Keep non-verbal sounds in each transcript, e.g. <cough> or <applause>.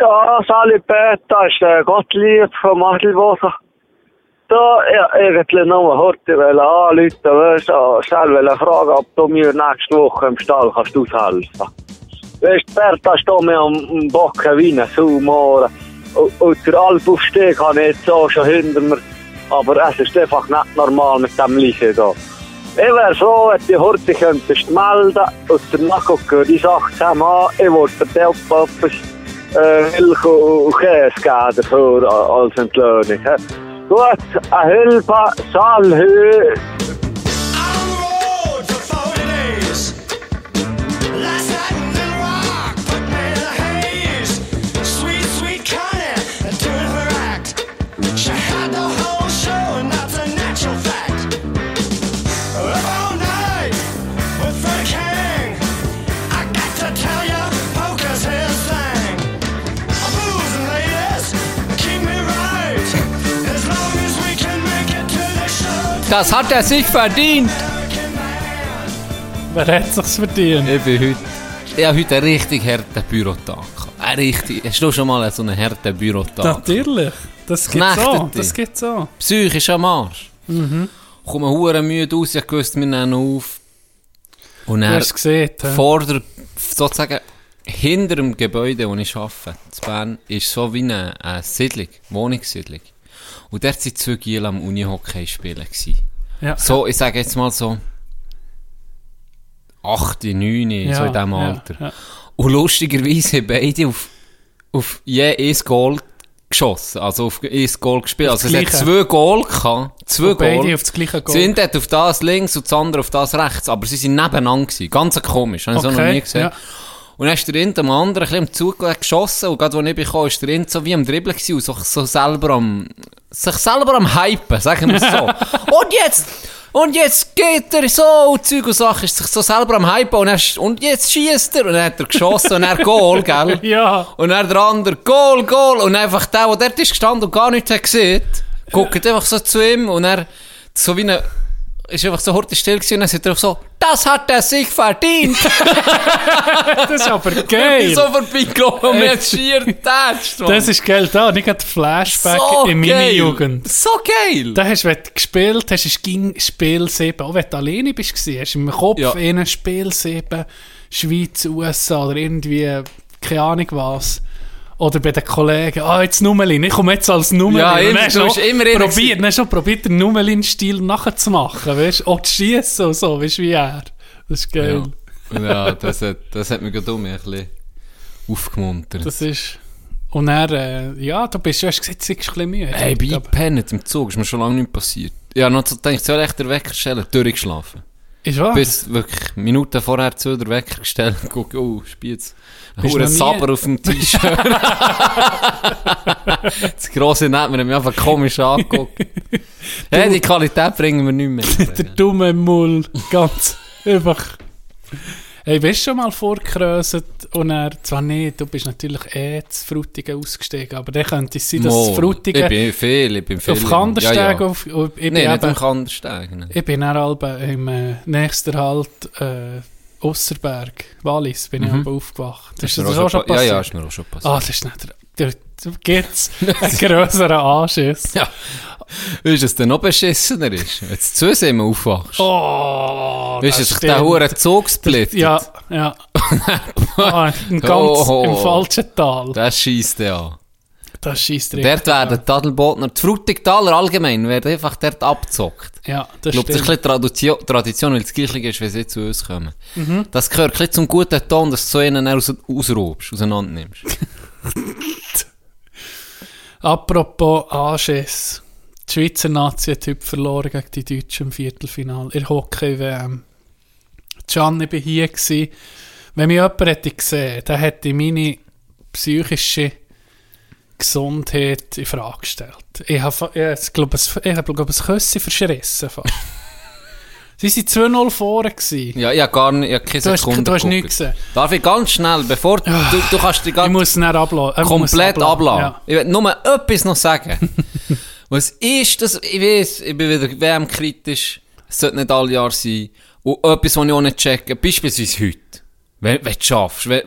Ja, ist der Gottlieb von Adelboden. Da, ja, irgendwie nur heute anrufen, weißt du, schnell fragen, ob du mir nächste Woche im Stall kannst aushelfen. Weißt du, Bertha ist da mir am Backen wie ein Saumohren. Und, und der Alpaufstieg habe ich jetzt auch schon hinter mir. Aber es ist einfach nicht normal mit dem Liegen da. Ich wäre froh, wenn du heute könntest melden und danach gucken die Sache zusammen an. Ich wollte dir etwas äh, Milch und Käse geben dafür als Entlöhnung. he. Gut, eine Hilfe, Salhö. Das hat er sich verdient. Wer hat sich's verdient? Ich bin heute. Ich habe heute einen richtig harten Bürotag. Ein richtig. Hast du schon mal so einen harten Bürotag? Natürlich. Das gibt's auch. Das gibt's auch. Psychisch am Arsch. Mhm. Komme hure müde aus, ich wusste, wir nehmen auf. Und Du er hast es gesehen. vor der, sozusagen, hinter dem Gebäude, wo ich arbeite, in Bern, ist so wie eine, eine Siedlung, Wohnungssiedlung. Und dort waren zwei Giel am Unihockey spielen. Ja. So, ich sage jetzt mal so, 8, 9, Ja, so in diesem ja, Alter. ja. Und lustigerweise haben beide auf, auf je ein Goal geschossen, also auf ein Goal gespielt. Auf Also es hat zwei Goal gehabt, zwei Und beide Goal. auf das gleiche Goal. eine hat auf das links und das andere auf das rechts, aber sie sind nebeneinander gewesen. Ganz komisch, habe ich so noch Okay, nie gesehen. ja. Und dann ist der Int am anderen ein bisschen am Zug geschossen und gerade als ich bekam, ist der Int so wie am Dribbeln gewesen und so, so selber am, sich selber am Hypen, sagen wir es so. <laughs> und jetzt, und jetzt geht er so und Zeug und Sachen, ist sich so selber am Hypen und, er, und jetzt schießt er und dann hat er geschossen und er Goal, <laughs> gell? Ja. Und dann der andere, Goal, Goal. Und einfach der, der dort ist gestanden und gar nichts hat gesehen, guckt einfach so zu ihm und er, so wie eine, ist einfach so hart still gewesen und dann sagt er einfach so, das hat er sich verdient. <laughs> Das ist aber Ich bin geil. so vorbeigelaufen und mir hat schier getatscht. Das ist geil da. Ich hatte Flashback so in meiner geil. Jugend. So geil. Da hast du, wenn du gespielt hast, ist ging Spiel 7. Auch wenn du alleine bist, hast du im Kopf Ja. in einem Spiel 7, Schweiz, USA oder irgendwie, keine Ahnung was. Oder bei den Kollegen, ah, jetzt Nummerlin, ich komme jetzt als Nummerlin. Ja, immer, du bist immer probiert, dann hast du probiert, den Nummerlin-Stil nachzumachen, weißt du? Auch zu schiessen und so, weißt du, wie er. Das ist geil. Ja, ja das, hat, das hat mich gerade um ein bisschen aufgemuntert. Das ist... Und er, äh, ja, du bist, du hast gesagt, du bist ein bisschen müde. hey, Aber- eingepennt im Zug, ist mir schon lange nicht passiert. Ja, noch so gedacht, soll ich den Wecker stellen? Durchgeschlafen. Ist wahr? Bis wirklich Minuten vorher zu der Wecker gestellt und guck, oh, Spiez. Hure Saber auf dem T-Shirt. <laughs> das grosse Nett, wir haben mich einfach komisch angeguckt. <laughs> hey, die Qualität bringen wir nicht mehr. <laughs> der dumme Mull, ganz einfach. Hey, bist du schon mal vorgekröset und er, zwar nicht, du bist natürlich eh zu Frutigen ausgestiegen, aber dann könnte es sein, dass Mo, Frutigen Ich bin viel, ich bin viel. auf Kandersteg, ja, ja. auf, auf, ich Nein, nicht eben, am Kandersteg. ich bin dann halb im äh, nächsten Halt, äh, Osserberg, Wallis, bin ich Mhm. aber aufgewacht. Ist mir das auch schon pa- passiert? Ja, ja, ist mir auch schon passiert. Ah, das ist nicht der, der, der gibt's einen grösseren Anschiss. <laughs> Ja. Weißt du, was denn noch beschissener ist? Wenn du zu sehen aufwachst. Oh, weißt du, das dass der stimmt. Hure Zug splittet? Ja, ja. <laughs> ah, im ganz, Oh. im falschen Tal. Das schießt ja an. Das schießt Dort werden die Tadelbotner, die Frutigtaler allgemein, werden einfach dort abgezockt. Ja, Ich das glaube, das ist ein stimmt. bisschen Tradition, Tradition, weil es gleich ist, wenn sie zu uns kommen. Mhm. Das gehört ein bisschen zum guten Ton, dass du so einen aus, ausrobst, auseinander nimmst. <laughs> Apropos Anschiss. Die Schweizer Nazi hat heute verloren gegen die Deutschen im Viertelfinale. In Hockey-WM. Ich war hier. Gewesen. Wenn mich jemand hätte gesehen, dann hätte meine psychische Gesundheit in Frage gestellt. Ich habe, ich glaube ich, ich habe, glaube ich, ein Küsschen verschrissen. fast. <laughs> Sie waren 2-0 vorne. Gewesen. Ja, ich habe gar nicht, ich habe keine Du hast, Sekunde du hast nichts gesehen. Darf ich ganz schnell, bevor du, du kannst die Ich ganz muss es ablassen. komplett ablassen. Ja. Ich will nur etwas noch sagen. <laughs> Was ist das? Ich weiß, ich bin wieder WM-kritisch. Es sollte nicht alle Jahre sein. Und etwas, was ich auch nicht checke, beispielsweise heute. Wenn, wenn du schaffst, wenn,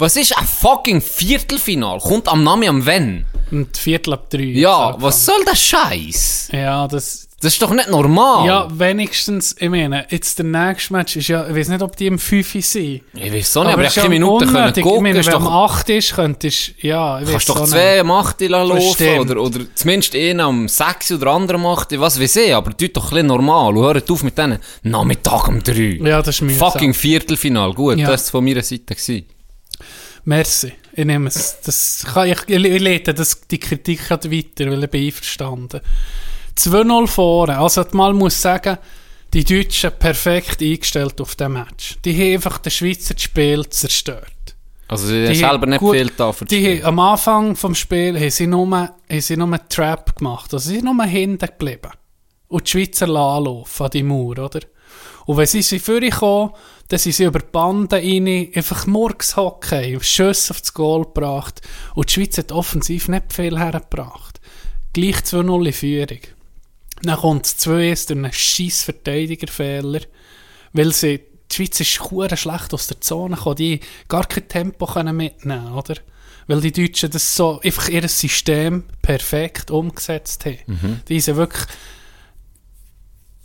Was ist ein fucking Viertelfinal? Kommt am Name am Wenn? Und Viertel ab drei. Ja, was soll das Scheiß? Ja, das... Das ist doch nicht normal. Ja, wenigstens, ich meine, jetzt der nächste Match ist ja, ich weiß nicht, ob die im 5 sind. Ich weiß auch nicht, aber, es ich ja Minuten können unnötig. Ich gucken. meine, Ist wenn am 8 ist, könntest du, ja, ich kannst doch zwei am 8 laufen oder, oder zumindest einen am 6 oder andere am 8, was weiß ich, aber tut doch ein bisschen normal und hört auf mit denen Nachmittag um 3. nicht. Ja, das ist mühsam. Fucking Viertelfinal, gut, Ja. das war von meiner Seite. Gewesen. Merci. Ich nehme es. Das kann, ich, ich, ich leite das, die Kritik gerade weiter, weil ich bin einverstanden. 2-0 vorne. Also, mal muss sagen, die Deutschen perfekt eingestellt auf dem Match. Die haben einfach den Schweizer das Spiel zerstört. Also sie haben selber nicht gut- viel da Die haben, am Anfang vom Spiel haben sie nur, haben sie nur einen Trap gemacht. Also sie sind nur hinten geblieben. Und die Schweizer lassen an die Mauer, oder? Und wenn sie sie vorkommen, dann sind sie über die Bande rein, einfach Murks Hockey, Schüsse auf das Goal gebracht. Und die Schweiz hat offensiv nicht viel hergebracht. Gleich 2-0 in Führung. Dann kommt es 2-1 durch einen scheiß Verteidigerfehler, weil sie, die Schweiz ist schlecht aus der Zone gekommen, die gar kein Tempo können mitnehmen, oder? Weil die Deutschen das so, einfach ihr System perfekt umgesetzt haben. Die sind wirklich,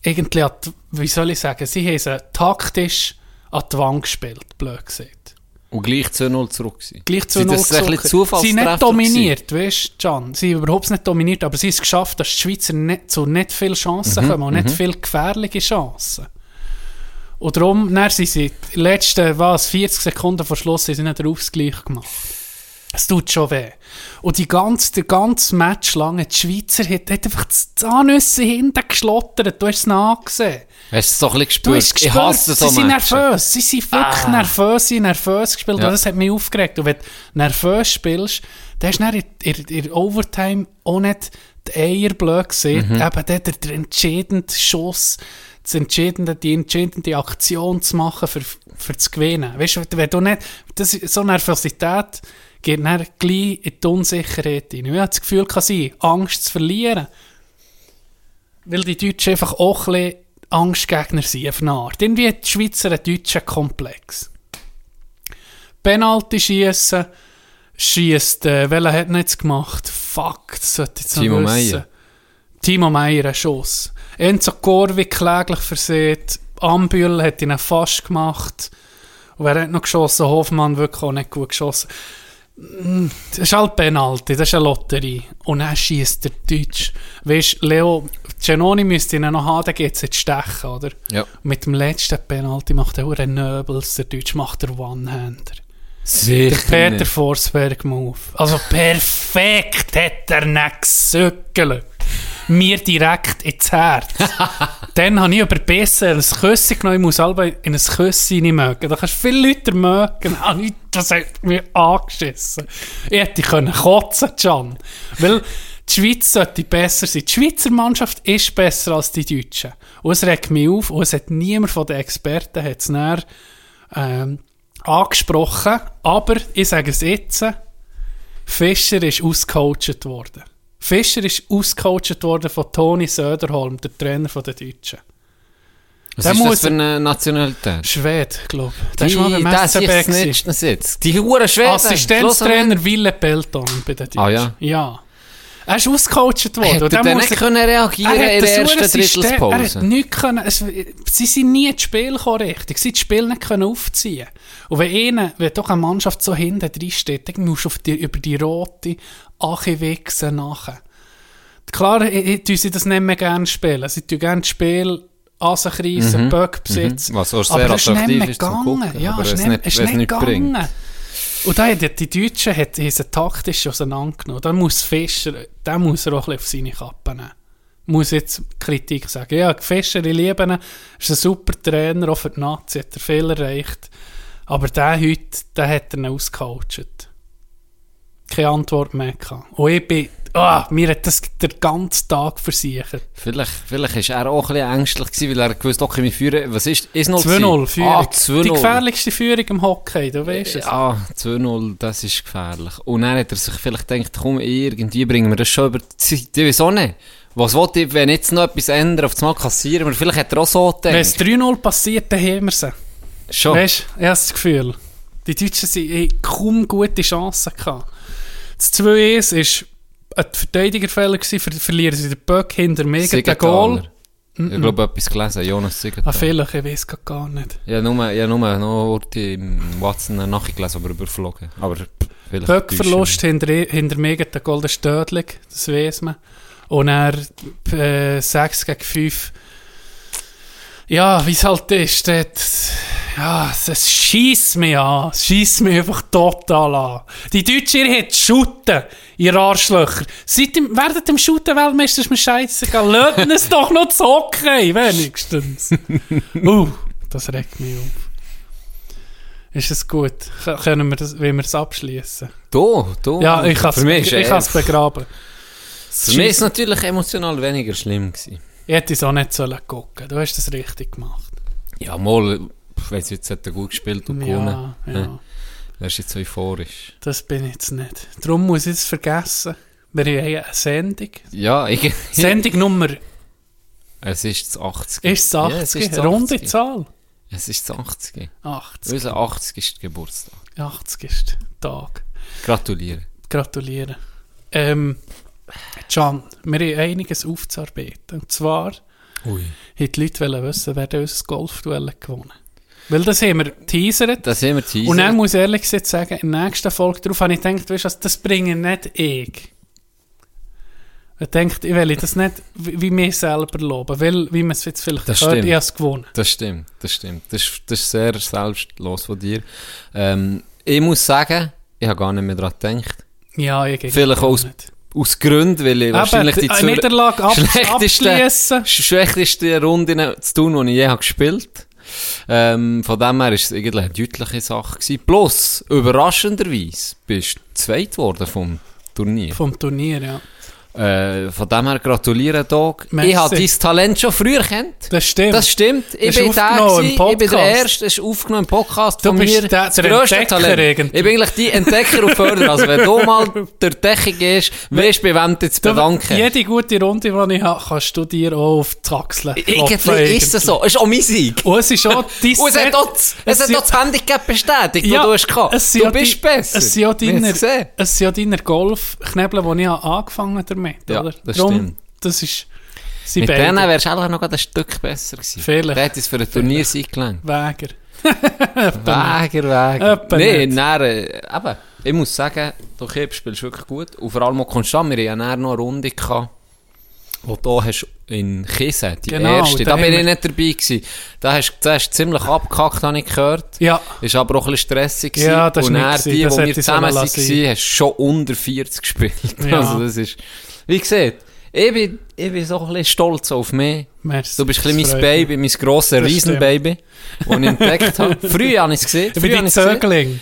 irgendwie, an die, wie soll ich sagen, sie haben sie taktisch an die Wand gespielt, blöd gesagt. Und gleich 2-0 zurück gewesen. Gleich zu Sind das ein bisschen Sie sind nicht dominiert, weißt du, Can? Sie sind überhaupt nicht dominiert, aber sie haben es geschafft, dass die Schweizer nicht, zu nicht viele Chancen Mhm, kommen und nicht viele gefährliche Chancen. Und darum, dann sind sie die letzten, was, 40 Sekunden vor Schluss, sind sie nicht den Ausgleich gemacht. Es tut schon weh. Und die ganze, der ganze Match lang, die Schweizer hat, hat einfach die Zahnüsse hinten geschlottert. Du hast es nachgesehen. Hast du es so ein bisschen gespürt? hast ich hasse gespürt, so sie sind nervös. Sie sind wirklich Ah. nervös, sie sind nervös gespielt. Ja. Das hat mich aufgeregt. Und wenn du nervös spielst, dann hast du in, in, in Overtime auch nicht die Eier blöd gesehen. Mhm. Eben der, der, entscheidende Schuss, das entscheidende, die entscheidende Aktion zu machen, für, für zu gewinnen. Weißt du, wenn du nicht, das, ist- so Nervosität geht dann gleich in die Unsicherheit rein. Ich habe das Gefühl, kann sein, Angst zu verlieren. Weil die Deutschen einfach auch ein bisschen Angstgegner sind, auf eine Art. Irgendwie hat die Schweizer einen deutschen Komplex. Penalty schießen, schießt, äh, welcher hat jetzt gemacht? Fuck, das sollte ich jetzt noch Timo wissen. Meyer. Timo Meyer, ein Schuss. Enzo Corvi kläglich versät, Ambühl hat ihn fast gemacht. Und wer hat noch geschossen? Hoffmann wirklich auch nicht gut geschossen. Mm, Das ist halt Penalty, das ist eine Lotterie. Und dann schießt der Deutsch. Weißt du, Leo, Giannoni müsste ihn noch haben, dann geht es jetzt stechen, oder? Ja. Mit dem letzten Penalty macht er auch einen Nöbels, der Deutsch macht der One-Hander. Der Sicher Peter nicht. Forsberg Move. Also perfekt hat er nicht gesückelt. Mir direkt ins Herz. <laughs> Dann habe ich über besser ein Küsschen genommen. Ich muss alle in ein Küsschen nicht mögen. Da kannst du viele Leute mögen. Ah, nicht, Das hat mich angeschissen. Ich hätte können kotzen, Can. Weil die Schweiz sollte besser sein. Die Schweizer Mannschaft ist besser als die Deutsche. Und es regt mich auf. Und es hat niemand von den Experten hat es näher, ähm, angesprochen. Aber ich sage es jetzt, Fischer ist ausgecoacht worden. Fischer ist ausgecoacht worden von Toni Söderholm, der Trainer der Deutschen. Was Der ist das für eine Nationalität? Schwede, glaube ich. Der Die, ist mal beim SCB. Die Huren Schweden. Assistenztrainer Wille Pelton bei den Deutschen. Ah, ja? Ja. Er ist ausgecoacht worden. Hätte er nicht können reagieren er in der ersten System- Er Drittelspause? hat nichts können, es, sie sind nie ins Spiel gekommen, richtig. Sie das Spiel nicht können aufziehen. Und wenn einer, wenn doch eine Mannschaft so hinten drin steht, dann musst du auf die, über die rote Ache wichsen nachher. Klar, ich, ich, sie das nicht mehr gerne spielen. Sie tun gerne das Spiel an sich reissen, Böck besitzen. Mhm. Was auch sehr aber das ist nicht attraktiv mehr ist gegangen. Ja, aber es ist nicht, nicht nicht gegangen. bringt. Und da haben die, Deutschen hat, haben taktisch auseinandergenommen. Da muss Fischer, da muss er auch ein bisschen auf seine Kappe nehmen. Muss jetzt Kritik sagen. Ja, Fischer, ich liebe ihn, ist ein super Trainer, auch für die Nazi, hat er viel erreicht. Aber der heute, der hat er ihn ausgecoacht. Keine Antwort mehr gehabt. Und ich bin, ah, mir hat das den ganzen Tag versichert. Vielleicht, vielleicht war er auch ein bisschen ängstlich, gewesen, weil er gewusst, okay, wir führen, was ist, ist noch 2-0 Führung. Ah, Die 2-0. gefährlichste Führung im Hockey, du weißt es. Ja, 2-0, das ist gefährlich. Und dann hat er sich vielleicht gedacht, komm, irgendwie bringen wir das schon über die Zeit. Ich weiß auch nicht. Was wollte ich, wenn jetzt noch etwas ändern, auf das Mal kassieren wir? Vielleicht hat er auch so Wenn es gedacht. 3-0 passiert, dann haben wir sie. Schon. Weißt du, ich habe das Gefühl. Die Deutschen haben kaum gute Chancen gehabt. Das 2-1 ist ein Verteidigerfehler gewesen, ver verlieren sie den Böck hinter mega den Goal. Ich glaube, etwas gelesen, Jonas Ah, Siegenthaler. vielleicht, ich weiß gar nicht. Ja, nur, ja, nur noch Orti im Watson nachgelesen, aber überflogen. Aber vielleicht... Böckverlust hinter, hinter mega den Goal, ist tödlich, das weiß man. Und er äh, 6 gegen 5. Ja, wie es halt ist, dort, ja, es schießt mich an. Es schießt mich einfach total an. Die Deutschen, ihr habt Shooten, ihr Arschlöcher. Seid im, werdet im Shooten Weltmeister, ist mir scheißegal. Löten es <laughs> doch noch zu Hockey, wenigstens. <laughs> uh, das regt mich auf. Ist es gut? Können wir das, wollen wir das abschließen? Du, du. Ja, ich kann has begraben. Für mich ist es natürlich emotional weniger schlimm gewesen. Ich hätte es auch nicht sollen gucken. Du hast das richtig gemacht. Ja, mal, ich weiss, jetzt hat er gut gespielt und gewonnen. Ja, ja. Ja. Er ist jetzt euphorisch. Das bin ich jetzt nicht. Darum muss ich es vergessen. Wir haben eine Sendung. Ja, ich... <laughs> Sendung Nummer es ist das 80. ist es Ja, 80. es ist das Runde 80. Zahl. Es ist das 80. 80. Unser 80 ist Geburtstag. 80 ist der Tag. Gratuliere. Gratuliere. Ähm, Can, wir haben einiges aufzuarbeiten. Und zwar Ui. die Leute wissen, wer denn unser Golfduell gewonnen Weil das haben wir teasert. Das haben wir teasert. Und dann muss ich ehrlich gesagt sagen, in der nächsten Folge darauf habe ich gedacht, weißt du, das bringe nicht ich. Ich denke, ich will das nicht wie, mir selber loben, weil, wie man es jetzt vielleicht Das hört, stimmt. ich habe es gewonnen. Das stimmt, das stimmt. Das ist, das ist sehr selbstlos von dir. Ähm, ich muss sagen, ich habe gar nicht mehr daran gedacht. Ja, ich Vielleicht aus, nicht. Aus Gründen, weil ich wahrscheinlich die Zür- Niederlage ab, schlechteste, schlechteste Runde zu tun, die ich je habe gespielt ähm, Von dem her war es eigentlich eine deutliche Sache. Gewesen. Plus, überraschenderweise, bist du zweit geworden vom Turnier. Vom Turnier, ja. Äh, von dem her gratulieren, Dog. Merci. Ich habe dein Talent schon früher kennt. Das stimmt. Das stimmt. Ich Ist bin der, gewesen, ich bin der. Erste, das ist aufgenommen im Podcast Du von bist mir. der- das der Entdecker Talent. irgendwie. Ich bin eigentlich die Entdecker und Förderer. Also wenn du <laughs> mal die Decke gehst, weißt du, bei wem du jetzt Du, bedanken. jede gute Runde, die ich habe, kannst du dir auch auf die Achseln Irgendwie ist es so. Es ist auch mein Sieg. Und es ist auch <laughs> dein Und es hat auch das, es hat auch das Handicap bestätigt, Ja, das du hast gehabt. Du bist besser. Es sind haben deine, Golfknebel, die ich angefangen habe damit, Ja, oder? das Darum, stimmt. Das ist, sie Mit beide. denen wärst du eigentlich noch ein Stück besser gewesen. Vielleicht. Der hat es für ein Turniersieg gelangt. Wäger. Wäger, Wäger. Nein, dann, äh, eben, ich muss sagen, du spielst wirklich gut. Und vor allem auch konstant. Wir hatten ja noch eine Runde gehabt, wo du hast in Kiesen, die Genau, erste, da bin ich nicht dabei gewesen. Da hast du ziemlich abgehackt, habe ich gehört. Ja, Ist aber auch ein bisschen stressig. Ja, das Und gewesen. die, hätte wir zusammen waren, hast schon unter 40 gespielt. <laughs> Ja. Also das ist, wie gesagt, ich bin, ich bin so ein bisschen stolz auf mich. merci. Du bist ein bisschen mein freut mich. Baby, mein grosses Riesenbaby, <laughs> das ich entdeckt habe. Früher habe ich es gesehen. Ich bin gesehen. Zögling.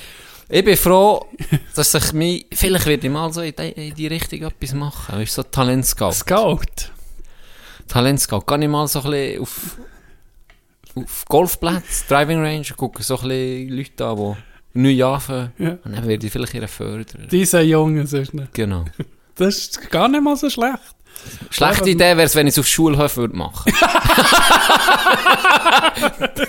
Ich bin froh, dass ich mich, vielleicht werde ich mal so in die, in die Richtung etwas machen. Weißt du, so Talentscout. Scout. Talentscout. Kann ich mal so ein bisschen auf, auf Golfplätze, Driving Range, gucken so ein bisschen Leute an, die neu anfangen. Ja. Und dann werde ich vielleicht ihre fördern. Diese Jungen, sonst nicht. Genau. <laughs> Das ist gar nicht mal so schlecht. Schlechte Idee wäre es, wenn ich es auf Schulhöfen würde machen. <laughs>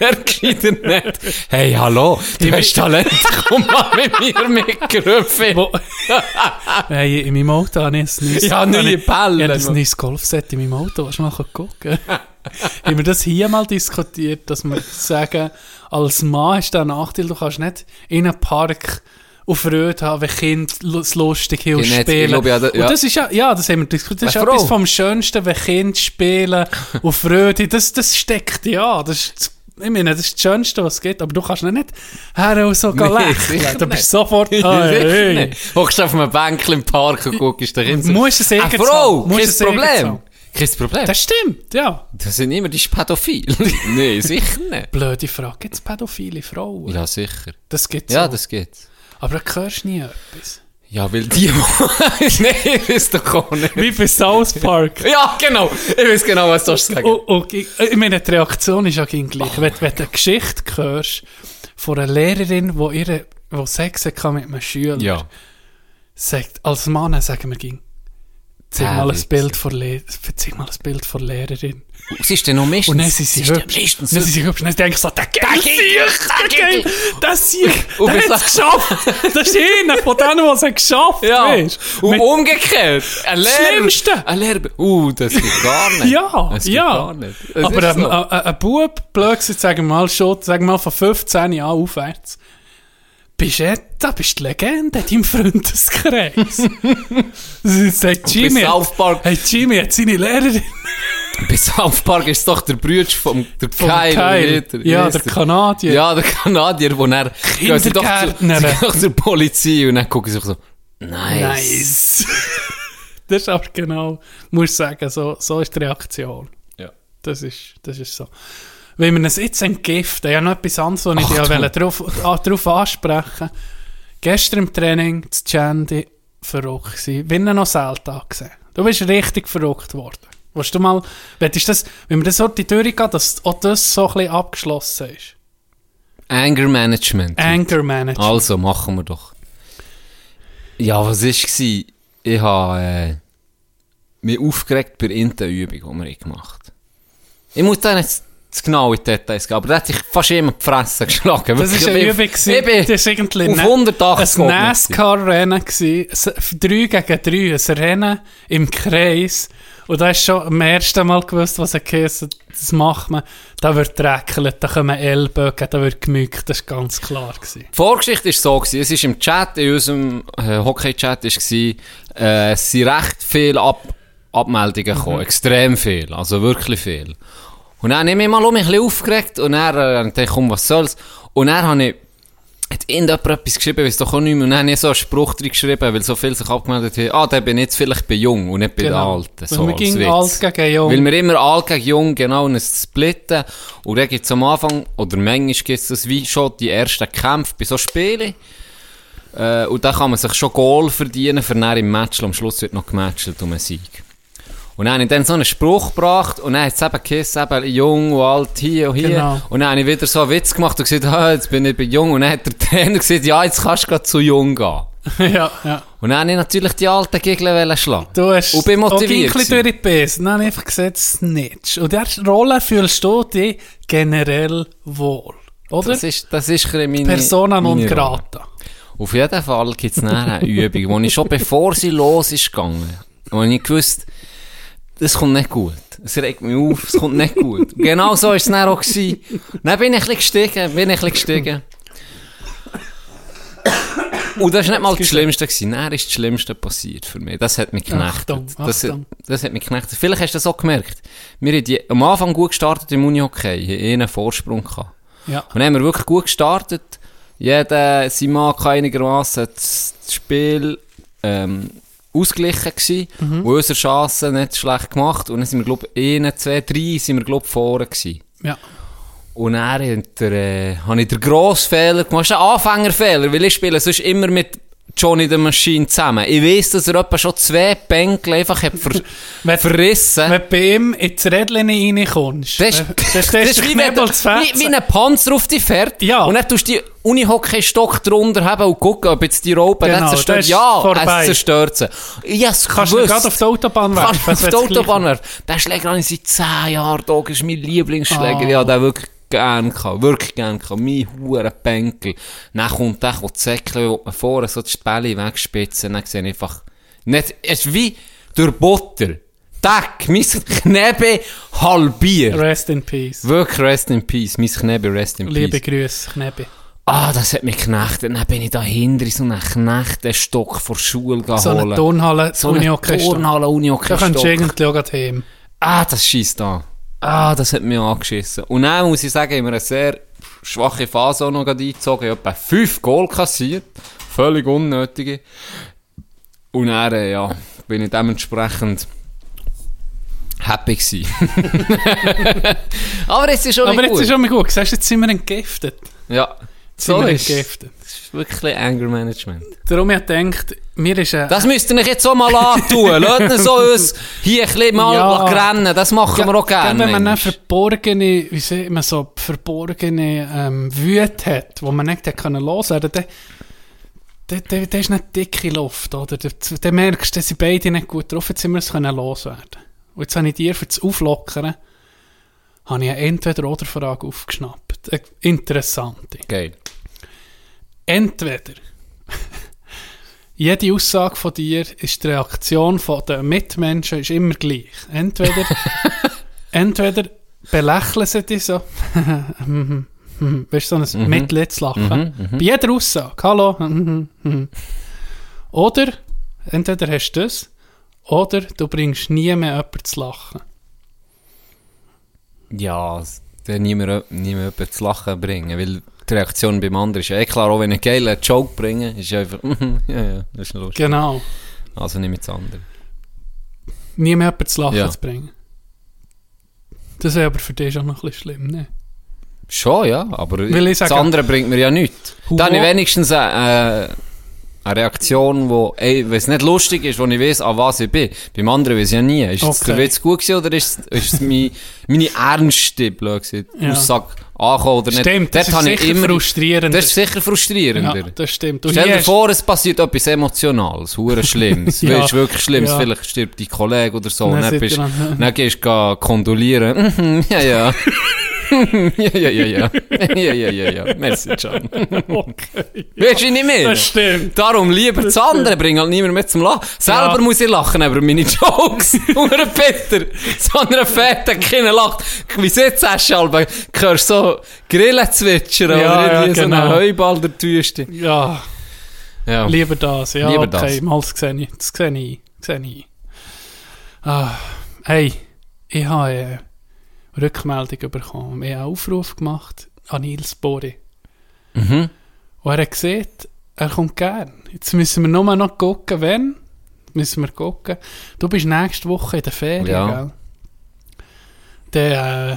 Der gescheiter nicht. Hey, hallo, du hast Talent, komm mal mit mir mitgerufen. <laughs> Hey, in meinem Auto habe ich ein neues, Ja, neue Bälle. Ich habe ein neues Golfset in meinem Auto. Du mal gucken? <laughs> haben wir das hier mal diskutiert, dass wir sagen, als Mann hast du einen Nachteil, du kannst nicht in einem Park auf Röd haben, wenn Kinder es lustig hier und Genau, spielen. glaube, ja, da- ja. Und das ist ja, ja, das haben wir diskutiert, das ist Eine etwas Frau. vom Schönsten, wenn Kinder spielen <laughs> auf Röd, das, das steckt ja, das ist, ich meine, das ist das Schönste, was es gibt, aber du kannst nicht her und so Nee, lächeln. Du bist nicht. sofort, ah, <laughs> hey. Hockst auf einem Bänkchen im Park und guckst dich hin. Du musst es irgendwie Frau, kein es Problem. Kein Problem. Das stimmt, ja. Das sind immer die pädophil. <laughs> Nein, sicher nicht. Blöde Frage. Gibt es pädophile Frauen? Ja, sicher. Das gibt es Ja, auch. das geht's. Aber da hörst du nie etwas. Ja, weil die... <laughs> Nein, ich weiß doch auch nicht. Wie bei South Park. Ja, genau. Ich weiß genau, was du hast sagen. und, und, ich ich meine, die Reaktion ist ja gleich gleich. Wenn, wenn du eine Geschichte hörst von einer Lehrerin, die ihre, die Sex hatte mit einem Schüler, Ja. sagt, als Mann sagen wir ging, Zeig mal, ein. Bild von Le zeig mal ein Bild von der Lehrerin. Sie ist dann noch meistens... Und dann sind sie hübsch. dann sind sie hübsch. Und dann denke ich so, der geil, Der geil, der Sieg, der hat es geschafft. Das ist einer von denen, die es geschafft Ja, und Mit- umgekehrt. Ein Lehrer... Schlimmste. Ein Lehrer... Uh, das geht gar nicht. Ja, das ja. gar nicht. Das Aber ein, so. ein, ein Bub, blöd sagen wir mal schon, sagen wir mal von 15 Jahren aufwärts, bist du, da bist du die Legende in deinem Freundeskreis. <laughs> Sagt Jimmy, hey Jimmy hat seine Lehrerin Bei South Park ist es doch der Bruder vom der Kyle. Kyle. wie Ja, der Kanadier. Ja, der Kanadier, wo er... gehen sie doch zu- sie doch zur Polizei und dann gucken sie sich so... Nice. Nice. <laughs> das ist aber genau, muss ich sagen, so, so ist die Reaktion. Ja. Das ist, das ist so. Wenn wir es jetzt entgiften, ja noch etwas anderes, was ich ja darauf, darauf ansprechen Gestern im Training, das Chandy, verrückt gewesen. Wie noch selten gesehen. Du bist richtig verrückt worden. Willst du mal, willst das, wenn wir das so die Tür gehen, dass auch das so ein bisschen abgeschlossen ist? Anger Management. Anger Management. Also, machen wir doch. Ja, was war? Ich habe äh, mich aufgeregt bei irgendeiner Übung, die wir gemacht haben. Ich muss da nicht zu genau in die Details gehen, aber da hat sich fast immer die Fresse geschlagen. Das ist eine Übung. Ich bin das ist irgendwie auf ne- 180 ein. NASCAR-Rennen gewesen. S- Drei gegen drei, ein Rennen im Kreis. Und da hast du schon am ersten Mal gewusst, was er geheißen das macht man. Da wird dreckelt, da kommen Ellbogen, da wird gemückt, das war ganz klar. Gewesen. Die Vorgeschichte war so, gewesen. es ist im Chat, in unserem äh, Hockey-Chat, äh, es sind recht viele Ab Abmeldungen gekommen, extrem viel, also wirklich viel. Und dann habe ich mich mal um mich ein bisschen aufgeregt und dann äh, gedacht, komm, was soll's. Und dann habe ich, hat irgendjemand etwas geschrieben, weiß doch auch nicht mehr, und dann habe ich so einen Spruch drin geschrieben, weil so viel sich abgemeldet haben, ah, der bin jetzt vielleicht bei Jung und nicht bei den Alten. Weil So, wir als gingen alt gegen jung. Weil wir immer alt gegen jung genau ein Splitten. Und dann gibt es am Anfang, oder manchmal gibt es das wie schon die ersten Kämpfe bei so Spielen. Äh, und da kann man sich schon Goal verdienen, für dann im Match. Am Schluss wird noch gematcht um einen Sieg. Und dann habe ich dann so einen Spruch gebracht und dann hat es eben geheißen, eben jung und alt hier und hier. Genau. Und dann habe ich wieder so einen Witz gemacht und gesagt, ah, jetzt bin ich bei jung. Und dann hat der Trainer gesagt, ja, jetzt kannst du gerade zu jung gehen. <laughs> ja, ja. Und dann habe ich natürlich die alten Gegner schlagen. Du hast Und bin motiviert auch ein bisschen durch die Besen. Dann habe ich einfach gesagt, Snitch. Und der Rolle fühlst du dich generell wohl. Oder? Das ist, das ist meine, Persona non Rolle. grata. Auf jeden Fall gibt es eine Übung, wo ich schon bevor sie los ist gegangen, wo ich gewusst, das kommt nicht gut. Es regt mich auf, es kommt nicht gut. <laughs> Genau so war es dann auch. Gewesen. Dann bin ich ein bisschen gestiegen, bin ich ein bisschen gestiegen. Und das war nicht mal das Schlimmste. Gewesen. Dann ist das Schlimmste passiert für mich. Das hat mich geknechtet. Achtung, Das, Achtung. das hat mich geknechtet. Vielleicht hast du das auch gemerkt. Wir haben die, am Anfang gut gestartet im Unihockey, haben einen Vorsprung gehabt. Ja. Und dann haben wir wirklich gut gestartet. Jeder, sein Mann kann einigermaßen das das Spiel ähm, ausgeglichen gewesen. Mhm. Und unsere Chancen nicht schlecht gemacht. Und dann sind wir, glaube ich, 1, 2, 3 sind wir, glaube ich, vorne gewesen. Ja. Und dann der, äh, habe ich den grossen Fehler gemacht. Das ist ein Anfängerfehler, weil ich spiele sonst immer mit Johnny the Machine zusammen. Ich weiss, dass er etwa schon zwei Bänkel einfach hat ver <laughs> Wenn- verrissen. Wenn du bei ihm ins Rädchen reinkommst, Das ist, dann <laughs> das stehst ist wie, wenn, wie, wie ein Panzer auf die fährt. Ja. Und dann tust du die Unihockey-Stock drunter haben und gucken, ob jetzt die Raupe Genau, das zerstört. das Ja, vorbei. es zerstört sie. Hab's Kannst du gerade auf die Autobahn werfen. Kann auf die Autobahn werfen. Den Schläger habe ich seit 10 Jahren da. Das ist mein Lieblingsschläger. Ah. Ja, den wirklich gern gehabt. Wirklich gern gehabt. Mein huren Bänkel. Dann kommt der, der zäckelt, wo man vorne so das Bälle wegspitzen. Dann sehe ich einfach, nicht, es ist wie durch Butter. Tack, mein Knebe halbiert. Rest in Peace. Wirklich Rest in Peace. Mein Knebe Rest in Liebe Peace. Grüße, Knebi. Ah, das hat mich geknechtet. Dann bin ich dahinter in so einen Knechtenstock vor der Schule geholt. So eine Turnhalle, So eine. Turnhalle, Da Unihockey kannst du irgendwie auch heim. Ah, das schießt an. Ah, das hat mich angeschissen. Und dann muss ich sagen, haben wir eine sehr schwache Phase auch noch eingezogen. Ich habe etwa fünf Goal kassiert. Völlig unnötige. Und dann, äh, ja, bin ich dementsprechend happy gewesen. <laughs> Aber jetzt ist schon Aber jetzt ist schon mal gut. Siehst du, jetzt sind wir entgiftet. ja, Jetzt so ist, entgiftet. Wirklich Anger Management. Darum ich gedacht, mir ist ein... Das müsst ihr euch jetzt auch mal antun. <laughs> Lasst uns so uns hier ein bisschen mal Ja. rennen. Das machen wir auch gerne. Wenn man eine verborgene, wie sieht man so, verborgene ähm, Wut hat, wo man nicht können loswerden, dann, da, da, da ist nicht dicke Luft, oder? Da, da merkst du, dass sie beide nicht gut drauf sind wir es können loswerden. Und jetzt habe ich dir für das Auflockern, habe ich eine Entweder-Oder-Frage aufgeschnappt. Eine interessante. Geil. Entweder <laughs> jede Aussage von dir ist die Reaktion von den Mitmenschen ist immer gleich. Entweder, <laughs> entweder belächeln sie dich so, <laughs> weißt du, so ein Mitleidslachen. Bei jeder Aussage, hallo. oder, entweder hast du das, oder du bringst nie mehr jemanden zu lachen. Ja, der niemand, niemand jemanden zu lachen bringen, weil die Reaktion beim anderen ist ja eh klar, auch wenn ich einen geilen Joke bringe, ist ja einfach, <laughs> ja, ja, das ist lustig. Genau. Also nicht mit das andere. Nie mehr jemanden zu lachen Ja. zu bringen. Das wäre aber für dich schon noch ein bisschen schlimm, ne? Schon, ja, aber ich das andere bringt mir ja nichts. Humor- Dann habe ich wenigstens äh, eine Reaktion, wo, ey, wenn es nicht lustig ist, wo ich weiß, an was ich bin. Beim anderen weiß ich ja nie. Ist Okay. der Witz gut gewesen oder ist, ist es meine, meine ernste, blöd gesagt, Ja. Aussage angekommen oder nicht? Stimmt, das Dort ist sicher immer- frustrierend. Das ist sicher frustrierender. ja, das stimmt. Und Stell dir vor, es passiert etwas Emotionales, hure Schlimmes. <laughs> Ja. Weißt, wirklich Schlimmes. Ja. Vielleicht stirbt dein Kollege oder so. Dann dann, bist, dann- dann gehst du kondolieren. <laughs> Ja, ja. <laughs> <laughs> ja, ja, ja, ja. Ja, ja, ja, ja. Merci, John. <laughs> Okay. Weißt du nicht mehr? Das stimmt. Darum lieber das andere, bring halt niemand mehr zum Lachen. Selber Ja. muss ich lachen, aber meine Jokes, <laughs> hure Peter, so einer fetten Kinder lacht. Wie sitzt du Schalbe? Hörst so Grillen zwitschern Ja, oder ja, irgendwie so genau. einen Heuball der Tüste. Ja, Ja. lieber das. Ja, Lieber okay, das. mal das sehe ich. Das sehe ich. Das sehe ich. Ah, hey, ich habe eine Rückmeldung bekommen. Wir haben einen Aufruf gemacht an Nils Bori. Mhm. Und er hat gesagt, er kommt gern. Jetzt müssen wir nur noch gucken, wenn. Müssen wir gucken. Du bist nächste Woche in der Ferien, Ja. gell? Der, äh,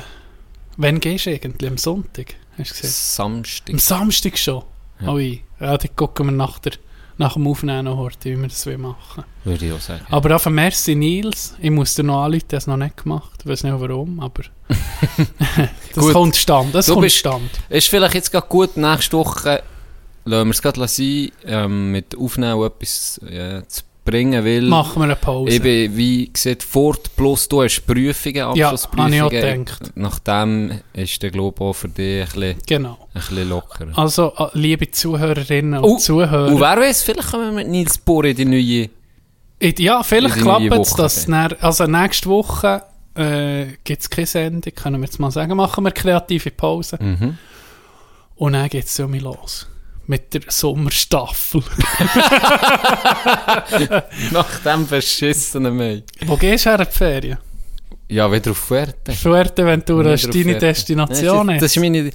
wann gehst du eigentlich? Am Sonntag? Hast du gesagt? Samstag. Am Samstag schon? Ja. Ui. Ja, dann gucken wir nach, der, nach dem Aufnehmen noch heute, wie wir das machen Würde ich auch sagen. Aber auf Merci Nils. Ich muss dir noch anrufen, es noch nicht gemacht. Ich weiß nicht warum, aber... <laughs> das Gut. kommt stand. Das Du kommt bist- stand. Ist vielleicht jetzt gerade gut, nächste Woche lassen wir es gerade sein, ähm, mit Aufnehmen etwas ja, zu bringen, weil Machen wir eine Pause. ich bin, wie gesagt, fort, plus du hast Prüfungen, Ja, habe ich Abschlussprüfungen. auch gedacht. Nachdem ist der Glaube auch für dich ein bisschen, Genau. ein bisschen lockerer. Also, äh, liebe Zuhörerinnen und Oh, Zuhörer. Und wer weiß, vielleicht kommen wir mit Nils Bohr in die neue... Ich- Ja, vielleicht in klappt es, dass dann. also nächste Woche äh, gibt es keine Sendung, können wir jetzt mal sagen, machen wir kreative Pause Mhm. und dann geht es um los. Mit der Sommerstaffel. <laughs> Nach dem verschissenen Mai. Wo gehst du her in die Ferien? Ja, wieder auf Fuerte. Fuerteventura ist deine Fuerte. Destination. Das ist, das jetzt. ist meine...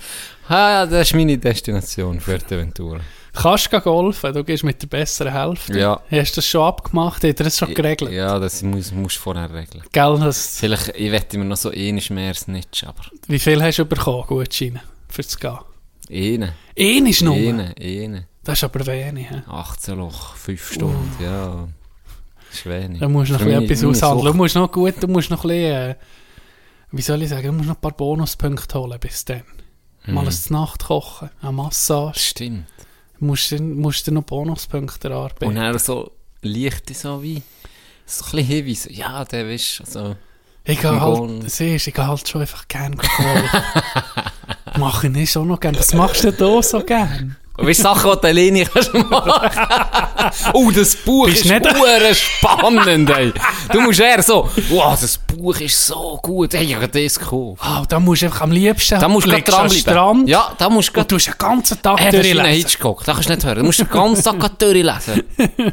Ah, das ist meine Destination, Fuerteventura. Kannst du golfen, du gehst mit der besseren Hälfte. Ja. Hast du das schon abgemacht? Hat er das schon geregelt? Ja, das muss, musst du vorher regeln. Gell, das, Vielleicht, ich wette mir noch so ähnlich mehr als nicht, aber wie viel hast du bekommen, Gutscheine, für das Gehen? Eine, Ein ist nur. eine, eine. Das ist aber wenig. He? 18 Loch, 5 Stunden, ja. Das ist wenig. Da musst du noch meine- bisschen etwas aushandeln. Du musst noch gut, du musst noch ein bisschen, äh, wie soll ich sagen, du musst noch ein paar Bonuspunkte holen bis dann. Mal Mhm. ein Nacht kochen, eine Massage. Stimmt. Du musst, musst noch Bonuspunkte erarbeiten. Und dann so leichte so wie, so ein bisschen so, ja, der weißt du, so. ich gehe halt, siehst, ich gehe halt schon einfach gerne golfen. <laughs> Mach ich nicht schon noch gerne. Was machst du denn da so gern? Und weißt du, Sachen, die du alleine kannst machen. oh, das Buch Bist ist nicht- spannend, ey. Du musst eher so, wow, das Buch ist so gut, ey, ich habe das gekauft. Ah, da musst du einfach am liebsten Da musst du dranbleiben. Strand Ja, da musst du du den ganzen Tag Hey, das ist durchlesen. Hitchcock, das kannst du nicht hören. Du musst den ganzen Tag durchlesen.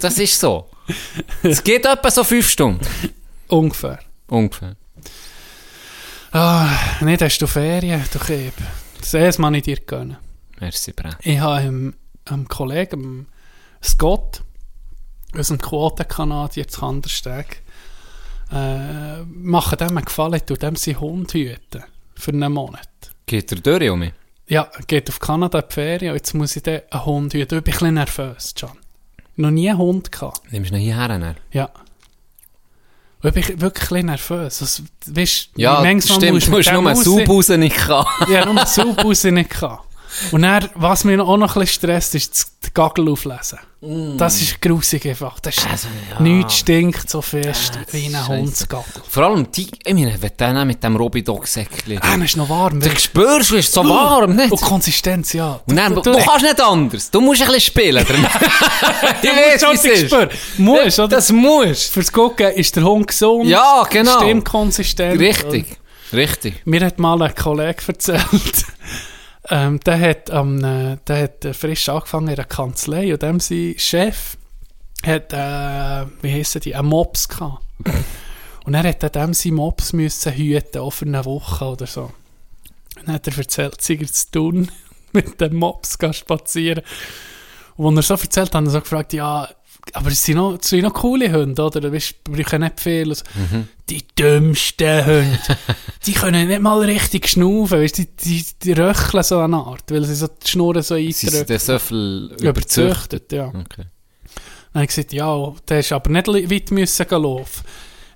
Das ist so. Es geht etwa so fünf Stunden. Ungefähr. Ungefähr. Ah, nicht hast du Ferien, du Keb. Das Mal ich dir gönnen. Merci, Brett. Ich habe einem, einem Kollegen, Scott, aus dem Quotenkanadier zu Kandersteg, äh, machen dem einen Gefallen, tut dem seinen Hund hüten. Für einen Monat. Geht er durch um mich? Ja, geht auf Kanada in die Ferien und jetzt muss ich den einen Hund hüten. Ich bin ein bisschen nervös, John. Noch nie einen Hund gehabt. Nimmst du ihn hierher? dann? Ja. Und ich bin wirklich ein bisschen nervös. Also, weißt, Ja, stimmt. Du musst nur Sub raus nicht haben. Ja, nur Sub raus nicht gehabt. Und dann, was mich auch noch ein bisschen stresst, ist das die Gagel auflesen. Mm. Das ist grusig einfach. Das ist, Also, ja. Nichts stinkt so fest Ja, wie ein ist Hundsgagel. Vor allem, die, ich meine, wenn der mit dem Robidog-Säckchen... Ah, ist noch warm. Du spürst, es ist so warm, nicht? Und Konsistenz, ja. Und dann, du, du, kannst nicht anders. Du musst ein bisschen spielen. <laughs> <laughs> ich weiß, wie es ist. Musst, oder? Das musst. Fürs Gucken ist der Hund gesund. Ja, genau. Stimmkonsistent. Richtig. Richtig. Mir hat mal ein Kollege erzählt, ähm, der, hat, am, äh, der hat äh, frisch angefangen in der Kanzlei und dem sein Chef hat, äh, wie heissen die, einen Mops gehabt. <laughs> Und er hat dem seinen Mops müssen hüten, auch für eine Woche oder so. Und dann hat er erzählt, sei er zu tun, <laughs> mit dem Mops spazieren. Und als er so erzählt hat, hat er so gefragt, ja, aber es sind noch, es sind noch coole Hunde, oder? Du weißt, brauchen nicht viel. Also, Die dümmsten Hunde, <laughs> die können nicht mal richtig schnaufen, weißt, die, die, die röcheln so eine Art, weil sie so die Schnurren so Sie sind eindrücken. so viel überzüchtet. Überzüchtet, ja. Okay. Dann habe ich gesagt, ja, der ist aber nicht weit müssen laufen.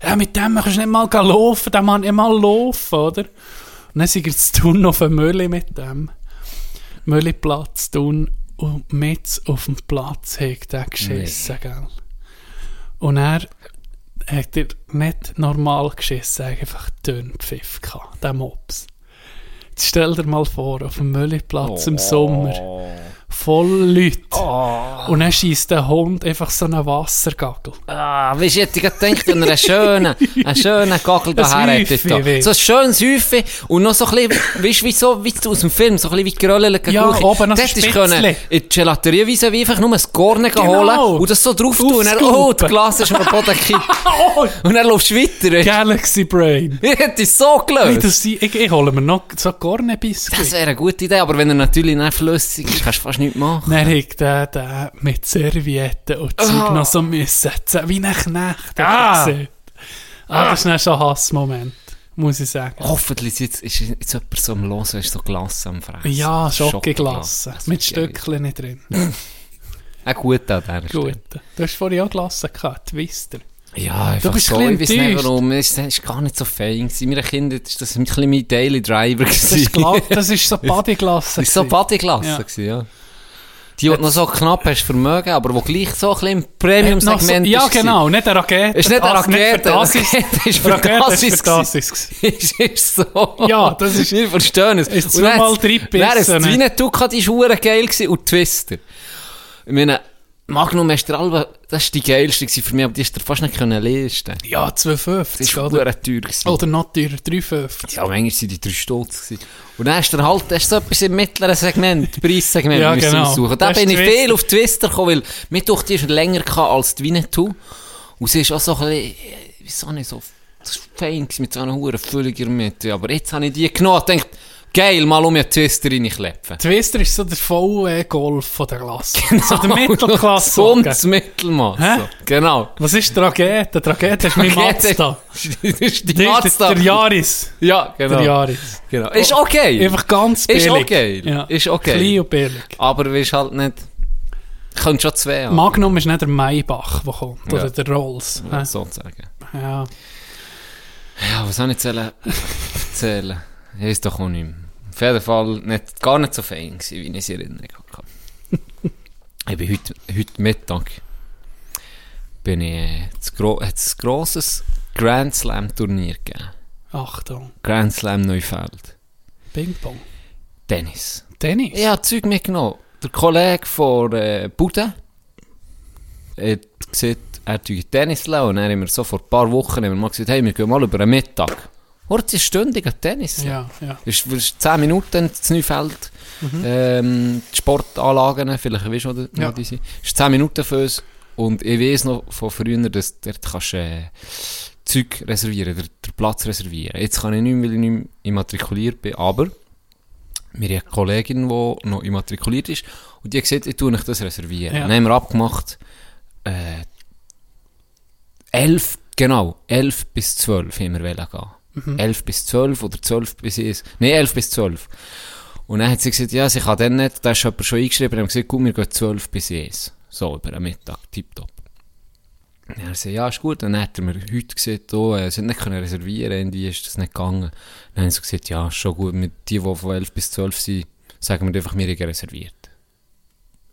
Ja, mit dem kannst du nicht mal laufen, der kann nicht mal laufen, oder? Und dann sind wir zu tun auf einem Mülli mit dem. Mülliplatz tun und mit auf dem Platz hat er geschissen, gell? Und er hat er nicht normal geschissen, einfach dünn Pfiff gehabt, der Mops. Jetzt stell dir mal vor, auf dem Mülliplatz im Sommer, voll Leute. Und dann schießt der Hund einfach so einen Wassergagel. Ah, weißt du, ich hätte gedacht, er einen schönen, einen schönen Gagel <laughs> daher Ein hätte. So ein schönes Häufchen und noch so ein bisschen, weißt du, wie so, wie aus dem Film, so ein bisschen wie geröllete Ja, Gurke. oben noch Spitzli. können in die Gelaterie wie einfach nur ein Gorne Genau. holen und das so drauf tun und dann, oh, das Glas ist am Boden <laughs> gekippt. Oh, Und dann laufst du weiter. Galaxy Brain. Ich hätte es so gelöst. das, ich, ich, hole mir noch so Gornebiskuit. Das wäre eine gute Idee, aber wenn er natürlich nicht flüssig ist, kannst du fast nichts machen. Dann hat der, der mit Servietten und Zeug Ah. noch so müssen, wie ein Knecht. Ah. Ah. das ist dann schon ein Hassmoment, muss ich sagen. Hoffentlich ist jetzt, ist jetzt jemand so am Hören, ist so Glasse am Fressen. ja, Schokoglasse. Das Mit geil. Stückchen nicht drin. <laughs> Auch gut an dieser Stelle. Gut. Du hast vorhin auch Glasse gehabt, Twister. Ja, einfach bist so, ein ich weiß nicht warum, es war gar nicht so fein. gewesen. Meine Kinder, das war ein bisschen mein Daily Driver. Das das ist so Bodyglasse. <laughs> Das war so. Bodyglasse, Ja. ja. Die, die du noch so knapp hast vermögen, aber wo gleich so ein bisschen im Premium-Segment so, Ja, genau, nicht eine Rakete. Ist nicht Das- Rakete, ist, Rakete ist für das ist das <laughs> ist. ist, so. Ja, das ist- Wir verstehen es. Ist zweimal hat's- dreibissen, Dann ist ne? das ist hure geil und Twister. Ich meine, Magnum ist der Alba, das ist die geilste für mich, aber die ist dir fast nicht können leisten. Ja, Das 2,50 ist oder? hure teuer gewesen. Oder noch teurer, 3,50. Ja, manchmal waren die drei Stutz. gewesen. Und dann hast du halt hast du so etwas im mittleren Segment, <laughs> Preissegment Ja, müssen genau. aussuchen. Da Das bin ich Twister. viel auf Twister gekommen, weil mir durch die ist länger als die Winnetou. Und sie ist auch so ein bisschen, äh, wieso nicht so, das war fein mit so einer hohen Fülliger Mitte. Aber jetzt habe ich die genommen und gedacht, geil, mal um einen Twister reinklepfen. Twister ist so der volle Golf von der Klasse. So der Mittelklasse. Gesundes Mittelmaß. Hä? So. Genau. Was ist? Die Rakete ist mein Mazda. das ist die Der, Mazda. der Yaris. Ja, genau. Der Yaris. genau. Ist okay. Einfach ganz billig. Ist okay. Ja. Ist okay. Klein und billig. Aber du halt nicht... Könnt schon zwei haben. Magnum ist nicht der Maybach, der kommt. Ja. Oder der Rolls. Ja, Ja. sozusagen. ja. Ja, was soll ich erzählen? erzählen? Ich weiß doch auch nicht mehr. Auf jeden Fall nicht, gar nicht so fein gewesen, wie ich es in Erinnerung hatte. ich bin heute, heute Mittag bin ich, äh, das gro hat es ein grosses Grand Slam Turnier gegeben. Achtung. Grand Slam Neufeld. Ping-Pong. Tennis. Tennis. Ich habe Zeug mitgenommen. Der Kollege von äh, Bude hat gesagt, er tue Tennis lassen. Und dann haben wir so vor ein paar Wochen haben wir mal gesagt, hey, wir gehen mal über einen Mittag. Heute ist stündiger Tennis. Ja, ja. Ist, ist 10 Minuten das Neufeld. Ähm, die Sportanlagen, vielleicht weißt du, wo Ja. die sind. Ist 10 Minuten für uns. Und ich weiß noch von früher, dass dort kannst du äh, Zeug reservieren, den, den Platz reservieren. Jetzt kann ich nicht mehr, weil ich nicht mehr immatrikuliert bin, aber wir haben eine Kollegin, die noch immatrikuliert ist und die hat gesagt, ich tue euch das reservieren. Ja. Dann haben wir abgemacht, äh, 11, genau, 11 bis 12 haben wir wollen gehen. 11 bis 12 oder 12 bis 1. Nein, 11 bis 12. Und dann hat sie gesagt, ja, sie kann dann nicht, da ist jemand schon eingeschrieben, und haben gesagt, gut, wir gehen 12 bis 1. So, über den Mittag, tipptopp. Dann hat er gesagt, ja, ist gut. Dann hat er mir heute gesagt, oh, äh, sie hat nicht können reservieren, irgendwie ist das nicht gegangen. Dann haben sie gesagt, ja, ist schon gut, mit die, die von 11 bis 12 sind, sagen wir einfach, wir haben reserviert.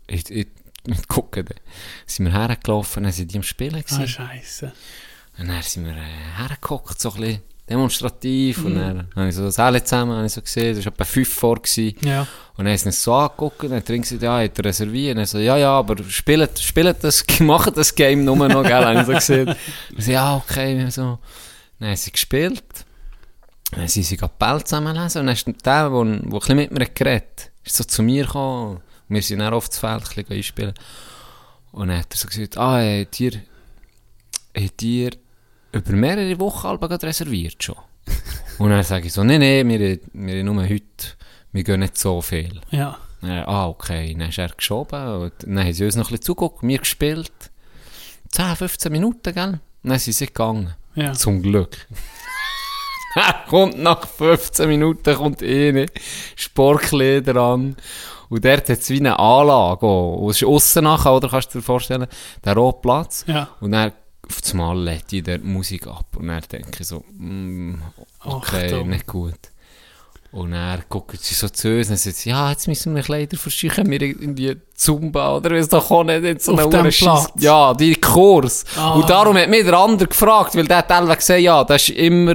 Ich, ich, ich gucke, dann sind wir hergelaufen, dann sind die am Spielen Ah, gewesen. Scheiße. Und dann sind wir äh, hergeguckt, so ein bisschen demonstrativ. Und dann habe ich so das alle zusammen habe ich so gesehen, das war etwa fünf vor. Gewesen. Ja. Und dann haben sie uns so angeguckt und dann er gesagt, ja, hat er reserviert. Und er so, ja, ja, aber spielt, spielt das, <laughs> macht das Game nur noch, gell, habe ich so gesehen. <laughs> Und so, ja, okay, und so. Dann haben sie gespielt. Dann sind sie gerade Ball zusammenlesen und dann ist der, der, der bisschen mit mir geredet hat, ist so zu mir gekommen. Und wir sind dann auf das Feld ein bisschen einspielen. Und dann hat er so gesagt, ah, habt ihr, habt ihr über mehrere Wochen gerade reserviert schon? und dann sage ich so, nein, nein, wir, wir nur heute, wir gehen nicht so viel. Ja. Dann, ah, okay, dann ist er geschoben und dann haben sie uns noch ein bisschen zugeguckt, wir gespielt. 10, 15 Minuten, gell? Dann sind sie gegangen. Ja. Zum Glück. <laughs> Er kommt nach 15 Minuten kommt eine Sportkleider an. Und dort hat es wie eine Anlage. auch. Und es ist aussen nachher, oder? Kannst du dir vorstellen? Der rote Platz. Ja. Und dann auf das Mal lädt die dort Musik ab. Und dann denke ich so, mm, okay, Achtung. nicht gut. Und dann gucken sie so zu uns und sie, ja, jetzt müssen wir Kleider verschicken, wir in die Zumba oder was doch auch nicht. Jetzt so Auf einen Platz? Ja, die Kurs. Ah. Und darum hat mich der andere gefragt, weil der hat gesagt, ja, das ist immer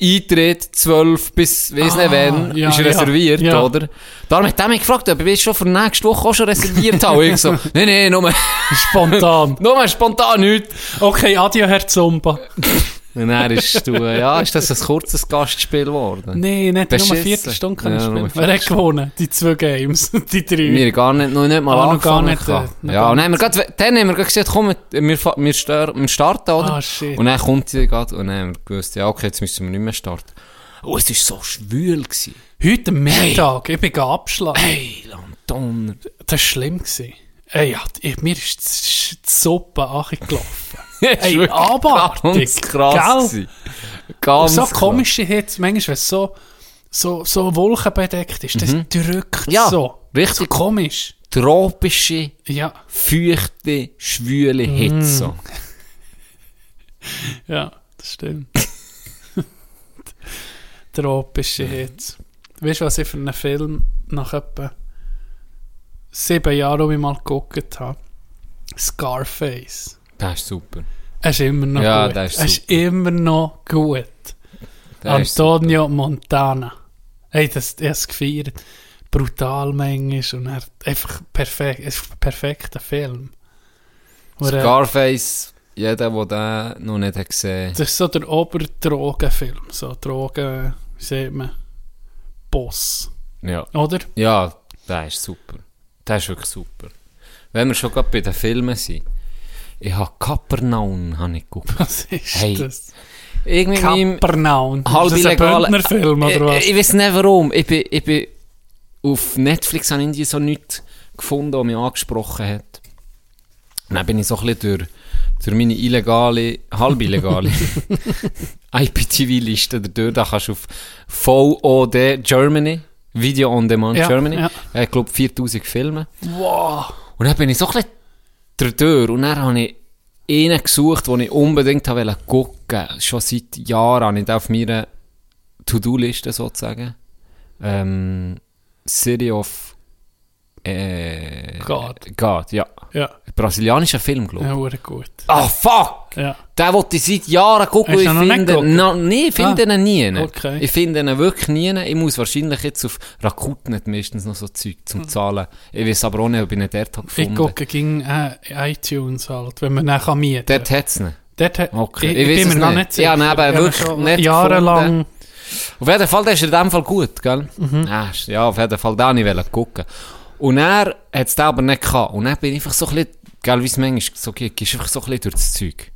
Eintritt 12 bis, weiss nicht Ah, wann, ja, ist ja, reserviert, ja. oder? Darum hat er mich gefragt, ob ich schon für nächste Woche auch schon reserviert habe. Ich so, <laughs> nee, nee, nur, Spontan. <laughs> nur spontan nichts. Okay, adieu, Herr Zumba. Und dann ist du, ja, ist das ein kurzes Gastspiel geworden? Nee, nicht nur eine Beschissen. Viertelstunde kann ich Ja, nur spielen. Wer hat gewonnen? Die zwei Games. <laughs> Die drei. Wir gar nicht, noch nicht mal gar angefangen. nicht, äh, ja, gar und dann haben wir grad, dann haben wir grad gesagt, komm, wir, wir, wir starten, oder? Ah, shit. Und dann kommt sie gerade und dann haben wir gewusst, ja, okay, jetzt müssen wir nicht mehr starten. Oh, es war so schwül. Gewesen. Heute Mittag, ich bin abschlagen. Hey, Donner. Das war schlimm. Gewesen. Ey, ja, ich, mir ist die, Suppe angelaufen. <laughs> Ey, abartig. Ganz krass. Gell? Ganz so krass. komische Hits, manchmal, wenn es so, so, so wolkenbedeckt ist, das drückt Mhm. Ja, so. richtig. So komisch. Tropische, Ja, feuchte, schwüle Mm. Hitze. <laughs> ja, das stimmt. <laughs> Tropische Hits. Weißt du, was ich für einen Film nach etwa sieben Jahren um mal geguckt habe? Scarface. Das ist super. Er ist immer noch Ja, gut. der ist ist immer noch gut. Ist Antonio Montana. Hey, das, ich habe es gefeiert. Brutal manchmal und er hat einfach perfekt, ein perfekter Film. Wo er- Scarface, jeder, der den noch nicht hat gesehen das ist so der Oberdrogenfilm. So Drogen, wie sagt man, Boss. Ja. Oder? Ja, der ist super. Der ist wirklich super. Wenn wir schon gerade bei den Filmen sind. Ich habe Kapernaum habe ich geguckt. <laughs> Was ist Hey, das? Irgendwie im Kapernaum. halb ist das ein. Bündnerfilm oder was? Ich, ich weiß nicht warum. Ich bin, ich bin auf Netflix habe ich so nichts gefunden, was mich angesprochen hat. Und dann bin ich so ein bisschen durch, durch meine illegale, halb illegale <laughs> <laughs> IPTV-Liste durch. Da kannst du auf VOD Germany, Video on Demand Ja, Germany, ja. ich glaube 4000 Filme. wow. Und dann bin ich so ein bisschen durch und dann habe ich einen gesucht, den ich unbedingt habe gucken wollte. Schon seit Jahren habe ich auf meiner To-Do-Liste sozusagen. Ähm, City of äh, God. God, ja. Ja, Brasilianischer Film, glaube ich. ja, wurde gut. Ah, fuck! Ja. Den wollte ich seit Jahren gucken. Ich nicht finde, no, nee, ich finde Ah, ihn nie. okay. Ich finde ihn wirklich nie. Ich muss wahrscheinlich jetzt auf Rakuten nicht meistens noch so Zeug zum Zahlen. Ich weiß aber auch nicht, ob ich ihn dort habe Ich gefunden gucke gegen äh, iTunes halt, wenn man dann mieten kann. Dort hat es nicht. Dort hat, Okay, ich, ich ich, bin es mir noch nicht. nicht sicher. Ja, nein, aber Ich wirklich nicht Jahrelang. Auf jeden Fall, der ist in dem Fall gut, gell? Mhm. Ja, ist- Ja, auf jeden Fall, da wollte ich gucken. Und er hat es aber nicht gehabt. Und dann bin ich einfach so ein bisschen, gell, wie es manchmal so geht, gehst einfach so ein bisschen durch das Zeug.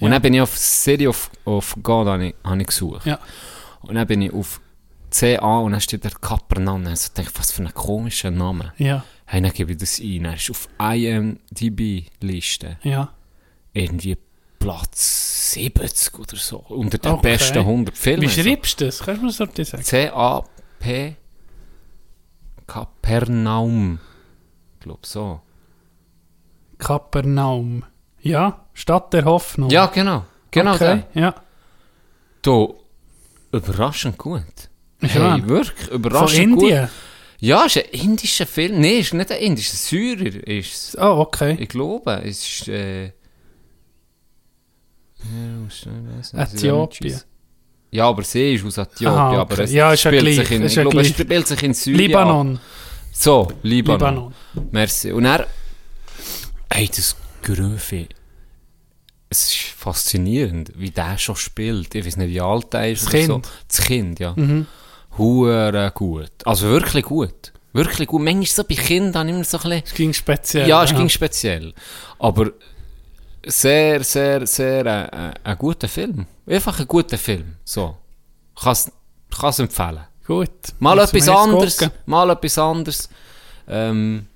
Und Ja. dann bin ich auf City of, of God habe ich, habe ich gesucht. Ja. Und dann bin ich auf CA und dann steht der Kapernaum. Und ich dachte, was für ein komischer Name. Ja, Hey, dann gebe ich das ein. Er ist auf IMDb-Liste. ja. Irgendwie Platz 70 oder so. Unter den Okay. besten 100 Filmen. Wie schreibst du das? Kannst du mir das sagen? C-A-P Kapernaum. Ich glaube so. Kapernaum. Ja, Stadt der Hoffnung. Ja, genau. Genau okay. der. Ja. Du, überraschend gut. Ist hey, wirklich, Von überraschend gut. Indien. Ja, ist ein indischer Film. Nein, ist nicht ein indischer, Syrer ist es. Oh, okay. Ich glaube, es ist, äh... ja, Äthiopien. Ja, aber sie ist aus Äthiopien, Aha, aber okay. es Ja, ist ja spielt sich in, ist ja glaube, es spielt sich in Syrien. Libanon. So, Libanon. Libanon. Merci. Und er, ey, das Gröfe, es ist faszinierend, wie der schon spielt. Ich weiß nicht, wie alt er ist. Das oder Kind. So. Das Kind, ja. Mhm. Hure gut. Also wirklich gut. Wirklich gut. Manchmal so bei Kindern immer so ein bisschen... Es ging speziell. Ja, es ging speziell. Aber sehr, sehr, sehr äh, äh, ein guter Film. Einfach ein guter Film. So. Kann's, kann's empfehlen. Gut. Mal etwas anderes. gucken. Mal etwas anderes. Ähm,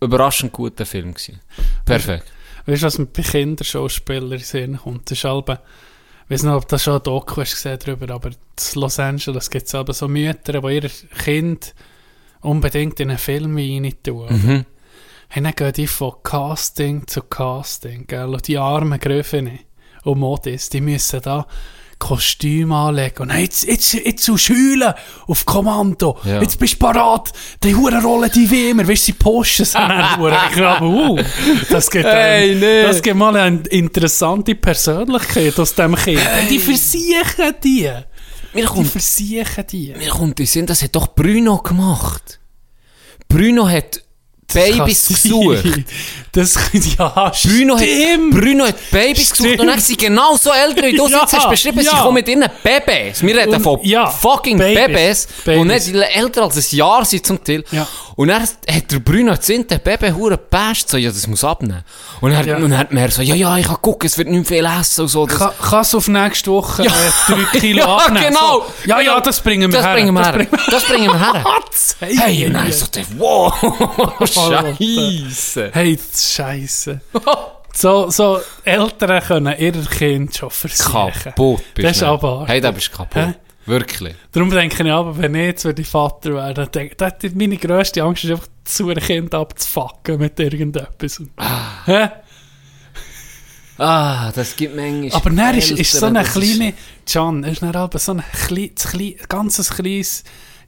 überraschend guter Film gewesen. Perfekt. Weißt du, was mir bei Kinderschauspielern Sinn kommt? Das ist halb, ich weiß nicht, ob das schon ein Doku hast gesehen darüber, aber in Los Angeles gibt es so Mütter, die ihr Kind unbedingt in einen Film rein tun. Mhm. Und dann gehen die von Casting zu Casting, gell? Und die armen Gröfen und Modis, die müssen da Kostüm anlegen. Und jetzt, jetzt, jetzt zu Schülen auf Kommando. Ja. Jetzt bist du parat. Die hure Rolle, die wie immer. Weißt du, sie posten es dann hure. Ich glaube, uh, das gibt, Hey, ein, nee. das gibt mal eine interessante Persönlichkeit aus dem Kind. Die versiechen die. Mir Die kommt, versiechen die. mir kommt in Sinn, das hat doch Bruno gemacht. Bruno hat Babys gesucht. Das, ja, Bruno hat. Bruno hat Babys gesucht Stimmt. und er sind genau so älter, wie du <laughs> Ja, jetzt hast beschrieben. Sie ja. kommen mit ihren Babys. Wir reden Und- von ja, fucking Babys. Babys, Babys. und nicht älter als ein Jahr sind zum Teil. Ja. Und er hat der Bruno zint der Baby hure gepasst, so, ja, das muss abnehmen. Und er, Ja. und hat mir so, ja, ja, ich kann gucken, es wird nicht viel essen und so. Das, Kann, kannst du auf nächste Woche Ja. äh, 3 <laughs> Kilo Ja, abnehmen? genau. So. Ja, ja, das bringen wir das her. bringen wir das her. bringen wir Das bringen <laughs> wir her. Hey, und dann so, wow, <laughs> Alter. scheisse. Hey, scheisse. So, so Eltern können ihr Kind schon versichern. Kaputt bist Das ist aber Hey, da bist du kaputt. Hä? Wirklich. Darum denke ich aber, wenn ich jetzt würde Vater wäre, dann denke ich- meine grösste Angst ist einfach, zu einem Kind abzufacken mit irgendetwas. Hä? Ah, das gibt manchmal. Aber dann ist, ist so eine kleine, Can, ist dann aber so ein klein, klein, ganzes kleines,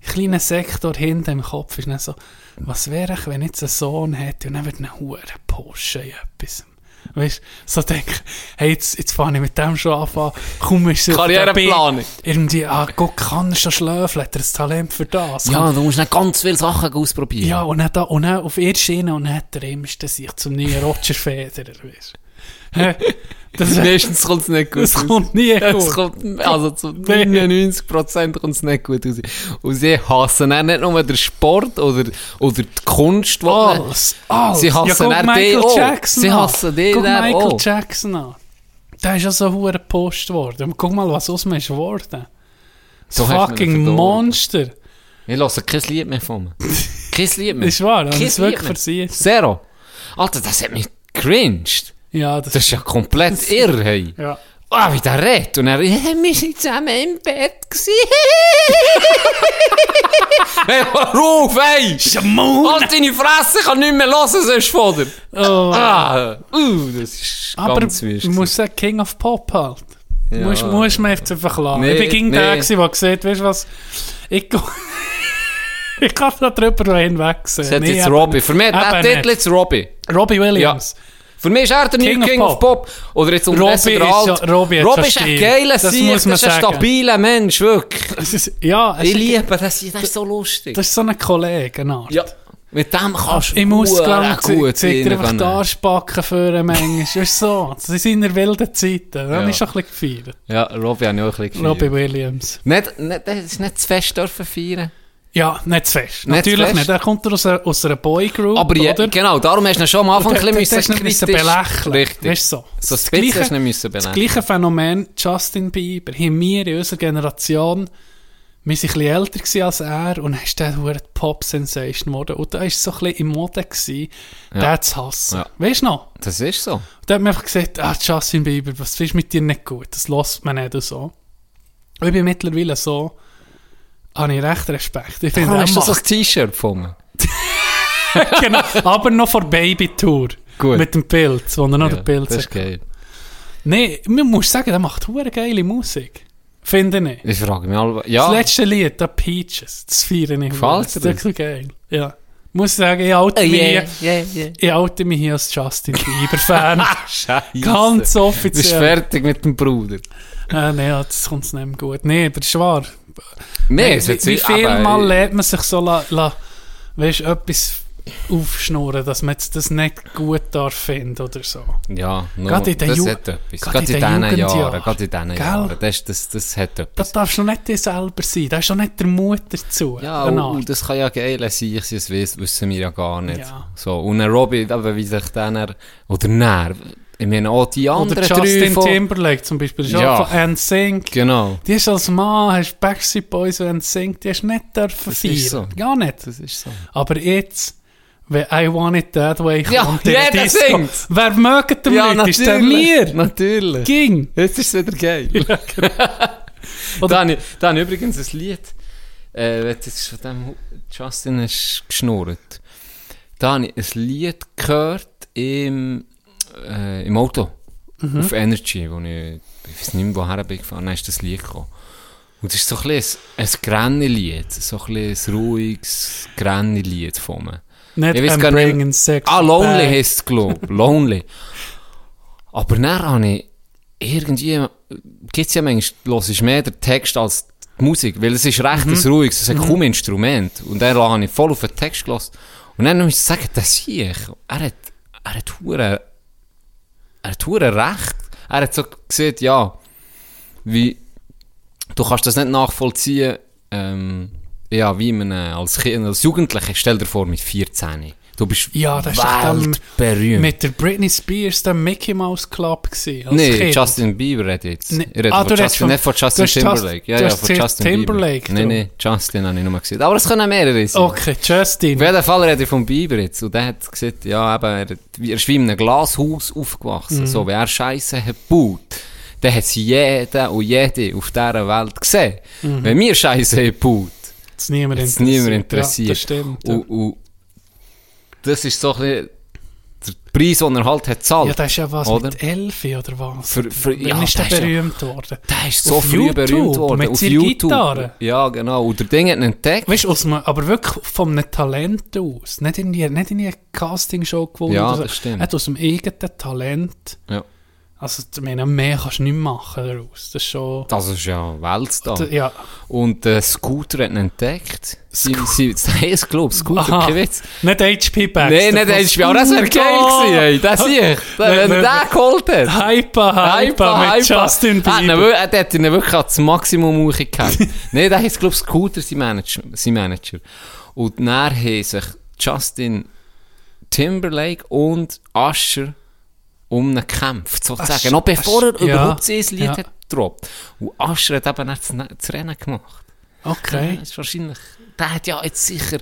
kleiner Sektor hinter im Kopf ist dann so, was wäre ich, wenn ich jetzt einen Sohn hätte und dann würde einen Huren pushen in etwas. Weißt du, so denke hey, jetzt, jetzt fange ich mit dem schon an, komm, ist so Karriereplanung. Irgendwie, ah, Gott kann er schon schlafen, hat er ein Talent für das. Ja, du musst nicht ganz viele Sachen ausprobieren. Ja, und dann, da, und dann auf ihr Schiene und dann hat er immer sich zum neuen Roger Federer, weißt du. Das, <laughs> Meistens kommt es nicht gut das raus. kommt nie Es gut. kommt, also zu 99% kommt es nicht gut raus. Und sie hassen dann nicht nur den Sport oder, oder die Kunst, die Alles, alles. Sie hassen dann Michael auch. Jackson Sie hassen die Guck Michael auch. Jackson an. Der ist ja so hure gepostet worden. Und guck mal, was aus ihm ist geworden. So Das du fucking. Monster. Ich höre kein Lied mehr von mir. Kein Lied mehr. <laughs> Ist wahr, das ist wirklich versiegt. Zero. Alter, das hat mich cringed. Ja, das, Das ist ja komplett irre, hey. ja. Ah, wie der redet. Und er, ja, wir sind zusammen im Bett hey, hör auf, ey! Schamon! Halt deine Fresse, ich kann nicht mehr hören, sonst von dir. Oh. Ah, uh, das ist Aber ganz ich wüst. muss sagen, King of Pop halt. Ja. Musst, musst mir jetzt einfach lassen. Nee, ich bin gegen nee. der, der gesagt weißt du was, ich, ich kann da drüber hinwegsehen. Das hat Nee, jetzt Robbie. Für mich hat der Titel jetzt Robbie. Robbie Williams. Für mich ist er der King of King of Pop. Oder jetzt unterdessen Robbie der ist Alt. Robbie hat Robbie ist ein geiler Sieg, muss das ist ein sagen. stabiler Mensch, wirklich. Das ist, ja, Ich ist- liebe das, das ist so lustig. das ist so ein Kollege, eine Art. Ja, mit dem kannst du gut ich, zeigt er einfach die. Arschbacken für einen manchmal. Ist so. Das ist in der wilden Zeiten. Dann Ja. ist schon ein bisschen gefeiert. Ja, Robbie ich auch ein bisschen Robbie gefeiert. Williams. Nicht, nicht, das ist nicht zu fest dürfen feiern. Ja, nicht zu fest. Nicht Natürlich fest. nicht. Er kommt aus einer, aus einer Boygroup, Aber ja, oder? genau, darum hast du ihn schon am Anfang Und ein bisschen müssen belächeln. Richtig. Weißt du so? So Das Gleiche- nicht müssen Das belächeln. gleiche Phänomen Justin Bieber haben wir in unserer Generation, wir waren ein bisschen älter als er und dann ist hure die Pop-Sensation geworden. Und da war es so ein bisschen in Mode, gewesen, Ja. den zu hassen. Ja. Weißt du noch? Das ist so. Da hat man einfach gesagt, ah, Justin Bieber, was ist mit dir nicht gut? Das lässt man nicht und so. Und ich bin mittlerweile so, habe ich recht Respekt. Ich finde, er hast du so ein T-Shirt gefunden? <laughs> genau, aber noch vor Baby-Tour. Gut. Mit dem Pilz, wo er noch den Pilz das ist geil. Nein, man muss sagen, der macht hure geile Musik. Finde ich. Ich frage mich alle, Das ja, letzte Lied, da Peaches, das feiere ich. Gefällt's Das dir? ist wirklich geil. Ja. Muss sagen, ich oute, Oh, mich, yeah, hier, yeah, yeah. ich oute mich hier als Justin Bieber-Fan. <laughs> Scheiße. Ganz Du bist offiziell. fertig mit dem Bruder. Äh, nee, ja, das kommt nicht mehr gut. Nee, aber das ist wahr. Nee, wie, es wie sich- viel aber- Mal lernt man sich so, la, la, weißt, etwas aufschnurren, dass man jetzt das nicht gut darf finden oder so. Ja, nur, Gerade in den das Ju- hat etwas. gerade Gerade in diesen Jahren, gerade in diesen Gell? Jahren. Das, das, das hat Da etwas. darfst du nicht dir selber sein. Da ist doch nicht der Mut dazu. Ja, und, und das kann ja geil sein, das wiss- wissen wir ja gar nicht. Ja. So, und ein Robby, aber wie sich dann, er- oder näher, ich meine auch die Oder anderen drei Justin von, Timberlake zum Beispiel. Ist Ja. auch von NSYNC. Genau, Die ist als Mann, hast Backstreet Boys und NSYNC, die hast du nicht dürfen Das ist feiern. so. Gar nicht. das ist so. Aber jetzt, wenn I Want It That Way Ja, kommt, in der jeder Disco, singt's. wer mögt dem Ja, nicht? Ist der mir? Natürlich. Ging. Jetzt ist es wieder geil. <laughs> <laughs> Oder- da, habe ich, da habe ich übrigens ein Lied, äh, wenn jetzt von dem Justin hast geschnurrt. Da habe ich ein Lied gehört im, äh, im Auto. Mhm. Auf Energy, wo ich, ich weiß nicht mehr, woher bin gefahren, dann ist das Lied gekommen. Und das ist so ein bisschen ein, ein Granny-Lied, so ein bisschen ein ruhiges Granny-Lied von mir. Nicht Ich weiß gar nicht- sex Ah, Lonely back. heisst es, glaube. Lonely. Aber dann habe ich irgendwie, gibt es ja manchmal, hörst du mehr den Text als die Musik, weil es ist recht Mhm. ein ruhiges, es hat kaum Instrument. Und dann habe ich voll auf den Text gelassen. Und dann muss ich sagen, das sehe ich. Er hat, er hat hure, er hat recht. Er hat so gesagt, ja, wie, du kannst das nicht nachvollziehen, ähm, ja, wie man äh, als Kind, als Jugendlicher, stell dir vor, mit 14. Du bist Ja, das weltberühmt. Mit der Britney Spears der Mickey Mouse Club gewesen. Kind. Justin Bieber redet jetzt. Nee. Ich rede Ah, von Justin, von- nicht von Justin Timberlake. Ja, ja, von Justin Timberlake Bieber. Drum. nee, Justin habe ich nur gesehen. Aber es können mehrere sein. Okay, Justin. Auf jeden Fall rede ich von Bieber jetzt. Und der hat gesagt, ja, eben, er, hat- er ist wie in einem Glashaus aufgewachsen. Mhm. So, wie er Scheiße hat gebaut. Dann hat sie jeder und jede auf dieser Welt gesehen. Mhm. Wenn wir Scheiße haben gebaut, Das niemand hat es niemand interessiert. Ja, das stimmt. Und, und das ist so ein bisschen der Preis, den er halt hat gezahlt. Ja, das ist ja was oder? mit Elfi oder was? Für- für- Wann ja, ist der ist ja- berühmt worden? Der ist so Auf früh YouTube, berühmt worden. mit auf YouTube. Gitarre. Ja, genau. Und der Ding hat ihn entdeckt. Weißt du, aber wirklich von einem Talent aus. Nicht in die, nicht in die Castingshow gewonnen. Ja, so. das stimmt. Er hat aus dem eigenen Talent. Ja. Also, ich meine, mehr kannst du nicht machen daraus. Das ist schon. Das ist ja Weltstar. Ja, Und der Scooter hat ihn entdeckt. Sie, sie, <laughs> sie es glaube Scooter, Aha. kein Witz. nicht HP Baxter. Nein, nicht Spiel. Aber das wäre geil gewesen, ey. Das sehe <laughs> ich. Wenn er den geholt hat. Hyper, Hyper mit Justin Ah, Bieber. Er hat ihn wirklich ans Maximum hochgehauen. <laughs> Nein, der heisst, glaube ich, Scooter, sein Manager. Sein Manager. Und dann haben sich Justin Timberlake und Usher um ihn gekämpft, sozusagen. Noch bevor er Usher- ja, überhaupt sein Lied ja. hat gedroppt. Und Usher hat eben das, Rennen gemacht. Okay. Das ist wahrscheinlich, der hat ja jetzt sicher,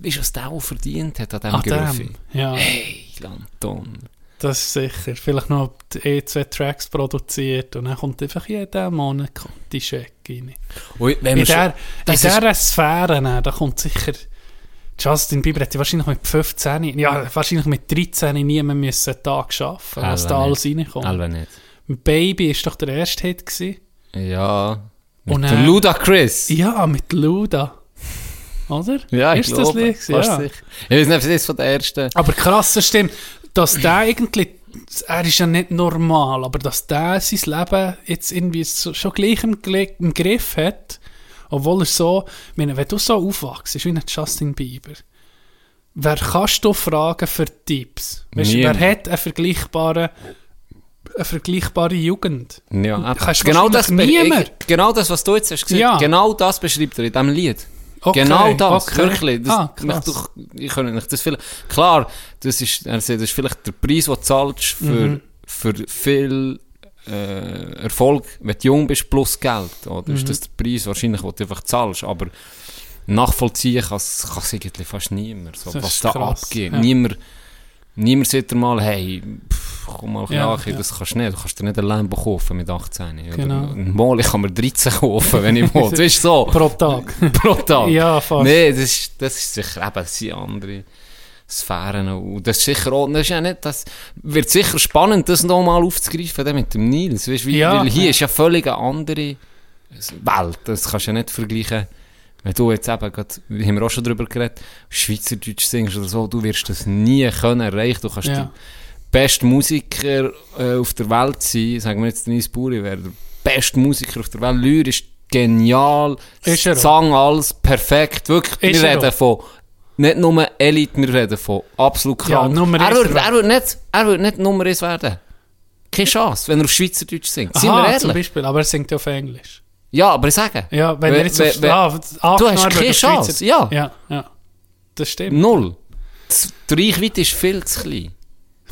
weißt du, was der auch verdient hat an diesem Griff? dem. Ja, Hey, Lanton. das ist sicher. Vielleicht noch die E2 Tracks produziert und dann kommt einfach jeden Monat die Scheck rein. Und wenn In schon- in dieser Sphäre, ne, da kommt sicher Justin Bieber hätte wahrscheinlich mit 15, ja, wahrscheinlich mit 13 niemand müssen einen Tag arbeiten, was Alle da alles reinkommt. Alle nicht. Baby ist doch der erste Hit gewesen. Ja. Mit Und der dann- Ludacris. Ja, mit Luda. Oder? <laughs> Ja, ich ist das glaube. Lied gewesen? fast Ja. sicher. Ich weiß nicht, das ist von der ersten. Aber krass, das stimmt, dass der eigentlich, er ist ja nicht normal, aber dass der sein Leben jetzt irgendwie so, schon gleich im, im Griff hat, obwohl er so, ich meine, wenn du so aufwachst, wie ein Justin Bieber, wer kannst du fragen für Tipps? Weißt, wer hat eine vergleichbare, eine vergleichbare Jugend? Ja, genau, das, ich- genau das, was du jetzt hast gesagt, Ja. genau das beschreibt er in diesem Lied. Okay, genau das, okay. wirklich. Das, Ah, krass. doch, ich könnte nicht das viel, klar, das ist, er sagt, das ist vielleicht der Preis, den du zahlst für, Mhm. für viel äh, Erfolg, wenn du jung bist, plus Geld. Oder? Mhm. Ist das der Preis wahrscheinlich, den du einfach zahlst. Aber nachvollziehen kann es eigentlich fast niemand, so, was da krass, abgeht. ja. Niemand, niemand sagt dir mal, hey, pff, komm mal Ja, ja, ja. das kannst du nicht. Du kannst dir nicht ein Lambo kaufen mit 18. Genau. Mal, ich kann mir 13 kaufen, wenn ich will. <laughs> Das ist so. Pro Tag. <laughs> Pro Tag. ja, fast. Nein, das ist, das ist sicher eben, das sind andere Sphären. Und das ist sicher auch, das ist ja nicht, das wird sicher spannend, das nochmal aufzugreifen, dann mit dem Nils. Weißt, wie, Ja, weil hier ja. ist ja völlig eine andere Welt. Das kannst du ja nicht vergleichen. Wenn du jetzt eben, grad, wir haben auch schon darüber geredet, Schweizerdeutsch singst oder so, du wirst das nie können erreichen. Du kannst Ja. der beste Musiker äh, auf der Welt sein. Sagen wir jetzt Denise Buri wäre der beste Musiker auf der Welt. Lyrisch genial. Sang alles perfekt. Wirklich, Ist wir reden auch. von nicht nur Elite, wir reden von absolut Ja, krank. Nummer er, wird, er, wird nicht, er wird nicht Nummer 1 werden. Keine Chance, wenn er auf Schweizerdeutsch singt. Sind wir Aha, ehrlich? zum Beispiel, aber er singt ja auf Englisch. Ja, aber ich sage. Ja, wenn We- er jetzt we- auf, we- ah, Du hast keine Chance, ja. Ja, ja. Das stimmt. Null. Die Reichweite ist viel zu klein.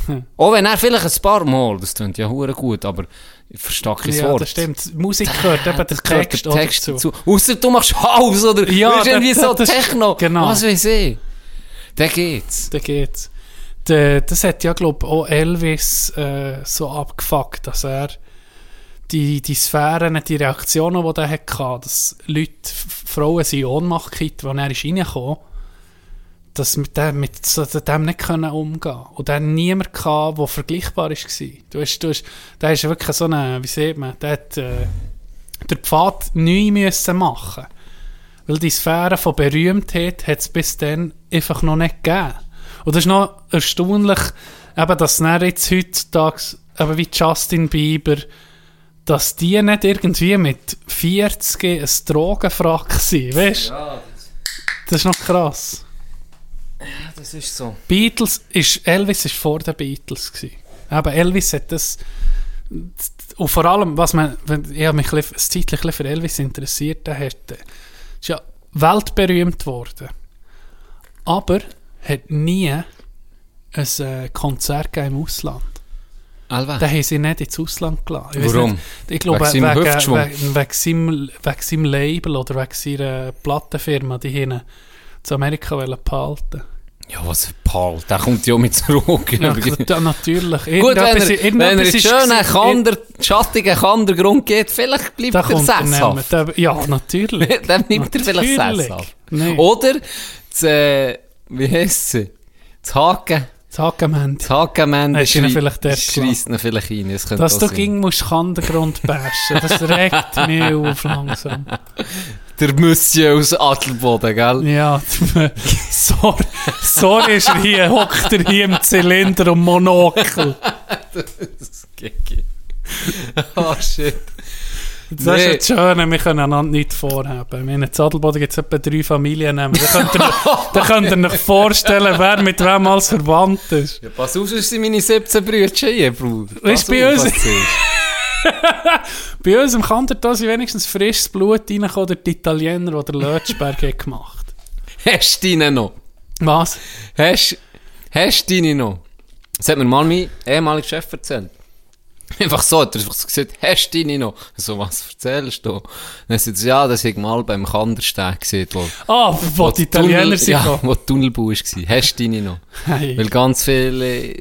<laughs> Auch wenn er vielleicht ein paar Mal, das klingt ja hure gut, aber ich verstehe kein Ja, Wort. das stimmt. Musik gehört <laughs> eben der Das gehört Text, der Text dazu. Ausser du machst Haus oder Ja, ja, irgendwie <laughs> das- so das- Techno. genau. Was weiß ich. Dann geht's. Da geht's. Der, das hat ja, glaube ich, auch Elvis äh, so abgefuckt, dass er die, die Sphären, die Reaktionen, die er hatte, dass Leute, Frauen in Ohnmacht gekriegt, als er ist reingekommen dass mit dem, mit so dem nicht können umgehen Und dann niemand hatte, der vergleichbar war. Du hast, du hast, der ist wirklich so eine, wie sieht man, der hat äh, den Pfad neu müssen machen weil die Sphäre von Berühmtheit hat es bis dann einfach noch nicht gegeben. Und das ist noch erstaunlich, eben, dass dann jetzt heutzutage, eben wie Justin Bieber, dass die nicht irgendwie mit 40 ein Drogenfrack sind, weißt du? Das ist noch krass. Das ist so. Beatles ist, Elvis ist vor den Beatles gewesen. Eben, Elvis hat das, und vor allem, was man, wenn, ich habe mich ein bisschen für Elvis interessiert, der hat, ist ja weltberühmt geworden. Aber hat nie ein äh, Konzert im Ausland. Alva. Den haben sie nicht ins Ausland gelassen. Ich Warum? Nicht, ich glaube, Wegen seinem wegen, wegen, wegen, seinem, wegen seinem Label oder wegen seiner Plattenfirma, die ihn zu Amerika behalten Ja, was für Paul. Der kommt ja mit zurück. Ja, ja, natürlich. Gut, wenn er, wenn er ist schönen. Kander, schattigen Kandergrund geht, vielleicht bleibt er sesshaft. Da- Ja, natürlich. <laughs> Dann bleibt er vielleicht sesshaft. Nein. Oder, das, äh, wie heisst sie? Das Haken. Das Hakenmend. Das dort schreist ihn vielleicht rein. Das Dass du ging musst Kandergrund bashen, das regt mich auf langsam. <laughs> Der Monsieur aus Adelboden, gell? Ja, <laughs> sorry, sorry ist er hier, hockt er hier im Zylinder und Monokel. <laughs> Gigi. oh shit. Das Nee. ist das Schöne, wir können einander nicht vorhaben. In Zadelboden gibt es etwa drei Familiennamen. Da könnt ihr, da könnt ihr euch vorstellen, wer mit wem als verwandt ist. Ja, pass auf, sonst sind meine 17 Brüder hier, Bruder. Ist bei uns-. <laughs> Bei uns im Kanton sind wenigstens frisches Blut reingekommen, durch die Italiener, die der Lötschberg hat gemacht Hast du deine noch? Was? Hast, hast du deine noch? Das hat mir mal mein ehemaliger Chef erzählt. <laughs> Einfach so, hat er einfach so gesagt, hast du deine noch? So, was erzählst du? Dann sagt er, ja, das ich mal beim Kandersteg gesehen, wo, Ah, wo die Italiener Tunnel, sind Ja, wo die Tunnelbau war. Hast du deine noch? Hey. Weil ganz viele,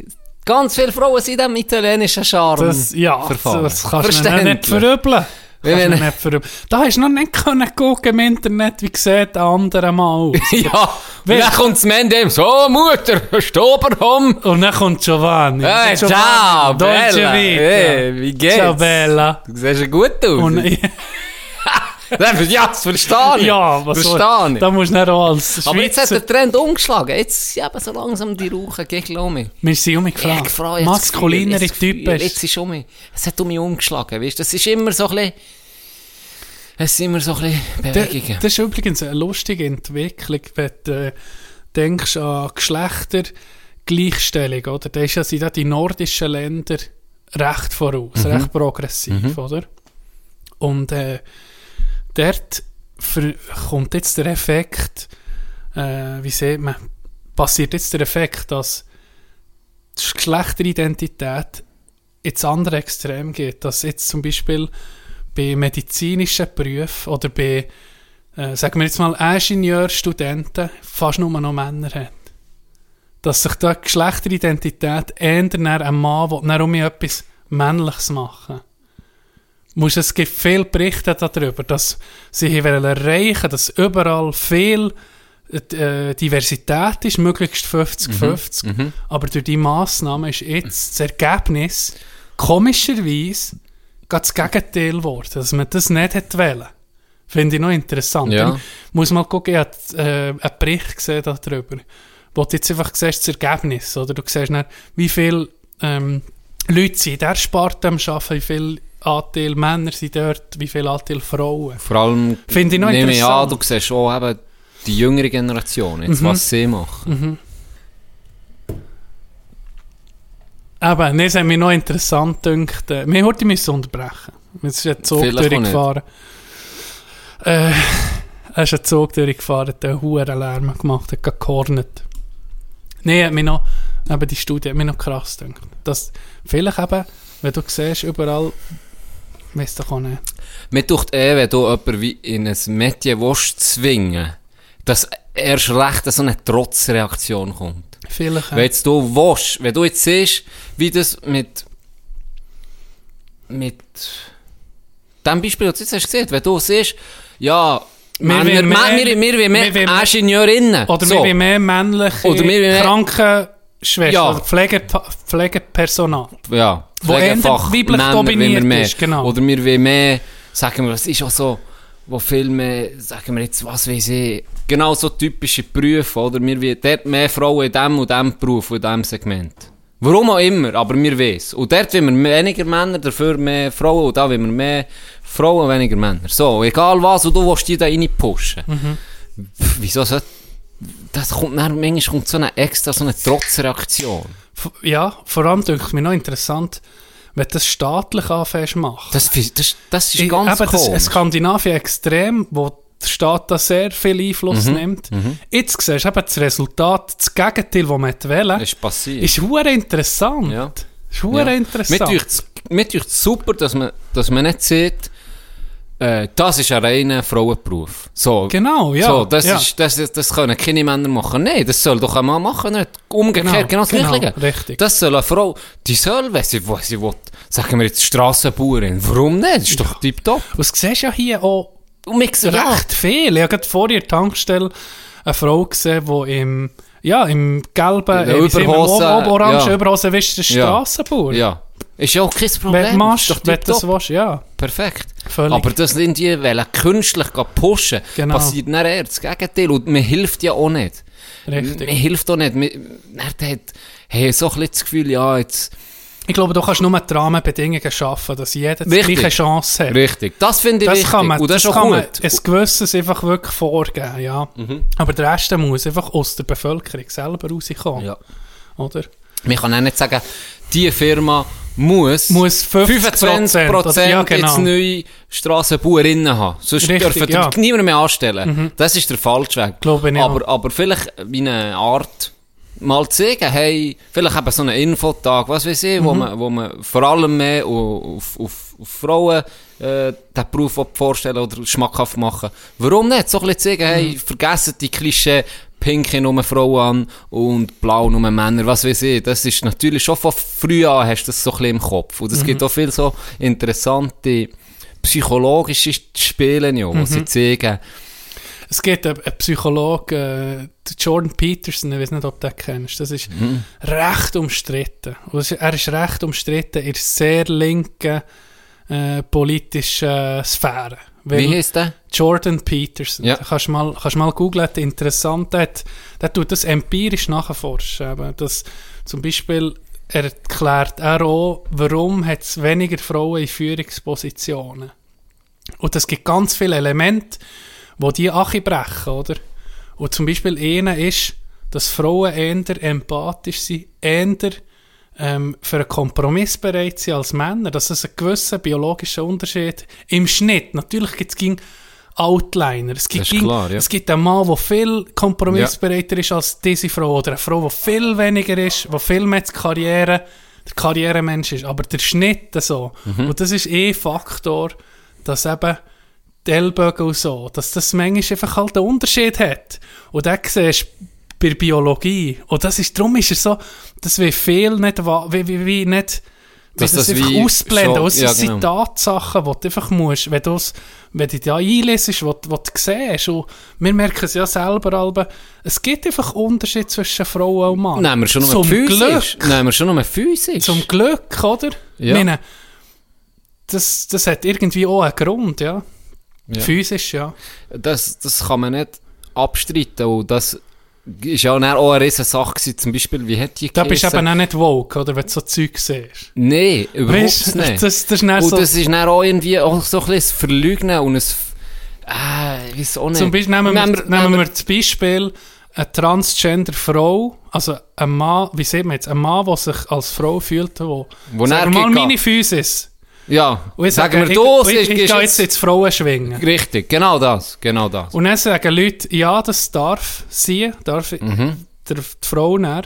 ganz viele Frauen sind dem italienischen Charme Das, ja, verfahren. das kannst du nicht verübeln. Kannst du nicht verübeln. Da hast du noch nicht können gucken im Internet, wie sieht der andere mal aus. <laughs> Ja, Weißt- dann kommt das Mende so, Mutter, Stoberhom. Und dann kommt Giovanni. Hey, Giovanni, ciao, Dolce Bella. Hey, wie geht's? Ciao, Bella. Du siehst ja gut aus. Und, <laughs> ja, das verstehe ich. ja, was verstehe ich. Da musst du nicht auch als Aber jetzt hat Schweizer... der Trend umgeschlagen. Jetzt sind eben so langsam die Rauchen gegen um mich. Wir sind Ich umgefragt. gefragt, jetzt das Maskulinere jetzt Typen. Jetzt ist um mich. Es hat um mich umgeschlagen, weißt du. Das ist immer so ein bisschen... Es sind immer so ein bisschen Bewegungen. Das ist übrigens eine lustige Entwicklung, wenn du äh, denkst an Geschlechtergleichstellung, oder? Da ist ja, sind ja die nordischen Länder recht voraus, recht progressiv, oder? Und äh, dort kommt jetzt der Effekt, äh, wie sieht man, passiert jetzt der Effekt, dass die Geschlechteridentität ins andere Extrem geht, dass jetzt zum Beispiel bei medizinischen Berufen oder bei, äh, sagen wir jetzt mal, Ingenieurstudenten fast nur noch Männer hat. Dass sich da die Geschlechteridentität ändert, ein Mann will um etwas Männliches machen. Muss, es gibt viele Berichte darüber, dass sie wollen erreichen dass überall viel äh, Diversität ist, möglichst 50-50. Mhm. Aber durch die Massnahmen ist jetzt das Ergebnis, komischerweise, das Gegenteil geworden, dass man das nicht hätte wollen. Finde ich noch interessant. Ja. Dann muss mal gucken, ich habe äh, einen Bericht gesehen darüber, wo du jetzt einfach siehst, das Ergebnis, oder? Du siehst dann, wie viele ähm, Leute sind in der Sparte am Arbeiten, wie viel Anteil Männer sind dort, wie viel Anteil Frauen. Vor allem, Finde ich noch nehme ich an, du siehst auch eben die jüngere Generation, jetzt, Mhm. was sie machen. Eben, nee, es hat mich noch interessant gedacht. Äh, wir heute müssen unterbrechen. Es ist ein Zug Vielleicht durchgefahren. Äh, er ist ein Zug durchgefahren, der hohen Lärm gemacht hat, gehornet. Nee, hat mich noch, eben die Studie hat mich noch krass gedacht. Dass vielleicht eben, wenn du siehst, überall, weißt du auch nicht. Mir tut eh, wenn du jemanden wie in ein Mädchen willst zwingen, dass erst recht so eine Trotzreaktion kommt. Vielleicht, Wenn äh, jetzt du willst, wenn du jetzt siehst, wie das mit, mit dem Beispiel, das du jetzt hast gesehen, wenn du siehst, ja, Wir Männer, mehr- wir, wir, wir, wir, wir mehr- Ingenieurinnen. oder so. wir wollen mehr männliche Oder wir mehr- Krankenschwestern, Ja. oder Pflege, Pflegepersonal. Ja, Wo Pflegefach, weiblich Männer dominiert mehr. ist, genau. Oder wir wollen mehr, sagen wir, es ist auch so, wo viel mehr, sagen wir jetzt, was weiß ich, genau so typische Berufe, oder? Wir wollen dort mehr Frauen in diesem und diesem Beruf, und in diesem Segment. Warum auch immer, aber wir wissen. Und dort wollen wir weniger Männer, dafür mehr Frauen, und da wollen wir mehr Frauen, weniger Männer. So, egal was, und du willst die da rein pushen. Pff, Wieso so, das kommt dann, manchmal kommt so eine extra, so eine Trotzreaktion. Ja, vor allem denke ich mir noch interessant, wenn du das staatlich anfängst machen. Das, das, das ist Ich- ganz eben, das, Skandinavien extrem, wo der Staat da sehr viel Einfluss Mhm, nimmt. Jetzt siehst du eben das Resultat, das Gegenteil, das man wählen ist passiert. ist interessant. Ja. Ist Ja. interessant. Mir Mir dünkt super, dass man, dass man nicht sieht, äh, das ist ein reiner Frauenberuf. So, Genau, ja. So, das, ja. ist, das, das, das können keine Männer machen. Nein, das soll doch ein Mann machen, nicht umgekehrt, genau, das Gleiche. richtig. Das soll eine Frau, die soll, wenn sie, wenn sie will, sagen wir jetzt Strassenbauerin, warum nicht? Das ist doch tipptopp. Und du siehst ja hier auch Und ja, recht viel. Ich habe gerade vor der Tankstelle eine Frau gesehen, die im, ja, im gelben, der äh, Überhose, orange ja. Überhose, weißt du, der Ja. Strassenbauer. ja. Ist ja auch kein Problem. Wenn du machst, Ist doch wenn du das willst, ja. Perfekt. Völlig. Aber das sind die, wollen künstlich pushen, Genau. passiert dann eher das Gegenteil. Und man hilft ja auch nicht. Richtig. Man hilft auch nicht. Man, man hat hey, so ein bisschen das Gefühl, ja, jetzt... Ich glaube, du kannst nur die Rahmenbedingungen schaffen, dass jeder die gleiche Chance hat. Richtig. Das finde ich Das wichtig. kann man, Und das, ist auch kann man gut. ein gewisses einfach wirklich vorgeben, ja. Mhm. Aber der Rest muss einfach aus der Bevölkerung selber rauskommen, Ja. oder? Man kann auch nicht sagen, die Firma muss, Muss 50% 25% ja, genau. jetzt neue Strassenbauerinnen haben. Sonst Richtig, dürfen ja. Mhm. niemand mehr anstellen. Das ist der falsche Weg. Glaube ich aber, aber vielleicht wie eine Art mal zu sagen, hey, vielleicht eben so einen Infotag, was weiß ich, Mhm. wo, man, wo man vor allem mehr auf, auf, auf Frauen äh, den Beruf vorstellen oder schmackhaft machen. Warum nicht? So ein bisschen zu sagen, hey, Mhm. vergessen die Klischee, pinke nur Frauen an und blau nur Männer, was weiß ich. Das ist natürlich schon von früh an hast du das so ein bisschen im Kopf. Und es Mhm. gibt auch viel so interessante psychologische Spiele, ja, wo Mhm. sie zeigen, Es gibt einen, Psychologen, äh, Jordan Peterson, ich weiß nicht, ob du den kennst, das ist Mhm. recht umstritten. Er ist recht umstritten in sehr linken äh, politischen Sphäre. Wie heisst der? Jordan Peterson. Ja. Kannst mal, kannst mal googlen, der interessant, der, hat- der tut das empirisch nachforschen. Eben, dass zum Beispiel erklärt er auch, warum hat es weniger Frauen in Führungspositionen. Und es gibt ganz viele Elemente, wo die Ache brechen, oder? Und zum Beispiel einer ist, dass Frauen eher empathisch sind, eher ähm, für einen Kompromiss bereit sind als Männer, dass es einen gewissen biologischen Unterschied im Schnitt, natürlich gibt es gegen Outliner, es gibt, klar, ja. es gibt einen Mann, der viel kompromissbereiter ist als diese Frau, oder eine Frau, die viel weniger ist, die viel mehr die Karriere, der Karrieremensch ist, aber der Schnitt so. Mhm. Und das ist eh Faktor, dass eben die Ellbogen und so, dass das manchmal einfach halt einen Unterschied hat. Und dann siehst du bei der Biologie, und das ist, darum ist es so, dass wir viel nicht, wie, wie, wie nicht, Dass das, das einfach ausblenden. schon- es ja, sind genau. Tatsachen, die du einfach musst, wenn, du's, wenn du da einlesest, was du siehst. Und wir merken es ja selber, aber es gibt einfach Unterschied zwischen Frau und Mann. Nehmen wir schon nur Zum physisch. Glück. Nehmen wir schon nur physisch. Zum Glück, oder? Ja. Meine, das, das hat irgendwie auch einen Grund, ja. Ja. Physisch, ja. Das, das kann man nicht abstreiten. Und das ist ja auch eine riesen Sache gewesen. Zum Beispiel, wie hat die Da bist du eben auch nicht woke, oder, wenn du so Zeug siehst. Nee, überhaupt Weißt, nicht. das, das ist und so, das ist dann auch irgendwie auch so ein bisschen ein Verleugnen und ein... Äh, ich auch nicht. zum Beispiel nehmen wir, Nehmen nehmen wir- nehmen wir das Beispiel, eine Transgender-Frau, also ein Mann, wie sieht man jetzt, ein Mann, der sich als Frau fühlt, wo, Wo sagen wir mal, meine Physis. Ja, Und ich sagen sage, wir, du ich, ich, ich, gehe jetzt ins Frauen schwingen. Richtig, genau das, genau das. Und dann sagen Leute, ja, das darf sie, darf Mhm. der, die Frau näher.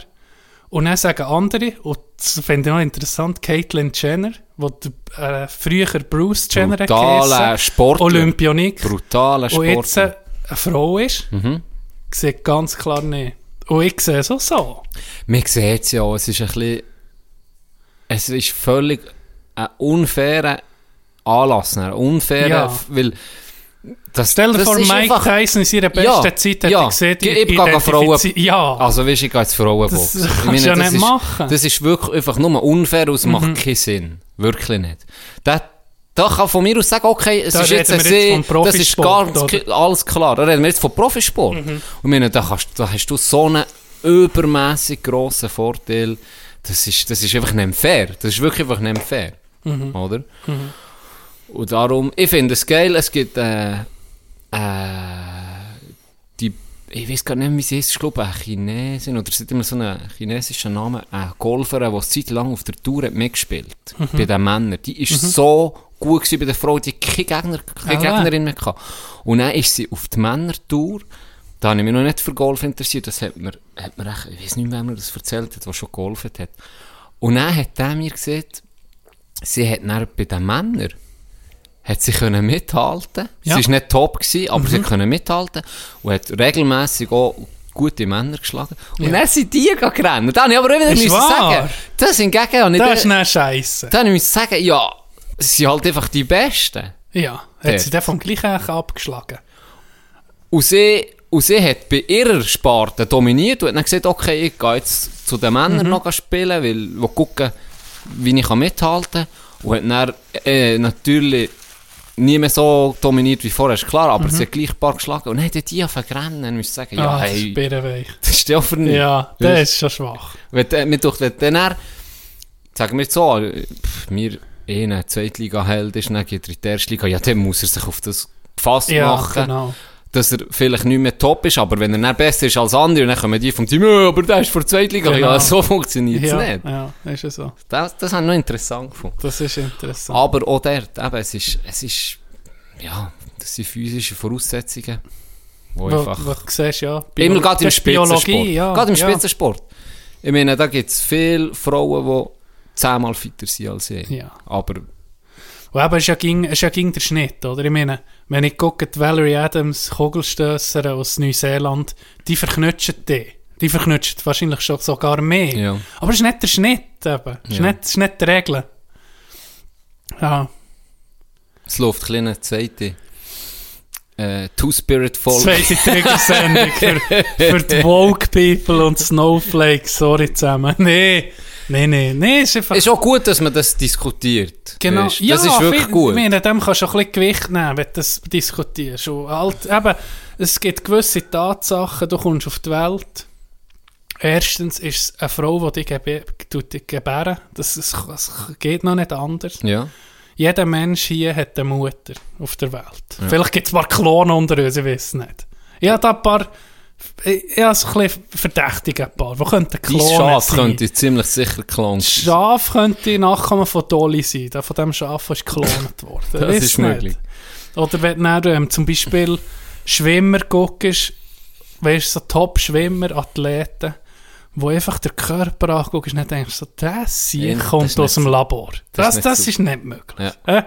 Und dann sagen andere, und das finde ich noch interessant, Caitlyn Jenner, die äh, früher Bruce Jenner geheissen, Sportler. Olympioniker, Brutaler und jetzt äh, eine Frau ist, Mhm. sieht ganz klar nicht. Und ich sehe es auch so. Man sieht es ja, es ist ein bisschen... Es ist völlig ein unfairer Anlass, ein unfairer... Ja. Weil... Das, Stell dir das vor, Mike einfach- Tyson in seiner besten Ja, Zeit hat ja. gesehen, Ich- ich gehe Frauen- Ja, Also weißt ich gehe jetzt Frauenbox. Das kannst du ja nicht ist, machen. Mhm. Das ist wirklich einfach nur unfair und es macht keinen Sinn. Wirklich nicht. Da, da kann von mir aus sagen, okay, es Da ist jetzt ein See, das ist ki- alles klar. Da reden wir jetzt von Profisport. Mhm. Und meine, da, kannst, da hast du so einen übermäßig grossen Vorteil. Das ist, das ist einfach nicht fair. Das ist wirklich einfach nicht fair. Mhm. Oder? Und darum, ich finde es geil, es gibt äh, äh, die, ich weiß gar nicht, wie sie ist, ich glaube, eine Chinesin, oder es hat immer so einen chinesischen Namen, eine Golferin, die Zeit lang auf der Tour hat mitgespielt, Mhm. bei den Männern. Die ist so gut gewesen bei der Frau, die keine, Gegner, keine Ah, Gegnerin mehr gehabt. Und dann ist sie auf die Männertour, da habe ich mich noch nicht für Golf interessiert, das hat mir, hat mir echt, ich weiß nicht mehr, wer mir das erzählt hat, der schon gegolft hat. Und dann hat er mir gesagt, sie hat dann bei den Männern hat sie können mithalten. Ja. Sie war nicht top, gewesen, aber sie können mithalten und hat regelmäßig auch gute Männer geschlagen. Und Ja. dann sind die gerannt. Dann habe ich aber wieder müssen sagen, das hingegen habe ich das ist dann, dann scheiße. dann habe ich sagen, ja, sie sind halt einfach die Besten. Ja, hat Dort. sie den vom gleichen abgeschlagen. Und sie, und sie hat bei ihrer Sparte dominiert und hat dann gesagt, okay, ich gehe jetzt zu den Männern Mhm. noch spielen, weil will gucken, wie ich mithalten kann. Und hat dann äh, natürlich nie mehr so dominiert wie vorher, ist klar, aber sie hat gleich ein paar geschlagen. Und dann hat die angefangen und musste sagen, ja, Mhm. ah, hey, das ist ja für. Ja, der ist schon schwach. Wenn, doch, wenn dann, er- sagen wir so, äh, pff, mir eh ein Zweitliga-Held ist, dann geht er in die erste Liga, ja, dann muss er sich auf das gefasst Ja, machen genau. Dass er vielleicht nicht mehr top ist, aber wenn er dann besser ist als andere, dann kommen die vom Team, «Ja, aber der ist vor Zweitliga. Genau. Ja, so funktioniert es Ja, nicht. ja, ist ja so. Das, das habe ich noch interessant gefunden. Das ist interessant. Aber auch dort, eben, es ist, es ist, ja, das sind physische Voraussetzungen, wo Wo, einfach, wo du siehst, ja. immer Bio- gerade im Biologie, Spitzensport. ja. Gerade im ja. Spitzensport. Ich meine, da gibt es viele Frauen, die zehnmal fitter sind als ich. Ja. Aber, Und eben, es ist ja, ging, es ist ja ging der Schnitt, oder? Ich meine, wenn ich gucke, die Valerie Adams, Kugelstösser aus Neuseeland, die verknutschen die. Die verknutschen wahrscheinlich schon sogar mehr. ja. Aber es ist nicht der Schnitt, eben. Es ist, Ja. nicht, es ist nicht die Regel. Ja, Es läuft ein kleiner zweite, äh, Two-Spirit-Folge. zweite Triggersendung für, für die <laughs> Woke People und Snowflakes, sorry zusammen. Nee, nee, nee, nee, es ist einfach... Ist auch gut, dass man das diskutiert. Genau, Weisst, das ist wirklich viel- gut. Ich meine, dem kannst du ein bisschen Gewicht nehmen, wenn du das diskutierst. Und halt, eben, es gibt gewisse Tatsachen, du kommst auf die Welt. Erstens ist es eine Frau, die dich, gebe, gebären. Das, das, das geht noch nicht anders. Ja. Jeder Mensch hier hat eine Mutter auf der Welt. Vielleicht gibt es ein paar Klonen unter uns, ich weiß es nicht. Ich habe da ein paar, habe so ein bisschen verdächtige ein paar. Wo könnten Dein Klone Schaf sein? könnte ziemlich sicher geklont sein. Schaf könnte Nachkommen von Dolly sein. Von dem Schaf ist geklont worden. <laughs> Das Weiss ist nicht. möglich. Oder wenn du ähm, zum Beispiel Schwimmer guckst, weißt du, so Top-Schwimmer, Athleten, wo einfach der Körper anguckst und denkst so, das Ja, hier das kommt ist aus dem nicht- Labor. das Das, ist nicht das super. ist nicht möglich. Ja. Äh?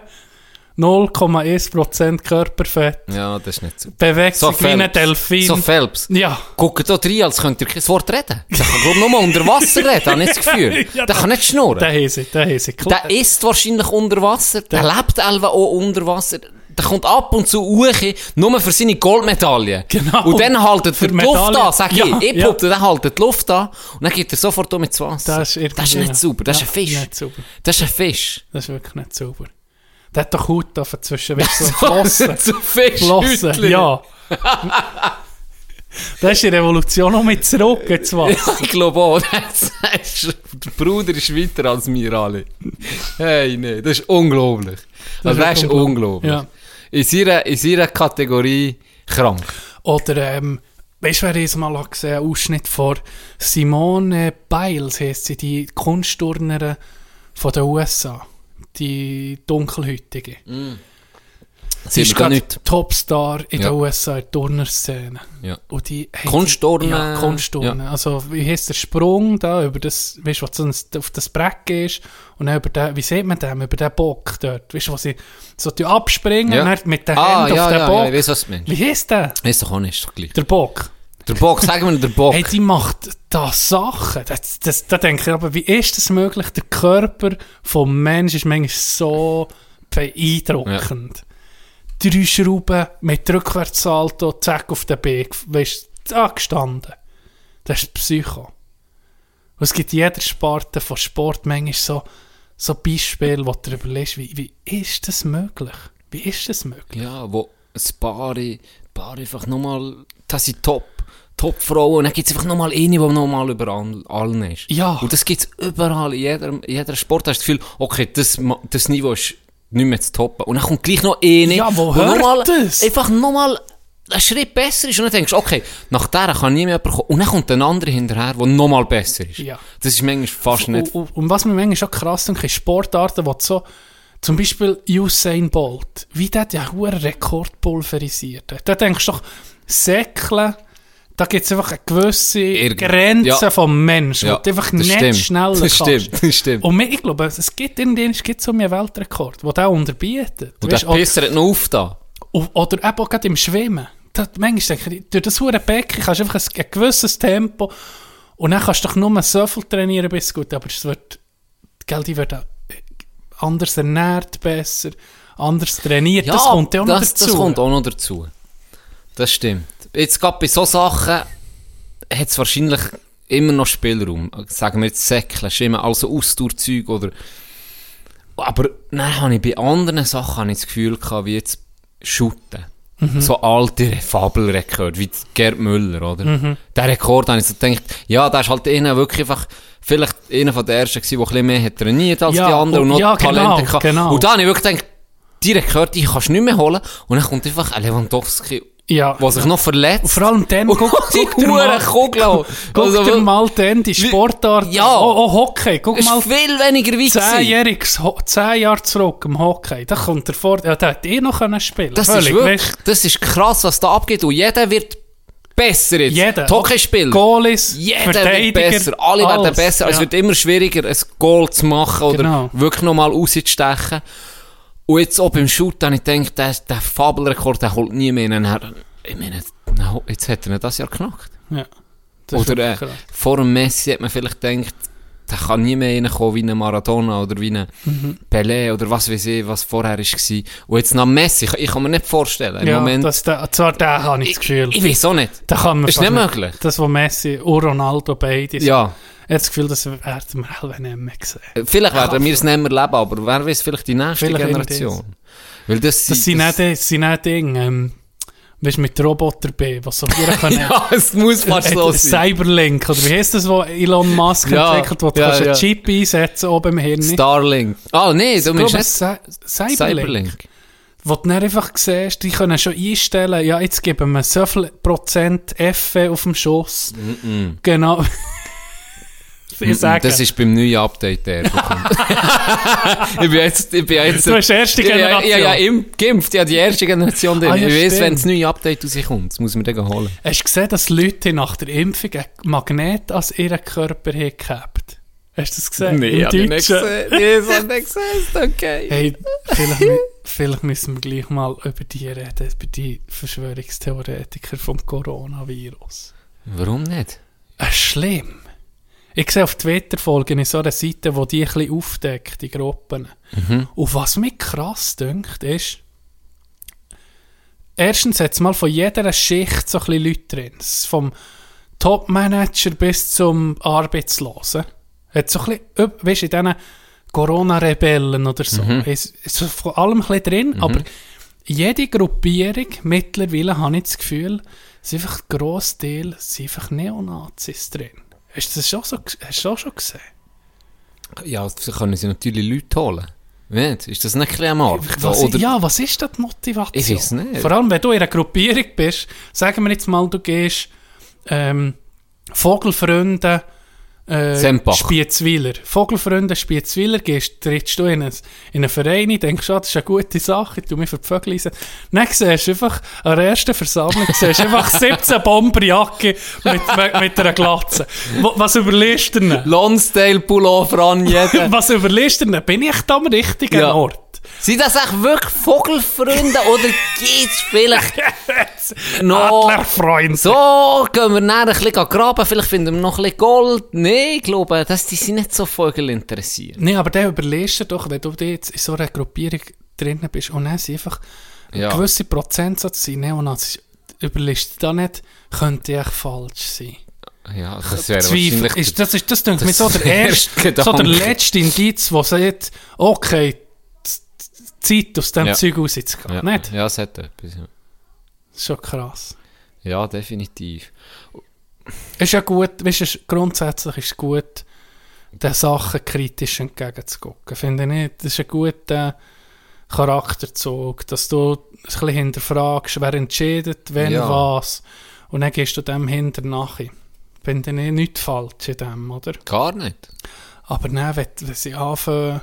0,1% Körperfett, Ja, das ist nicht so. bewegt So sich wie ein. Delfin. So Phelps. ja. Guckt da rein, als könnt ihr kein Wort reden. Der kann nur unter Wasser reden, habe ich das Gefühl. <laughs> Ja, der kann nicht schnurren. Der Hese, der Hese. Der isst wahrscheinlich unter Wasser. Der lebt elva auch unter Wasser. Der kommt ab und zu hoch, nur für seine Goldmedaille. Genau. Und dann haltet Für er die Luft an, sag Ja, ich. Ich ja. behaupte, der haltet die Luft an und dann geht er sofort um ins Wasser. Das ist, das ist nicht sauber, das Ja, ist ein Fisch. Das ist ein Fisch. Das ist wirklich nicht sauber. Der hat doch Haut auf zwischen, weißt du, so <laughs> Flossen. Zu Flossen, ja. da ist die Revolution noch mit zurück, jetzt was. Ich glaube auch, <laughs> das ist, der Bruder ist weiter als wir alle. Hey, nee, das ist unglaublich. Das also, ist das ist unglaublich. Ja. In, seiner Kategorie krank. Oder, ähm, weißt du, wer ich mal habe gesehen einen Ausschnitt von Simone Biles, heisst sie, die Kunstturnerin von den USA. Die dunkelhäutige. Sie Sieht ist gerade. Topstar in Ja. den USA in der Turnerszene. Ja. Und die, Kunstturnen. Ja, Kunstturnen. Also, wie heisst der Sprung da über das, weißt du, was sonst auf das Brett gehst und dann über den, wie sieht man den, über den Bock dort, weißt du, wo sie so die abspringen Ja. und dann mit den Ah, Händen ja, auf den ja, Bock. ja, ich weiß, was du meinst. Wie heisst der? Ist doch auch nicht, ist doch gleich. Der Bock. Der Bock, sagen wir der Bock. Hey, die macht da Sachen. Das, das, da denke ich aber, wie ist das möglich? Der Körper vom Menschen ist manchmal so beeindruckend. Drei Schrauben mit Rückwärtssalto, zack auf den Weg, weißt du, da gestanden. Das ist Psycho. Und es gibt jeder Sparte von Sport manchmal so, so Beispiele, wo du überlegst, wie, wie ist das möglich? Wie ist das möglich? Ja, wo ein paar, paar einfach nochmal, das sind Top, Top-Frauen, und dann gibt es einfach nochmal eine, die nochmal über all- allen ist. Ja. Und das gibt es überall, in jeder, in jeder Sport hast du das Gefühl, okay, das, das Niveau ist nicht mehr zu toppen. Und dann kommt gleich noch eine, Ja, wo die hört nochmal, das? einfach nochmal einen Schritt besser ist. Und dann denkst du, okay, nach der kann nie mehr jemand kommen. Und dann kommt ein anderer hinterher, der nochmal besser ist. Ja. Das ist manchmal fast nicht... Und, und, und was mir manchmal schon krass denke, ist Sportarten, du so, zum Beispiel Usain Bolt, wie der den hohen Rekord pulverisiert hat. Da denkst du doch, Säckeln, da gibt es einfach eine gewisse Irgend- Grenze ja. vom Menschen, Ja, du einfach das nicht stimmt. schneller Das kannst. stimmt, das stimmt. Und ich glaube, es gibt irgendwann es gibt so einen Weltrekord, der den unterbietet. Und Weisst, der Pisser hat noch auf da. oder, eben auch gerade im Schwimmen. Da, manchmal denke ich, durch das hure Becken kannst du einfach ein, ein gewisses Tempo und dann kannst du doch nur so viel trainieren, bis es gut aber es wird, gell, die werden äh, anders ernährt, besser, anders trainiert. das kommt ja auch noch das, dazu. Das kommt auch noch dazu. Das stimmt. Jetzt gerade bei so Sachen hat es wahrscheinlich immer noch Spielraum. Sagen wir jetzt Säckeln, Schimmen, also Ausdauerzeug oder... Aber dann habe ich bei anderen Sachen habe ich das Gefühl gehabt, wie jetzt Shooten. Mhm. So alte Fabelrekord, wie Gerd Müller, oder? Mhm. Der Rekord habe ich so gedacht, ja, der ist halt einer wirklich einfach, vielleicht einer von den ersten gewesen, der ein bisschen mehr hat trainiert als Ja, die anderen und und- noch ja, genau, Talente gehabt. genau. Und da habe ich wirklich gedacht, die Rekorde, die kannst du nicht mehr holen. Und dann kommt einfach ein Lewandowski, ja. der sich noch verletzt. Und vor allem dann, <laughs> guck, guck Hure mal, Kugel. guck, guck Also, dir mal dann die Sportart Ja. Oh, oh, Hockey, guck Es mal, ist viel weniger weit zehnjähriges, zehn Jahre zurück im Hockey, da kommt er vor, ja, der hat eh noch können spielen Das Völlig, ist wirklich, weisst, das ist krass, was da abgeht. Und jeder wird besser jetzt. Jeder. Die Hockeyspieler. Goalies, Jeder wird besser. Alle werden alles, besser. Es ja. wird immer schwieriger, ein Goal zu machen oder Genau. wirklich nochmal rauszustechen. Und jetzt auch beim Shoot habe ich gedacht, der, der Fabelrekord, der holt nie mehr einen her. Ich meine, jetzt hat er das Jahr geknackt. Ja, das Oder äh, vor dem Messi hat man vielleicht gedacht, der kann nie mehr reinkommen wie ein Maradona oder wie ein Mhm. Pelé oder was weiß ich, was vorher war. Und jetzt nach Messi, ich, ich kann mir nicht vorstellen. Im Ja, Moment, das, der, zwar den habe ich das Gefühl. ich weiß auch nicht. da kann man Ist nicht möglich. Das, was Messi und Ronaldo beide sind. Ja, Ich habe das Gefühl, das werden wir alle nicht mehr sehen. vielleicht werden wir es nicht mehr leben, aber wer weiß, vielleicht die nächste Vielleicht Generation. Weil das, Das sind nicht, das sind nicht Dinge, ähm, weißt du, mit Roboter B, was so <laughs> hier können. Ja, es muss fast Äh, sein. Cyberlink, oder wie heißt das, wo Elon Musk Ja, entwickelt, wo du ja, kannst ja. einen Chip einsetzen oben im Hirn. Starlink. Ah, nee, du meinst nicht Cy- Cyberlink. Cyberlink. Wo du dann einfach siehst, die können schon einstellen, ja, jetzt geben wir so viel Prozent F auf dem Schuss. Genau. <laughs> ich sage, Das ist beim neuen Update der. <laughs> ich bin jetzt, ich bin jetzt. du hast erste Ja, ja, Generation. ja, ja, im geimpft, ja, die erste Generation. drin. Ah, ja, ich weiß, wenn das neue Update rauskommt, das muss man dann holen. Hast du gesehen, dass Leute nach der Impfung ein Magnet an ihren Körper haben gehabt? Hast du das gesehen? Im hab ich nicht gesehen. Nee, das hab ich nicht gesehen. Ist okay. Hey, vielleicht, vielleicht müssen wir gleich mal über die reden, über die Verschwörungstheoretiker vom Coronavirus. Warum nicht? Es ist schlimm. Ich sehe auf Twitter folgen in so einer Seite, wo die ein bisschen aufdeckt, die Gruppen. Und was mich krass dünkt, ist, erstens hat es mal von jeder Schicht so ein bisschen Leute drin. Vom Topmanager bis zum Arbeitslosen. Hat so ein bisschen, öp- weisst, in diesen Corona-Rebellen oder so. Mhm. Es ist so von allem ein bisschen drin, aber jede Gruppierung mittlerweile habe ich das Gefühl, es ist einfach ein grosser Teil, sind einfach Neonazis drin. Hast du das schon so, hast du das auch schon gesehen? Ja, so können sie natürlich Leute holen. Nicht? Ist das nicht ein am? Was, Oder, ja, was ist da die Motivation? Ich weiß nicht. Vor allem, wenn du in einer Gruppierung bist, sagen wir jetzt mal, du gehst ähm, Vogelfreunde äh, Sempach. Spiezwiler. Vogelfreunde Spiezwiler, gehst, trittst du in einen, in einen Verein, ein, denkst, ah, das ist eine gute Sache, ich tu mich für die Vögel eisen. Dann siehst du einfach an der ersten Versammlung siehst du einfach 17 <laughs> Bomberjacke mit, mit, mit einer Glatze. Was überlegst du denn? Lonsdale-Pullover an jeden. <laughs> Was überlegst du denn? Bin ich da am richtigen Ja. Ort? Sind das echt wirklich Vogelfreunde oder gibt's vielleicht <laughs> noch... Adlerfreund. So, gehen wir nachher ein bisschen graben, vielleicht finden wir noch ein bisschen Gold. Nein, ich glaube, dass die sind nicht so Vögel interessiert. Nee, aber der überlegst du doch, wenn du jetzt in so einer Gruppierung drinnen bist und dann sind einfach Ja. ein gewisser Prozentsatz sind Neonazis, überlegst du da nicht, könnte echt falsch sein. Ja, das wäre Zweifel. Ist, das ist, das denke das so <laughs> der erste so der letzte Indiz, der sagt, okay, Zeit aus dem Ja. Zeug rauszugehen. ja, Nicht? ja, es hat etwas. Schon krass. Ja, definitiv. Ist ja gut, weißt du, grundsätzlich ist es gut, den Sachen kritisch entgegenzugucken. Finde ich nicht. Das ist ein guter Charakterzug, dass du ein bisschen hinterfragst, wer entscheidet, wenn Ja. was. Und dann gehst du dem hinter nachher. Finde ich nichts falsch in dem, oder? Gar nicht. Aber dann, wenn, wenn sie anfangen,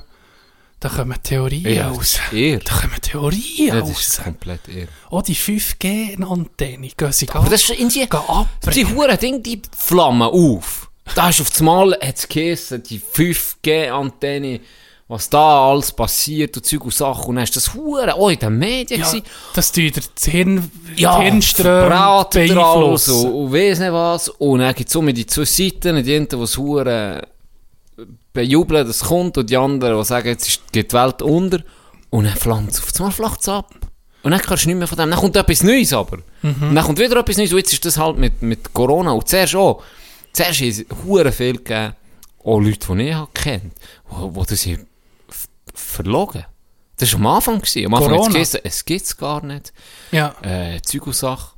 da kommen Theorien Ja, raus. Irr. Da kommen Theorien Ja, das ist raus. komplett irr. Oh, die 5G-Antenne, gehen sie Aber das ist gehen ab. Die Huren Ding, die flammen auf. Da ist auf das Mal, geheißen, die 5G-Antenne, was da alles passiert und Zeug und Sachen. Und dann ist das Huren, oh, in den Medien Ja, gewesen. das tut dir das Hirn, Ja, beeinflussen. und, und weiss nicht was. Und dann gibt es immer die zwei Seiten, die die es Huren bejubeln, dass es kommt, und die anderen, die sagen, jetzt ist, geht die Welt unter. Und dann es auf einmal flacht es ab. Und dann kannst du nicht mehr von dem. Dann kommt etwas Neues aber. Und dann kommt wieder etwas Neues. Und jetzt ist das halt mit, mit Corona. Und zuerst auch. Zuerst ist es Huren viel gegeben. Auch Leute, die ich habe kennt, wo das hier verlogen. Das war am Anfang. Gewesen. Am Anfang hat es Corona? geheißen, es gibt es gar nicht Ja. äh, Zeug und Sache.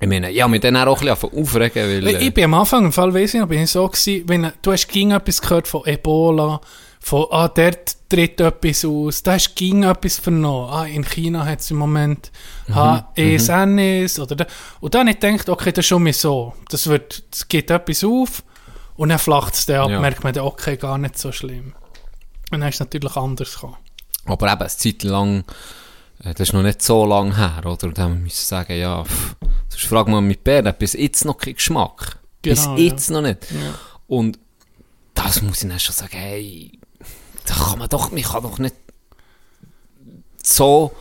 Ich meine, ja, mit denen auch ein bisschen aufregen, weil... Ich, Äh, ich bin am Anfang, im Fall weiss ich noch, bin ich so gewesen, wenn, du hast ging etwas gehört von Ebola, von, ah, dort tritt etwas aus, da hast ging etwas vernommen, ah, in China hat es im Moment Mhm, H1N1, oder da, und dann habe ich gedacht, okay, das ist schon mal so, das wird, es geht etwas auf, und dann flacht es dann ab, Ja. merkt man dann, okay, gar nicht so schlimm. Und dann ist es natürlich anders gekommen. aber eben, eine Zeit lang... Äh, das ist noch nicht so lang her, oder? Und dann müssen wir sagen, ja, pff, sonst frag mal mit Bär, bis jetzt noch keinen Geschmack. Genau, bis jetzt noch nicht. Ja. Und das muss ich dann schon sagen, hey, da kann man doch, man kann doch nicht so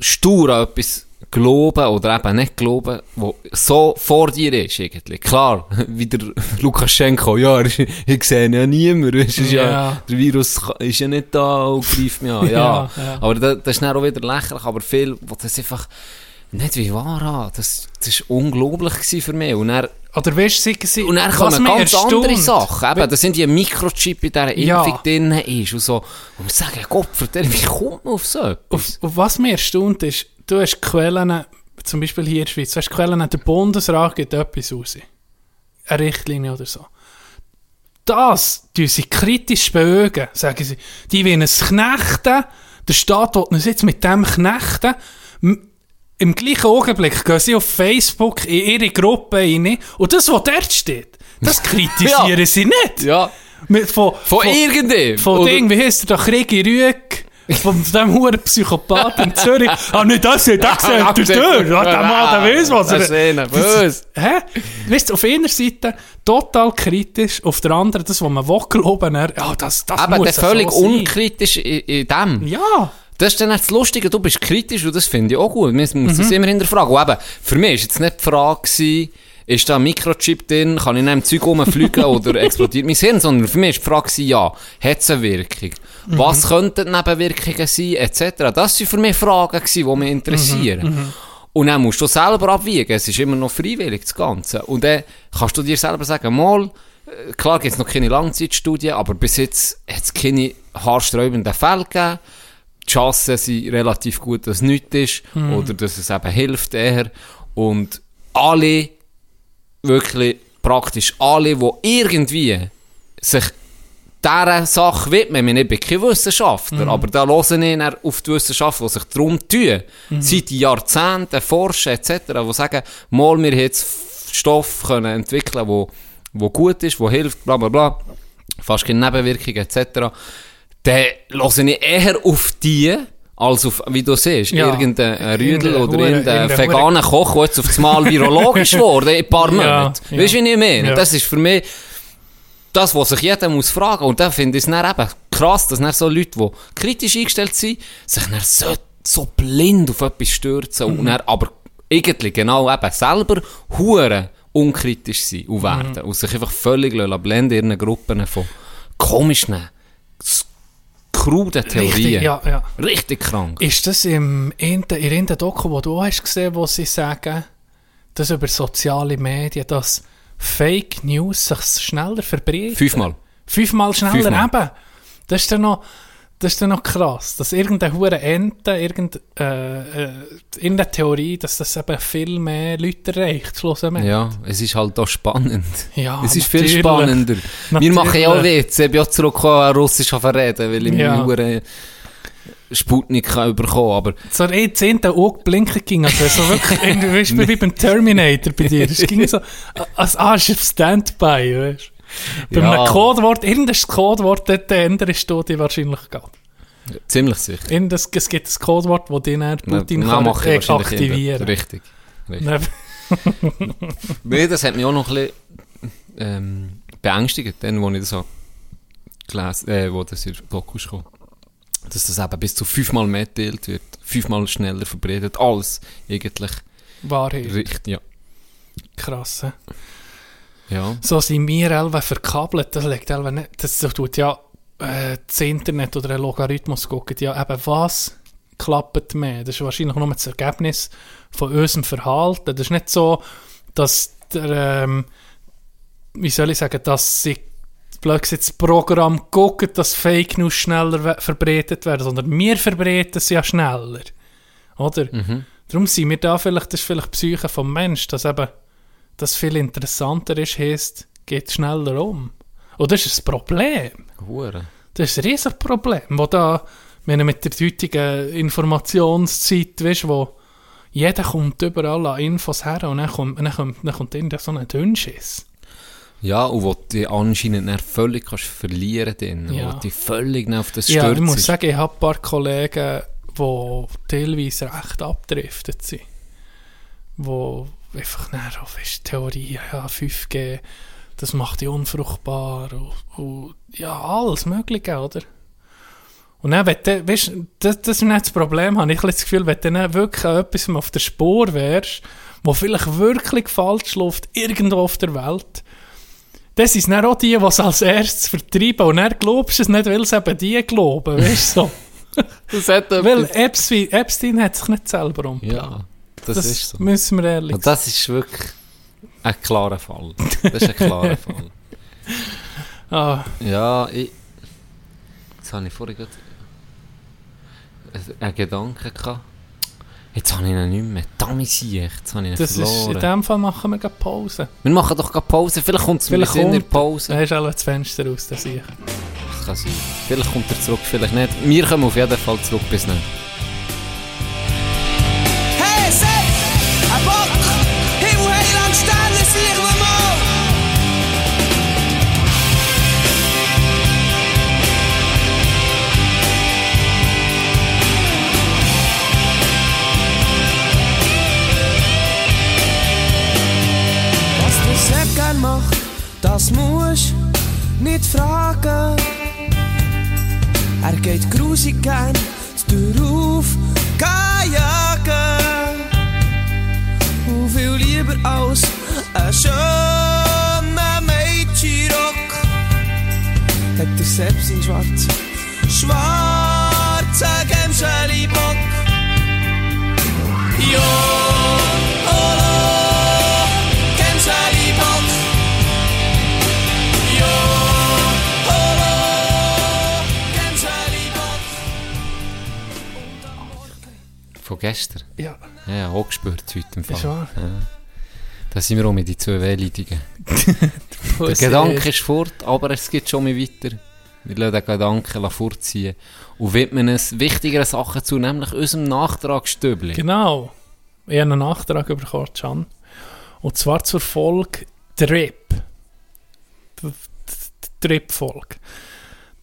stur an etwas glauben oder eben nicht glauben, wo so vor dir ist irgendwie. Klar, <laughs> wie der Lukaschenko, ja, ich sehe ja niemand, es ist ja. Ja. der Virus ist ja nicht da und greift mich an, <laughs> ja. Ja, ja. Aber das, das ist dann auch wieder lächerlich, aber viel, wo das einfach nicht wie wahr das, war unglaublich für mich. Und er Oder weißt du, sie, und dann kommen ganz andere erstaunt, Sachen. Eben, das sind die Mikrochip in dieser Ja. Impfung drin ist und so. Und wir sagen, Gott, wie kommt man auf so etwas? Auf, auf was mir erstaunt ist, du hast Quellen, zum Beispiel hier in der Schweiz, du hast Quellen, der Bundesrat gibt etwas raus. Eine Richtlinie oder so. Das tun sie kritisch beögen, sagen sie. Die wollen es knechten, der Staat will uns jetzt mit dem knechten. Im gleichen Augenblick gehen sie auf Facebook in ihre Gruppe rein und das, was dort steht, das <laughs> kritisieren Ja. sie nicht. Ja, Mit, von, von, irgendem. von Oder- Ding, wie heißt der da, Krigi Rüeg, von dem huren Psychopath in Zürich. <laughs> Ah, nicht das, nicht das, das, das, das, ja, der Mann, der weiss, was Das ist er... böse. Hä? Weißt du, auf einer Seite total kritisch, auf der anderen, das, was man will glauben, er, ja, das, das Aber muss der völlig so unkritisch in, in dem. Ja, Das ist dann das Lustige, du bist kritisch und das finde ich auch gut. Man muss Mhm. das immer hinterfragen. Und eben, für mich ist jetzt nicht die Frage gewesen, ist da ein Mikrochip drin, kann ich in einem Zeug rumfliegen <laughs> oder explodiert mein Hirn, sondern für mich ist die Frage gewesen, ja, hat es eine Wirkung? Mhm. Was könnten die Nebenwirkungen sein, etc. Das waren für mich Fragen gewesen, die mich interessieren. Mhm. Und dann musst du selber abwiegen, es ist immer noch freiwillig, das Ganze. Und dann kannst du dir selber sagen, mal, Äh, Klar gibt es noch keine Langzeitstudien, aber bis jetzt hat es keine haarsträubenden Fälle gegeben. Die Chancen sind relativ gut, dass es nichts ist oder dass es eben hilft eher. Und alle, wirklich praktisch alle, die irgendwie sich dieser Sache widmen, ich bin kein Wissenschaftler, aber da höre ich auf die Wissenschaftler, die sich darum tun, seit Jahrzehnten forschen etc., die sagen, mal, wir haben jetzt Stoff können entwickeln, wo, wo gut ist, wo hilft, bla bla bla, fast keine Nebenwirkungen etc., dann höre ich eher auf die, als auf, wie du siehst, Ja. irgendein Rüdel oder Hure- irgendein irgendein veganer Koch, der jetzt auf das Mal virologisch <laughs> wurde, in ein paar Ja, Monaten. ja. Weißt du, wie ich meine? Ja. Das ist für mich das, was sich jeder muss fragen. Und da finde ich es dann eben krass, dass dann so Leute, die kritisch eingestellt sind, sich dann so, so blind auf etwas stürzen Mhm. und dann aber irgendwie genau eben selber hure unkritisch sein und werden. Mhm. Und sich einfach völlig blenden in ihren Gruppen von komischen, kruden Theorien. Richtig, ja, ja. Richtig krank. Ist das im, in der, in der Doku, wo du hast gesehen, wo sie sagen, dass über soziale Medien, dass Fake News sich schneller verbreiten? Fünfmal. Fünfmal schneller Fünfmal. eben. Das ist dann noch, das ist dann noch krass, dass irgendeine hure Ente, irgendeine, äh, äh, irgendeine Theorie, dass das eben viel mehr Leute erreicht, schlussendlich. Ja, es ist halt auch spannend. Ja, es ist viel natürlich. spannender. Wir Natürlich. machen ja auch Witze. Ich bin auch zurückgekommen Russisch reden, weil ich Ja. Hure Sputnik kann bekommen aber So ein zehnter Auge blinken ging, also so wirklich, irgendwie, weißt du, wie beim Terminator bei dir. Es ging so, <laughs> als ist auf Standby, weißt du. Bei Ja. einem Codewort, irgendein Codewort, dort änderst du dich wahrscheinlich gerade. ziemlich sicher. Irgendein, es gibt ein Codewort, das den dann Putin Dann kann ich aktivieren immer. Richtig. Richtig. <laughs> Nee, das hat mich auch noch ein bisschen ähm, beängstigt, dann, wo ich das gelesen, äh, wo das in Doku ist gekommen. Dass das eben bis zu fünfmal mehr geteilt wird, fünfmal schneller verbreitet als eigentlich Wahrheit. richtig, ja. Krass. Ja. So sind wir elwe verkabelt, das liegt elwe nicht, das tut ja äh, das Internet oder ein Logarithmus gucken, ja eben was klappt mehr. Das ist wahrscheinlich nur das Ergebnis von unserem Verhalten. Das ist nicht so, dass der, ähm, wie soll ich sagen, dass sie plötzlich das Programm gucken, dass Fake News schneller we- verbreitet werden, sondern wir verbreiten sie ja schneller. Oder? Darum sind wir da vielleicht, das ist vielleicht die Psyche vom Mensch, dass eben das viel interessanter ist, heisst, geht schneller um. Und das ist das Problem. Hure. Das ist ein riesiges Problem, wo da, wenn mit der heutigen Informationszeit, weißt, wo jeder kommt überall an Infos her und dann kommt, dann kommt, dann kommt irgendein so ein Dünnschiss. Ja, und wo du anscheinend dann völlig kannst verlieren kannst, Ja. wo du völlig auf das Ja, stürzt. ich muss sagen, ich habe ein paar Kollegen, die teilweise recht abdriftet sind. Wo einfach dann auf weißt, Theorie, ja, 5G, das macht dich unfruchtbar und, und ja, alles Mögliche, oder? Und dann, wenn du, weißt, das, das ist nicht das Problem, habe ich das Gefühl, wenn du dann wirklich an etwas auf der Spur wärst, wo vielleicht wirklich falsch läuft, irgendwo auf der Welt, das sind dann auch die, die es als erstes vertreiben. Und dann glaubst du es nicht, weil es eben die glauben, weißt du? So. <laughs> das hat weil Epstein, Epstein hat sich nicht selber umgebracht. Ja, das, das ist so. müssen wir ehrlich Und das ist wirklich ein klarer Fall. Das ist ein klarer <laughs> Fall. Ah, Ja, ich... Jetzt habe ich vorhin gerade einen Gedanken gehabt. Jetzt habe ich ihn nicht mehr. Damisiech, jetzt habe ich ihn das ist, in verloren. dem Fall machen wir Pause. Wir machen doch gerade Pause. Vielleicht kommt es mir in der Pause. Da ist alle das Fenster raus, das sehe ich. Das kann sein. Vielleicht kommt er zurück, vielleicht nicht. Wir kommen auf jeden Fall zurück bis dann. Kann jagen. Und viel lieber als ein schöner Mädchenrock hat er selbst in schwarz, schwarzen Gemscheli-Bock. Jo, Von gestern. Ja, Ja, auch gespürt heute im Fall. ist wahr. Ja. Da sind wir auch mit die zwei Wehleidigen. <laughs> Der. Gedanke ist fort, aber es geht schon mal weiter. Wir lassen den Gedanken fortziehen und widmen es wichtigeren Sachen zu, nämlich unserem Nachtragsstübli. Genau. Ich habe einen Nachtrag bekommen, Can. Und zwar zur Folge Trip. Die Trip-Folge.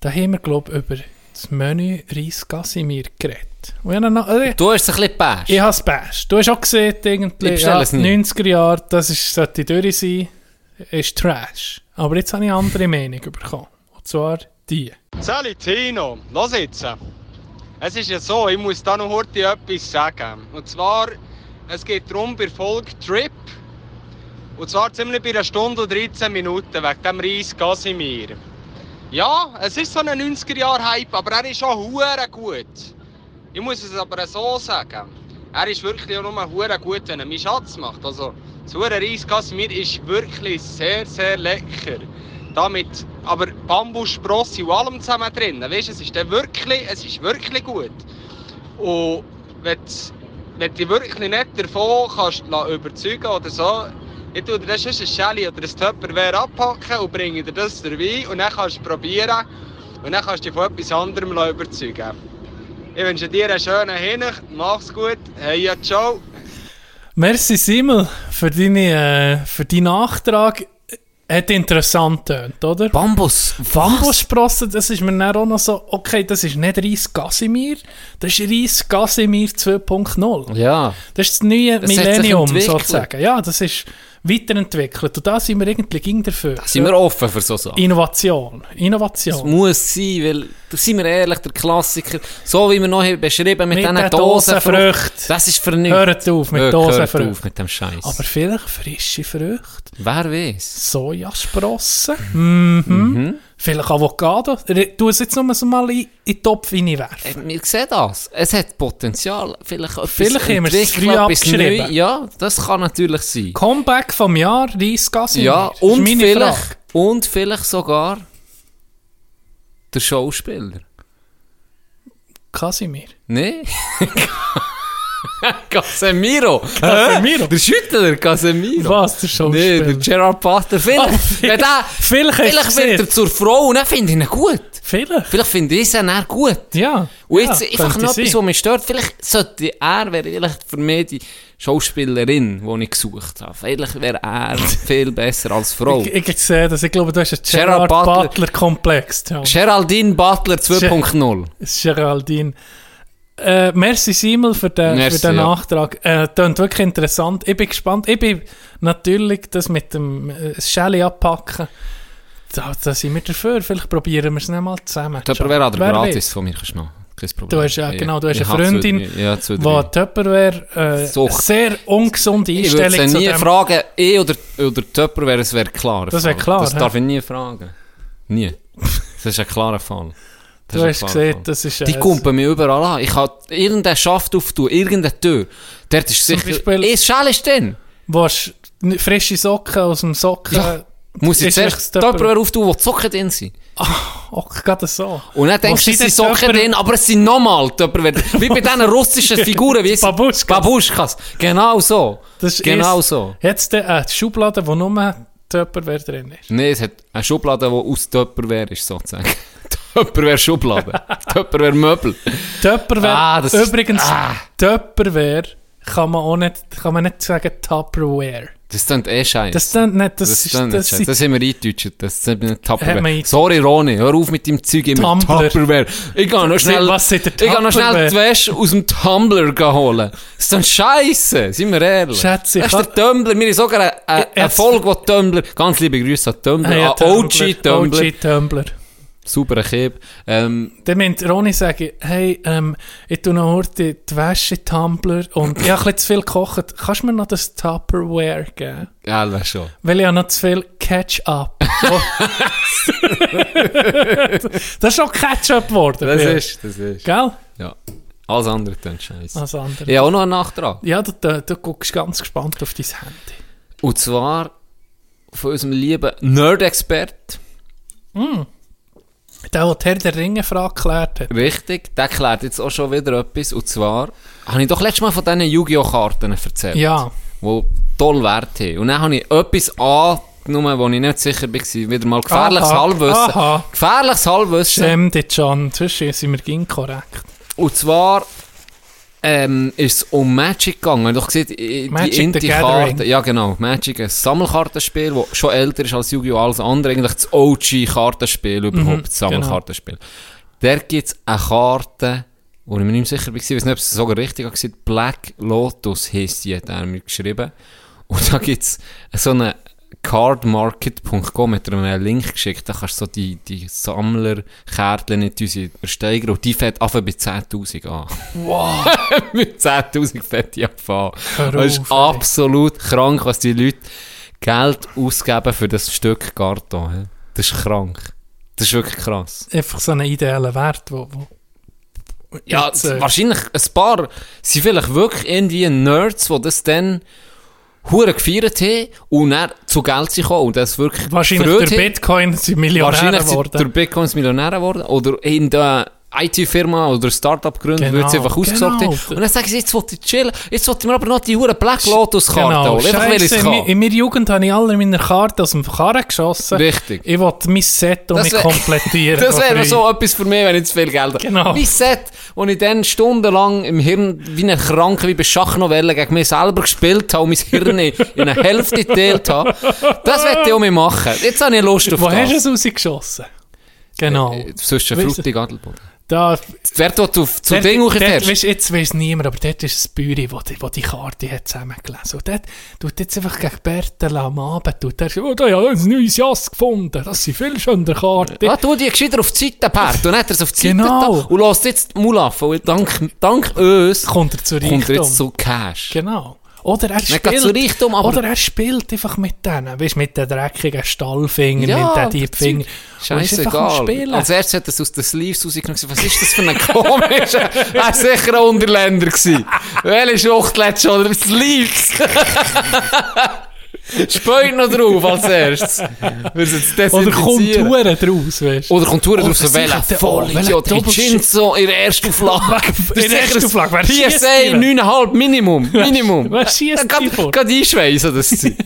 Da haben wir, glaube ich, über das Menü Reis Casimir geredet. Und noch- äh, Du hast es ein bisschen gepasst. Ich habe es basht. Du hast auch gesehen, irgendwie, Ich ja, es nie. 90er Jahre, das ist, sollte durch sein, ist Trash. Aber jetzt habe ich eine andere Meinung bekommen. Und zwar die. Sali Tino, los jetzt. Es ist ja so, ich muss da noch heute etwas sagen. Und zwar, es geht darum bei Folge Trip. Und zwar ziemlich bei einer Stunde und 13 Minuten wegen dem Reis Casimir. Ja, es ist so ein 90er-Jahre-Hype, aber er ist auch hure gut. Ich muss es aber so sagen. Er ist wirklich auch nur hure gut, wenn er meinen Schatz macht. Also, das hure Reis Casimir ist wirklich sehr, sehr lecker. Damit, aber Bambussprosse und allem zusammen drin. Weißt, es ist wirklich, es ist wirklich gut. Und wenn, du- wenn du wirklich nicht davon kannst überzeugen oder so, ich tue dir dann sonst ein Shelly oder ein Tupperware abpacken und bringe dir das dabei und dann kannst du es probieren und dann kannst du dich von etwas anderem überzeugen. Ich wünsche dir einen schönen Hin, mach's gut, hey ja, ciao. Merci Simmel für, deine, äh, für deinen Nachtrag. Hat interessant tönt, oder? Bambus. Bambussprossen, das ist mir dann auch noch so, okay, das ist nicht Reis Casimir, das ist Reis Casimir 2.0. Ja. Das ist das neue Das Millennium, sozusagen. Ja, das ist weiterentwickelt. Und da sind wir irgendwie dafür. Sind wir offen für so Sachen? Innovation. Das Innovation. muss sein, weil, da sind wir ehrlich, der Klassiker, so wie wir noch beschrieben mit, Mit diesen Dosenfrüchten, das ist für nichts. Hört auf mit Dosenfrüchten. auf mit dem Scheiß. Aber vielleicht frische Früchte. Wer weiß? Sojasprossen. Mhm. Vielleicht Avocado. Tu es jetzt nur so mal in, in den Topf reinwerfen. Äh, Wir sehen das. Es hat Potenzial. Vielleicht, Vielleicht haben wir es früh abgeschrieben. Neues. Ja, das kann natürlich sein. Comeback vom Jahr, Reis Casimir. Ja, und vielleicht, Frage. und vielleicht sogar der Schauspieler. Casimir. Nee? <laughs> <laughs> Casemiro. Casemiro? Der Schüttler, Casemiro. Was, der Nee, Schauspieler? der Gerard Butler. Vielleicht, Oh, der, vielleicht du vielleicht wird er zur Frau und dann finde ich ihn gut. Vielleicht. Vielleicht finde ich ihn dann gut. Ja. Und jetzt ja, einfach noch etwas, was mich stört. Vielleicht sollte er, wäre vielleicht für mich die Schauspielerin, die ich gesucht habe. Vielleicht wäre er viel besser als Frau. Ich, ich sehe das. Ich glaube, du hast einen Gerard Gerard, Butler. Butler-Komplex. Ja. Geraldine Butler 2.0. Das ist Geraldine. Äh, merci Simel für den, Merci, für den ja. Nachtrag. Äh, klingt wirklich interessant. Ich bin gespannt. Ich bin natürlich das mit dem äh, Shelly abpacken. Da, da sind wir dafür. Vielleicht probieren wir es nicht mal zusammen. Tupperware oder gratis von mir kannst du. Kein Problem. Du hast ja, Ich- genau, du hast ich eine Freundin, ja, Die drei. Tupperware äh, sehr ungesunde Ich würde Einstellung sie zu nie dem. fragen, eh oder, oder Tupperware, es wäre klar. Das wäre klar, Das hä? darf ich nie fragen. Nie. Das ist ein klarer Fall. Du ist hast gesehen, das ist... äh, Die kumpen mich überall an. Ich kann irgendeinen Schaft auftun, irgendeine Tür. Dort ist Zum sicher... Beispiel- ist drin. Wo hast du frische Socken aus dem Socken... Ja. Muss ich Ist zuerst Tupperware? Auftun, wo die Socken drin sind. Oh, gerade so. Und dann denkst du, sind es sind Socken drin, aber es sind nochmal Tupperware. Wie bei diesen russischen <laughs> Figuren, wie es Babuschkas. Babuschkas. Genau so. Das ist genau erst- so. Jetzt äh, eine Schublade, wo nur Tupperware drin ist. Nein, es hat eine Schublade, die aus Tupperware ist, sozusagen. Tupperware-Schublade. Tupperware-Möbel. Tupperware, Ah, das ist- übrigens, ah. Tupperware kann man auch nicht, kann man nicht sagen Tupperware. Das klingt eh scheiße. Das ist nicht, das, Das, ist, das, das, das, sind das haben wir eingedeutscht. Das ist nicht Tupperware. Sorry, Roni, hör auf mit deinem Zeug immer. Tumbler. Tupperware. Ich gehe noch schnell, Was ich gehe noch schnell die Wäsche aus dem Tumbler gehen holen. Das ist dann scheiße, sind wir ehrlich. Schätze, ich das ist der Tumbler. Wir haben sogar eine, eine, Folge, wo Tumbler, ganz liebe Grüße an Tumbler, Ah, ja, an OG Tumbler. OG Tumbler. Super Keb. Ähm, Dann müsste Ronny sagen, hey, ähm, ich tue noch heute die Wäsche Tumbler und ich habe ein bisschen zu viel gekocht. Kannst du mir noch das Tupperware geben? ja, das schon. Weil ich habe noch zu viel Ketchup. <laughs> Oh. das ist schon Ketchup geworden. Das ja. ist, das ist. Gell? Ja. Alles andere klingt scheiße. Als andere. Ich habe auch noch einen Nachtrag. Ja, du, du, du guckst ganz gespannt auf dein Handy. Und zwar von unserem lieben Nerd-Expert. Mm. Der, der Herr der Ringe-Frage geklärt hat. Richtig, der klärt jetzt auch schon wieder etwas. Und zwar, habe ich doch letztes Mal von diesen Yu-Gi-Oh! Karten erzählt. Ja. Die toll Wert haben. Und dann habe ich etwas angenommen, wo ich nicht sicher war. Wieder mal gefährliches Aha, Halbwissen. aha. Gefährliches Halbwissen. Sam, dit Can, sonst sind wir ging korrekt. Und zwar ähm, ist es um Magic gegangen. Doch gesehen, die Magic the Indie Gathering. Karten. Ja, genau. Magic, ein Sammelkartenspiel, das schon älter ist als Yu-Gi-Oh! Alles andere. Eigentlich das OG-Kartenspiel überhaupt, das Sammelkartenspiel. Da gibt es eine Karte, wo ich mir nicht sicher war, ich weiß nicht, ob es sogar richtig war, Black Lotus heisst die, hat er mir geschrieben. Und da gibt es so eine cardmarket.com mit einem Link geschickt, da kannst du so die, die Sammlerkärtchen nicht unsere ersteigern und die fährt einfach bei 10'000 an. Wow. <laughs> mit 10'000 fährt die an. Das ist absolut krank, was die Leute Geld ausgeben für das Stück Karton. Das ist krank. Das ist wirklich krass. Einfach so einen ideellen Wert, wo, wo Ja, Jetzt, äh, wahrscheinlich ein paar sind vielleicht wirklich irgendwie Nerds, die das dann hure gefeiert haben und dann zu Geld sind gekommen und das wirklich wahrscheinlich durch. Bitcoin sind Millionäre Wahrscheinlich sind geworden. durch Bitcoins Millionäre geworden oder in der IT-Firma oder Startup gründen, Genau, wird es einfach ausgesorgt genau. haben. Und dann sagen sie, jetzt wollte ich chillen, jetzt wollte ich mir aber noch die hure Black Lotus-Karte Genau, holen. Einfach weil in, kann. in meiner Jugend habe ich alle meine Karten aus dem Karren geschossen. Richtig. Ich wollte mein Set Das mich komplettieren. <laughs> Das wäre so etwas für mich, wenn ich zu viel Geld habe. Genau. Mein Set, wo ich dann stundenlang im Hirn wie ein Kranker, wie bei Schachnovellen gegen mich selber gespielt habe und mein Hirn in eine Hälfte geteilt habe, das werde ich auch machen. Jetzt habe ich Lust auf Wo hast du das. es rausgeschossen? Genau. Äh, Sonst ein Frutti Adelboden. Da, Wer dort auf, zu dort- Ding hochfährst. Jetzt weiss niemand, aber dort ist ein Büri, wo die, wo die Karte hat zusammengelesen. Und dort tut jetzt einfach gegen Bertel am Abend, tut er, oh, da habe ich ein neues Jass gefunden. Das sind viel schönere Karten. Ah, du die gescheiter auf die Seite, Bert. Und dann hat er es auf die Seite Genau. da und lässt jetzt die Mulaf. Und dank, dank uns Kommt er zu kommt er jetzt zu Cash. Genau. Oder er spielt, Reichtum, aber- oder er spielt einfach mit denen, weißt, mit den dreckigen Stallfingern, Ja, mit den Diebfingern. Scheißegal. Als erstes hat er es aus den Sleeves rausgenommen was ist das für ein komischer... <laughs> er war sicher ein Unterländer. Welche Schachtel hat schon? Oder Sleeves? <laughs> Späut noch drauf als erstes. Oder. Konturen draus, weißt Oder Konturen drauf, so sicher- voll Idiot. Jinso in der ersten Auflage. <laughs> In der ersten Auflage, wer schiesst PSA die? 9,5 Minimum. Minimum. wer schiesst Ja, die vor? Gerade einschweissen, das Zeug. <laughs>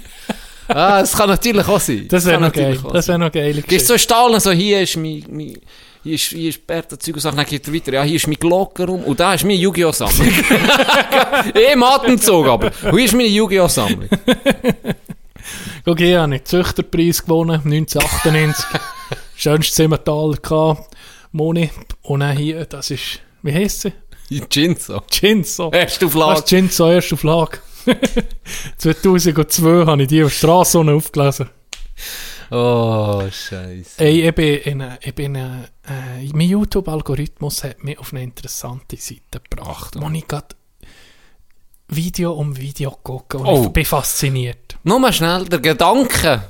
Ah, das kann natürlich auch sein. Das wäre noch geil. Das wäre noch geil. Gehst so Stahlen, so hier ist mein, mein hier ist, hier ist Bertha Zeug und Sachen, dann geht er weiter, ja, hier ist mein Glockenraum und da ist meine Yu-Gi-Oh! Sammlung. <laughs> im Atemzug aber. Und hier ist meine Yu-Gi-Oh! Sammlung. <laughs> Guck, ich habe den Züchterpreis gewonnen, 1998. Schönstes Simmentaler gehabt. Moni. Und dann hier, das ist, wie heisst sie? Jinso. Ginso. Erste Auflage. ist Ginso, erste Auflage? 2002 <laughs> habe ich die auf der Straße aufgelesen. Oh, Scheiße. Ey, ich bin, in, ich bin äh, mein YouTube-Algorithmus hat mich auf eine interessante Seite gebracht, wo ich gerade Video um Video gucke und Oh. ich bin fasziniert. Nur mal schnell, der Gedanke,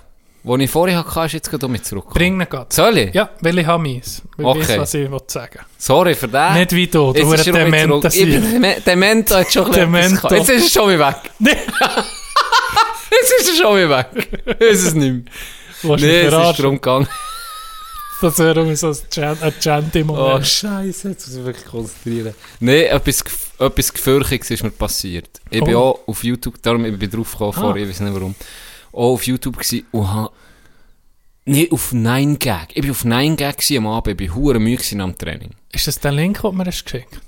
den ich vorher hatte, ist jetzt gerade um mich zurückgekommen. Bring ihn gerade. Soll ich? Ja, weil ich habe meins. Ich Okay. weiß, was ich sagen Sorry für den. Nicht wie du, du Jetzt wirst ist mich Dementer zurück. Ich bin sein. Deme- Demento hat schon <laughs> Demento. <laughs> Jetzt ist er schon wieder weg. Jetzt ist er schon wieder weg. Ist es nicht mehr. du Nee, es ist darum gegangen. Das wäre irgendwie so ein Chan- ein Oh. Scheiße, jetzt muss ich wirklich konzentrieren. Nein, etwas, gef- etwas Gefürchtiges ist mir passiert. Ich bin Oh. auch auf YouTube, darum ich bin drauf gekommen Ah. vorher, ich weiß nicht warum. Auch auf YouTube gsi und ha Nee, auf 9gag. Ich bin auf 9gag gsi am Abend, ich bin hure müde gewesen am Training. Ist das der Link, den du mir hast geschickt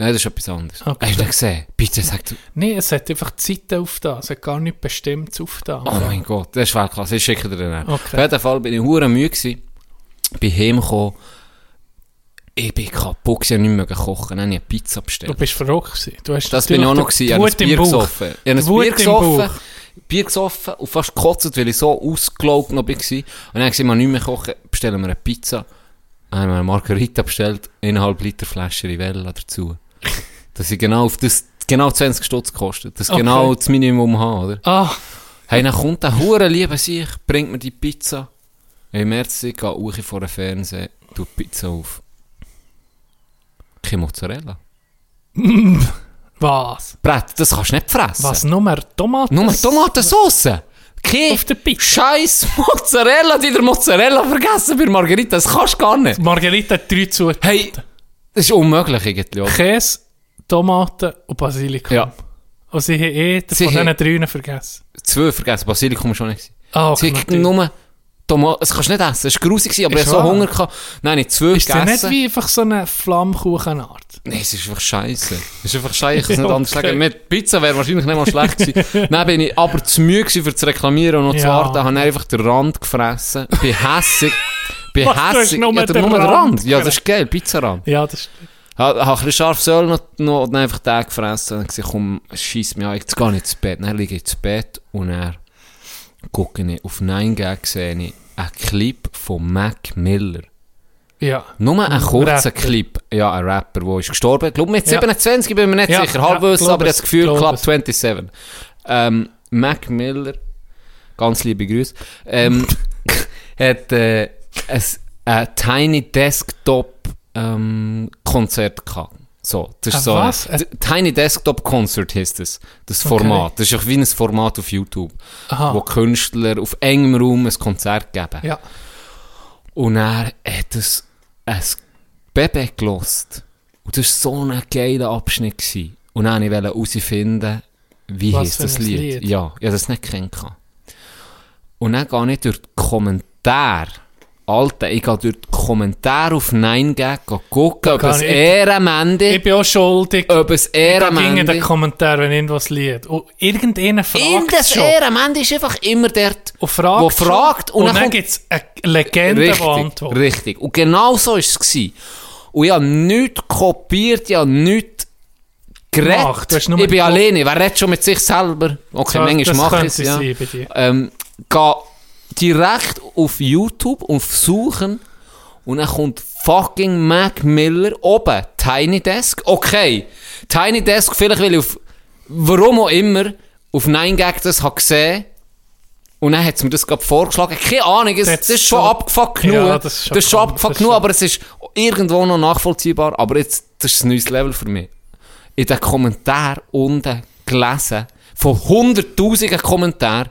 Nein, das ist etwas anderes. Okay. Hast du nicht gesehen? Bitte sag du. Nein, es hat einfach die Seite aufgetan. Es hat gar nichts Bestimmtes aufgetan. Oh mein Gott, das ist Weltklasse. Ich schicke dir den. Okay. Auf jeden Fall bin ich hure müde gewesen. Bin heimgekommen. Ich bin kaputt ich nicht mehr kochen. Dann habe ich eine Pizza bestellt. Du bist gewesen. Du hast Das bin ich auch noch gewesen. Ich habe ein im Bier gesoffen. Ich habe ein Bier im gesoffen. Bier gesoffen und fast gekotzt, weil ich so ausgelaugt noch war. Und dann habe ich gesagt, nicht mehr kochen, bestellen wir eine Pizza. Dann haben wir eine Margarita bestellt, eineinhalb Liter Flasche Rivella dazu. <laughs> Dass ich genau auf das, genau 20 Stutz kostet. Das Okay. genau das Minimum habe, oder? Ah, Hey, dann kommt der hure liebe sich, bringt mir die Pizza. Hey, merci, gehe auch vor den Fernseher, tu die Pizza auf. Kein Mozzarella. <laughs> was? Brett, das kannst du nicht fressen. Was? Nur Tomaten? Nur Tomatensauce. Auf der Pizza. Scheiß Mozzarella, die der Mozzarella vergessen bei Margarita. Das kannst du gar nicht. Margarita hat drei Zutaten. Hey, das ist unmöglich irgendwie. Käse, Tomaten und Basilikum. Ja. Und sie haben eh Sie von diesen drei vergessen. Zwei vergessen, Basilikum schon nicht. Ah, Sie okay, haben nur Tomaten. Das kannst du nicht essen. Es war grusig, aber Ist ich hatte so? Hunger. Gehabt. Nein, ich zwei Ist das nicht gegessen. wie einfach so eine Flammkuchenart? Nein, es ist einfach scheiße. Es ist einfach scheiße. Ich kann es nicht <laughs> anders sagen. Mit Pizza wäre wahrscheinlich nicht mal schlecht gewesen. <laughs> Dann bin ich aber zu müde gewesen, für zu reklamieren und noch zu Ja. warten. Habe einfach den Rand gefressen. Bin hässig. Bin Was, hässig. nur ja, den Rand Rand. Ja, das ist geil. Pizzarand. Ja, das ist... Ha- Habe ein bisschen scharfes Öl noch, noch und dann einfach den gefressen. Und dann gesagt, komm, scheiss mich an, jetzt gehe ich ins Bett. Dann liege ich ins Bett und dann gucke ich auf 9gag, sehe ich einen Clip von Mac Miller. Ja. Nur ein kurzer. Clip. Ja, ein Rapper, der ist gestorben. Ich glaube mit Ja. 27, bin mir nicht Ja, sicher. ja, Halb wissen, glaub aber ich das Gefühl, Club es. 27. Ähm, Mac Miller, ganz liebe Grüße, ähm, <laughs> hat äh, ein, ein Tiny Desktop ähm, Konzert gehabt. So, das ist Ein so? Ein, Tiny Desktop Concert heisst das. Das Format. Das ist auch wie ein Format auf YouTube, Aha. wo Künstler auf engem Raum ein Konzert geben. Ja. Und er hat es ein Baby gelost. Und das war so ein geiler Abschnitt. Gewesen. Und dann wollte ich herausfinden, wie für das Lied. Lied? Ja, ich habe das nicht kennt. Und dann gehe ich durch die Kommentare. Alter, ich gehe durch die Kommentare auf 9gag gucken, ob es Ehrenmende, Ich bin auch schuldig. ob es Da ging in den Ehrenmende... Kommentaren, wenn irgendwas liegt. Und irgendeiner fragt Irgendes. Ehrenmende ist einfach immer dort, Und fragt wo fragt. schon. Und, dann, kommt- gibt es eine Legende, die Richtig, antwortet. richtig. Und genau so war es. gewesen. Und ich habe nichts kopiert, ich habe nichts geredet. Ich bin die- alleine, wer redet schon mit sich selber? Okay, So, manchmal mache ich es, ja. Ähm, geh direkt auf YouTube und suchen und dann kommt fucking Mac Miller oben, Tiny Desk. Okay, Tiny Desk, vielleicht weil ich auf, warum auch immer, auf 9gag das habe gesehen und dann hat es mir das gerade vorgeschlagen. Keine Ahnung, es, das Das ist schon abgefuckt genug. Ja, das das ist ist schon, schon komisch, abgefuckt das genug, ist aber es ist irgendwo noch nachvollziehbar. Aber jetzt, das ist ein neues Level für mich. In den Kommentaren unten gelesen, von hunderttausenden Kommentaren,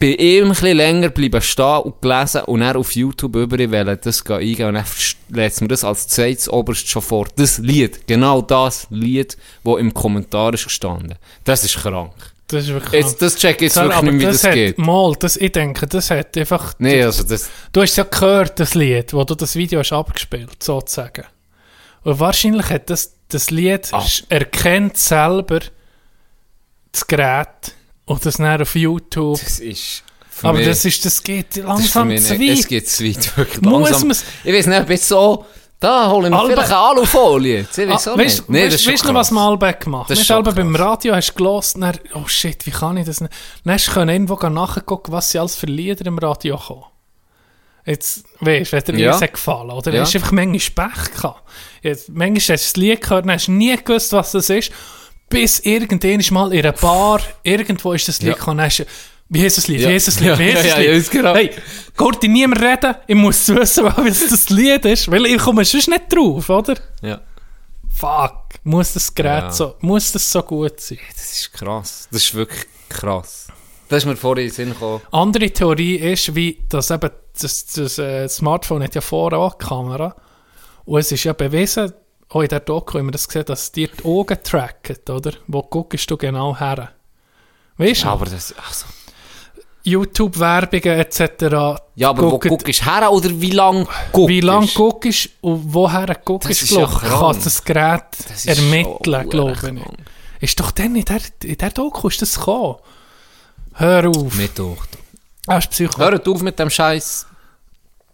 bei ihm ein bisschen länger bleiben stehen und gelesen und dann auf YouTube über das gehen eingehen und dann lässt mir das als zweites oberst schon vor. Das Lied, genau das Lied, das im Kommentar ist gestanden. Das ist krank. Das ist wirklich Jetzt, das check ich jetzt So, wirklich nicht, wie das, hat, geht. Mal, das, ich denke, das hat einfach... Nee, also das... Du hast ja gehört, das Lied, wo du das Video hast abgespielt, sozusagen. Und wahrscheinlich hat das, das Lied Ah. erkennt selber das Gerät und das dann auf YouTube. Das ist... Aber mich- das, ist, das geht das langsam mich zu nicht, es weit. geht zu weit, wirklich langsam. Ich weiß nicht, bis so... Da hole ich mir Alba- vielleicht eine Alufolie. Ah, weißt. Nee, das du, was krass. Malbec gemacht Das schon aber beim. Radio hast du gelost, dann, oh shit, wie kann ich das nicht? Dann hast du irgendwo nachgucken, was sie alles für Lieder im Radio kommen. Jetzt, weißt du, wenn dir Ja. das hat gefallen, oder? Ja. Ja. hast du einfach manchmal Pech gehabt. Jetzt, manchmal hast du das Lied gehört, dann hast du nie gewusst, was das ist, bis irgendwann mal in einer Bar, irgendwo ist das Lied Ja. du, wie heißt das Lied, Ja. wie heißt das Lied, Ja, wie heißt ja, das ja, Lied? ja, ist genau. Hey, dir niemand reden, ich muss wissen, <laughs> was das Lied ist, weil ich komme sonst nicht drauf, oder? Ja. Fuck, muss das Gerät Ja. so, muss das so gut sein? Das ist krass. Das ist wirklich krass. Das ist mir vorhin in den Sinn gekommen. Andere Theorie ist, wie das eben, das, das äh, Smartphone hat ja vorne auch Kamera und es ist ja bewiesen, auch in der Doku haben wir das gesehen, dass dir die Augen trackt, oder? Wo guckst du genau her? Weißt du? Ja, aber das... Ach so. YouTube-Werbungen etc. Ja, aber wo gucken- guckst du her oder wie lang guckst Wie lange guckst und woher guckst, Das ist glaub, ja ich, kann das Gerät Das ist ermitteln, glaube ich. krank. Ist doch dann in der, in der Doku ist das gekommen. Hör auf. Mit. Ah, Psycho. Hört auf mit dem Scheiß.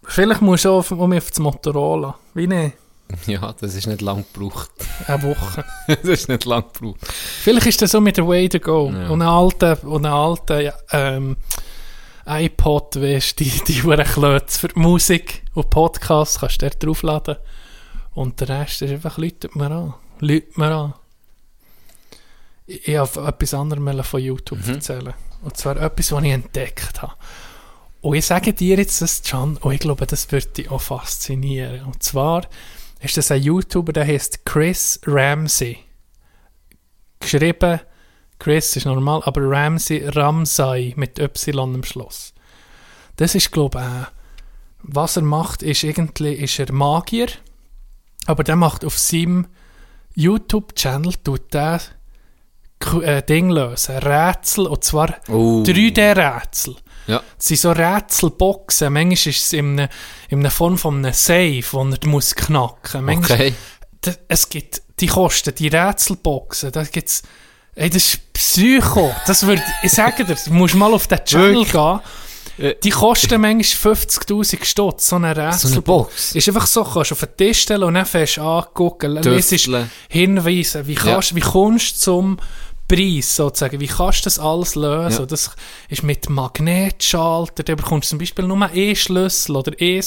Vielleicht musst du auch mich auf das Motorola. Wie ne? <laughs> Ja, das ist nicht lang gebraucht. Eine Woche. <laughs> das ist nicht lang gebraucht. Vielleicht ist das so mit der Way to Go. Ja. Und ein alter, und ein alter ja, ähm, iPod, weißt du, die, die Uhren Klötze für die Musik und Podcasts kannst du dort draufladen. Und der Rest ist einfach, läutet mir an. Läutet mir an. Ich, ich habe etwas anderes von YouTube Mhm. erzählen. Und zwar etwas, was ich entdeckt habe. Und ich sage dir jetzt das, Can, und ich glaube, das wird dich auch faszinieren. Und zwar ist das ein YouTuber, der heißt Chris Ramsey. Geschrieben Chris ist normal, aber Ramsey, Ramsay mit Y am Schluss. Das ist, glaube ich, äh, was er macht, ist irgendwie, ist er Magier, aber der macht auf seinem YouTube-Channel, tut der K- äh, Ding lösen, Rätsel, und zwar Oh. 3D-Rätsel. Ja. Es sind so Rätselboxen. Manchmal ist es in einer, in einer Form von einem Safe, den er muss knacken muss. Okay. Es gibt die Kosten, die Rätselboxen, da gibt's, ey, das ist Psycho. Das wird, ich sage dir, du musst mal auf den Channel gehen. Äh. Die kosten manchmal 50.000 Stutz, so eine So Rätselbox. Box. Ist einfach so, kannst du auf den Tisch stellen und dann fängst du angucken, lesest Tüfteln. Hinweise, wie, kannst, wie kommst du zum Preis sozusagen, wie kannst du das alles lösen? Ja. Das ist mit Magnetschalter, da bekommst du zum Beispiel nur einen Schlüssel oder ein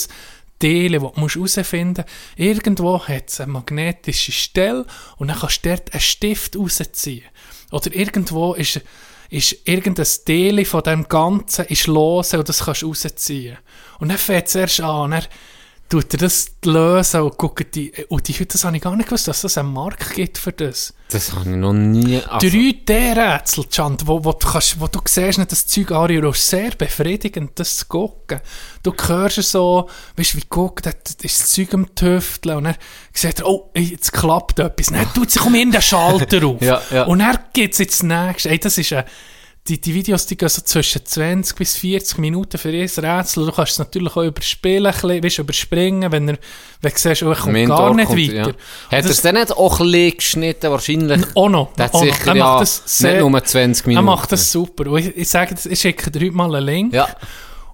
Teil, das du herausfinden musst. Irgendwo hat es eine magnetische Stelle und dann kannst du dort einen Stift rausziehen. Oder irgendwo ist, ist irgendein Teil von dem Ganzen ist lose und das kannst du rausziehen. Und dann fängt es erst an, dann tut er das lösen und guckt die, und die, das habe ich gar nicht gewusst, dass es einen Markt gibt für das. Das habe ich noch nie... Also, 3D-Rätsel, Chant, wo, wo, du kannst, wo du siehst, nicht das Zeug an, und es ist sehr befriedigend, das zu gucken. Du hörst es so, weißt du, wie guckt, da ist das Zeug am Tüfteln und dann sieht er, oh, jetzt klappt etwas. Dann tut sich um ihn den Schalter <laughs> auf. Ja, ja. Und dann geht es ins Nächste. Ey, das ist ein, die, die Videos, die gehen so zwischen 20 bis 40 Minuten für jedes Rätsel. Du kannst es natürlich auch überspielen, bisschen, weißt, überspringen, wenn, er, wenn du siehst, oh, er kommt Mentor gar nicht kommt, weiter. Ja. Hat er es dann nicht auch ein bisschen geschnitten, wahrscheinlich? auch noch. Der hat auch noch. sicher Er macht das sehr, nicht nur 20 Minuten. Er macht das super. Und ich, ich sage, ich schicke dir heute mal einen Link. Ja.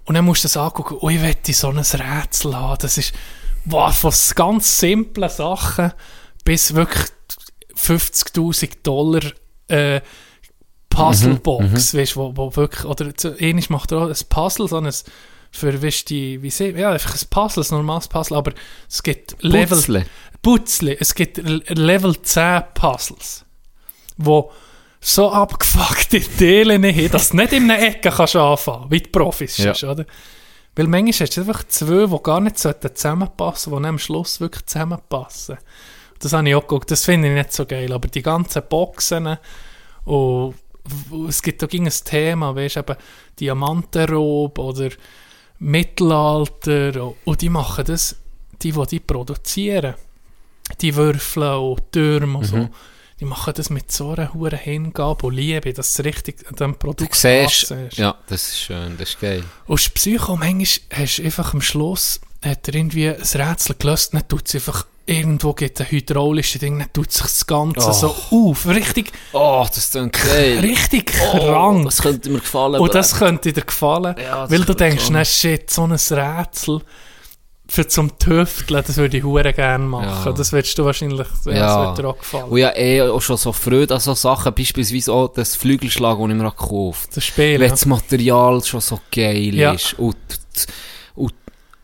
Und dann musst du das angucken. Oh, ich möchte so ein Rätsel haben. Das ist wow, von ganz simplen Sachen bis wirklich 50.000 Dollar äh, Puzzlebox. Weißt, wo, wo wirklich, oder ähnlich macht er auch ein Puzzle, so ein für, weißt, die, wie sie, ja, einfach ein Puzzle, ein normales Puzzle, aber es gibt Level, Putzle. Putzli. Es gibt Level 10 Puzzles, wo so abgefuckte <laughs> Teile haben, dass du nicht in einer Ecke kannst anfangen wie die Profis. Ja. Oder? Weil manchmal hast du einfach zwei, die gar nicht zusammenpassen sollten, die am Schluss wirklich zusammenpassen. Das habe ich auch geguckt, das finde ich nicht so geil. Aber die ganzen Boxen und es gibt auch ein Thema, weißt du, eben Diamantenraub oder Mittelalter und, die machen das, die, die die produzieren, die Würfel und Türme und so, die machen das mit so einer hohen Hingabe und Liebe, dass es richtig an Du Produkt siehst, passen ist. ja, das ist schön, das ist geil. Und das Psycho, manchmal hast du einfach am Schluss, hat er irgendwie ein Rätsel gelöst, dann tut es einfach, irgendwo gibt ein hydraulisches Ding, dann tut sich das Ganze Oh. so auf. Richtig, Oh, das klingt geil. richtig Oh, krank. das könnte mir gefallen. Und das könnte dir gefallen, Ja, weil du denkst, na shit, so ein Rätsel für zum Tüfteln, das würde ich hure gerne machen. Ja. Das würdest du wahrscheinlich, ja, das würde dir auch gefallen. Und ja, eh auch schon so Freude an so Sachen, beispielsweise auch das Flügelschlag, das ich mir gekauft das Spiel, Wenn ja. das Material schon so geil Ja. ist. Und,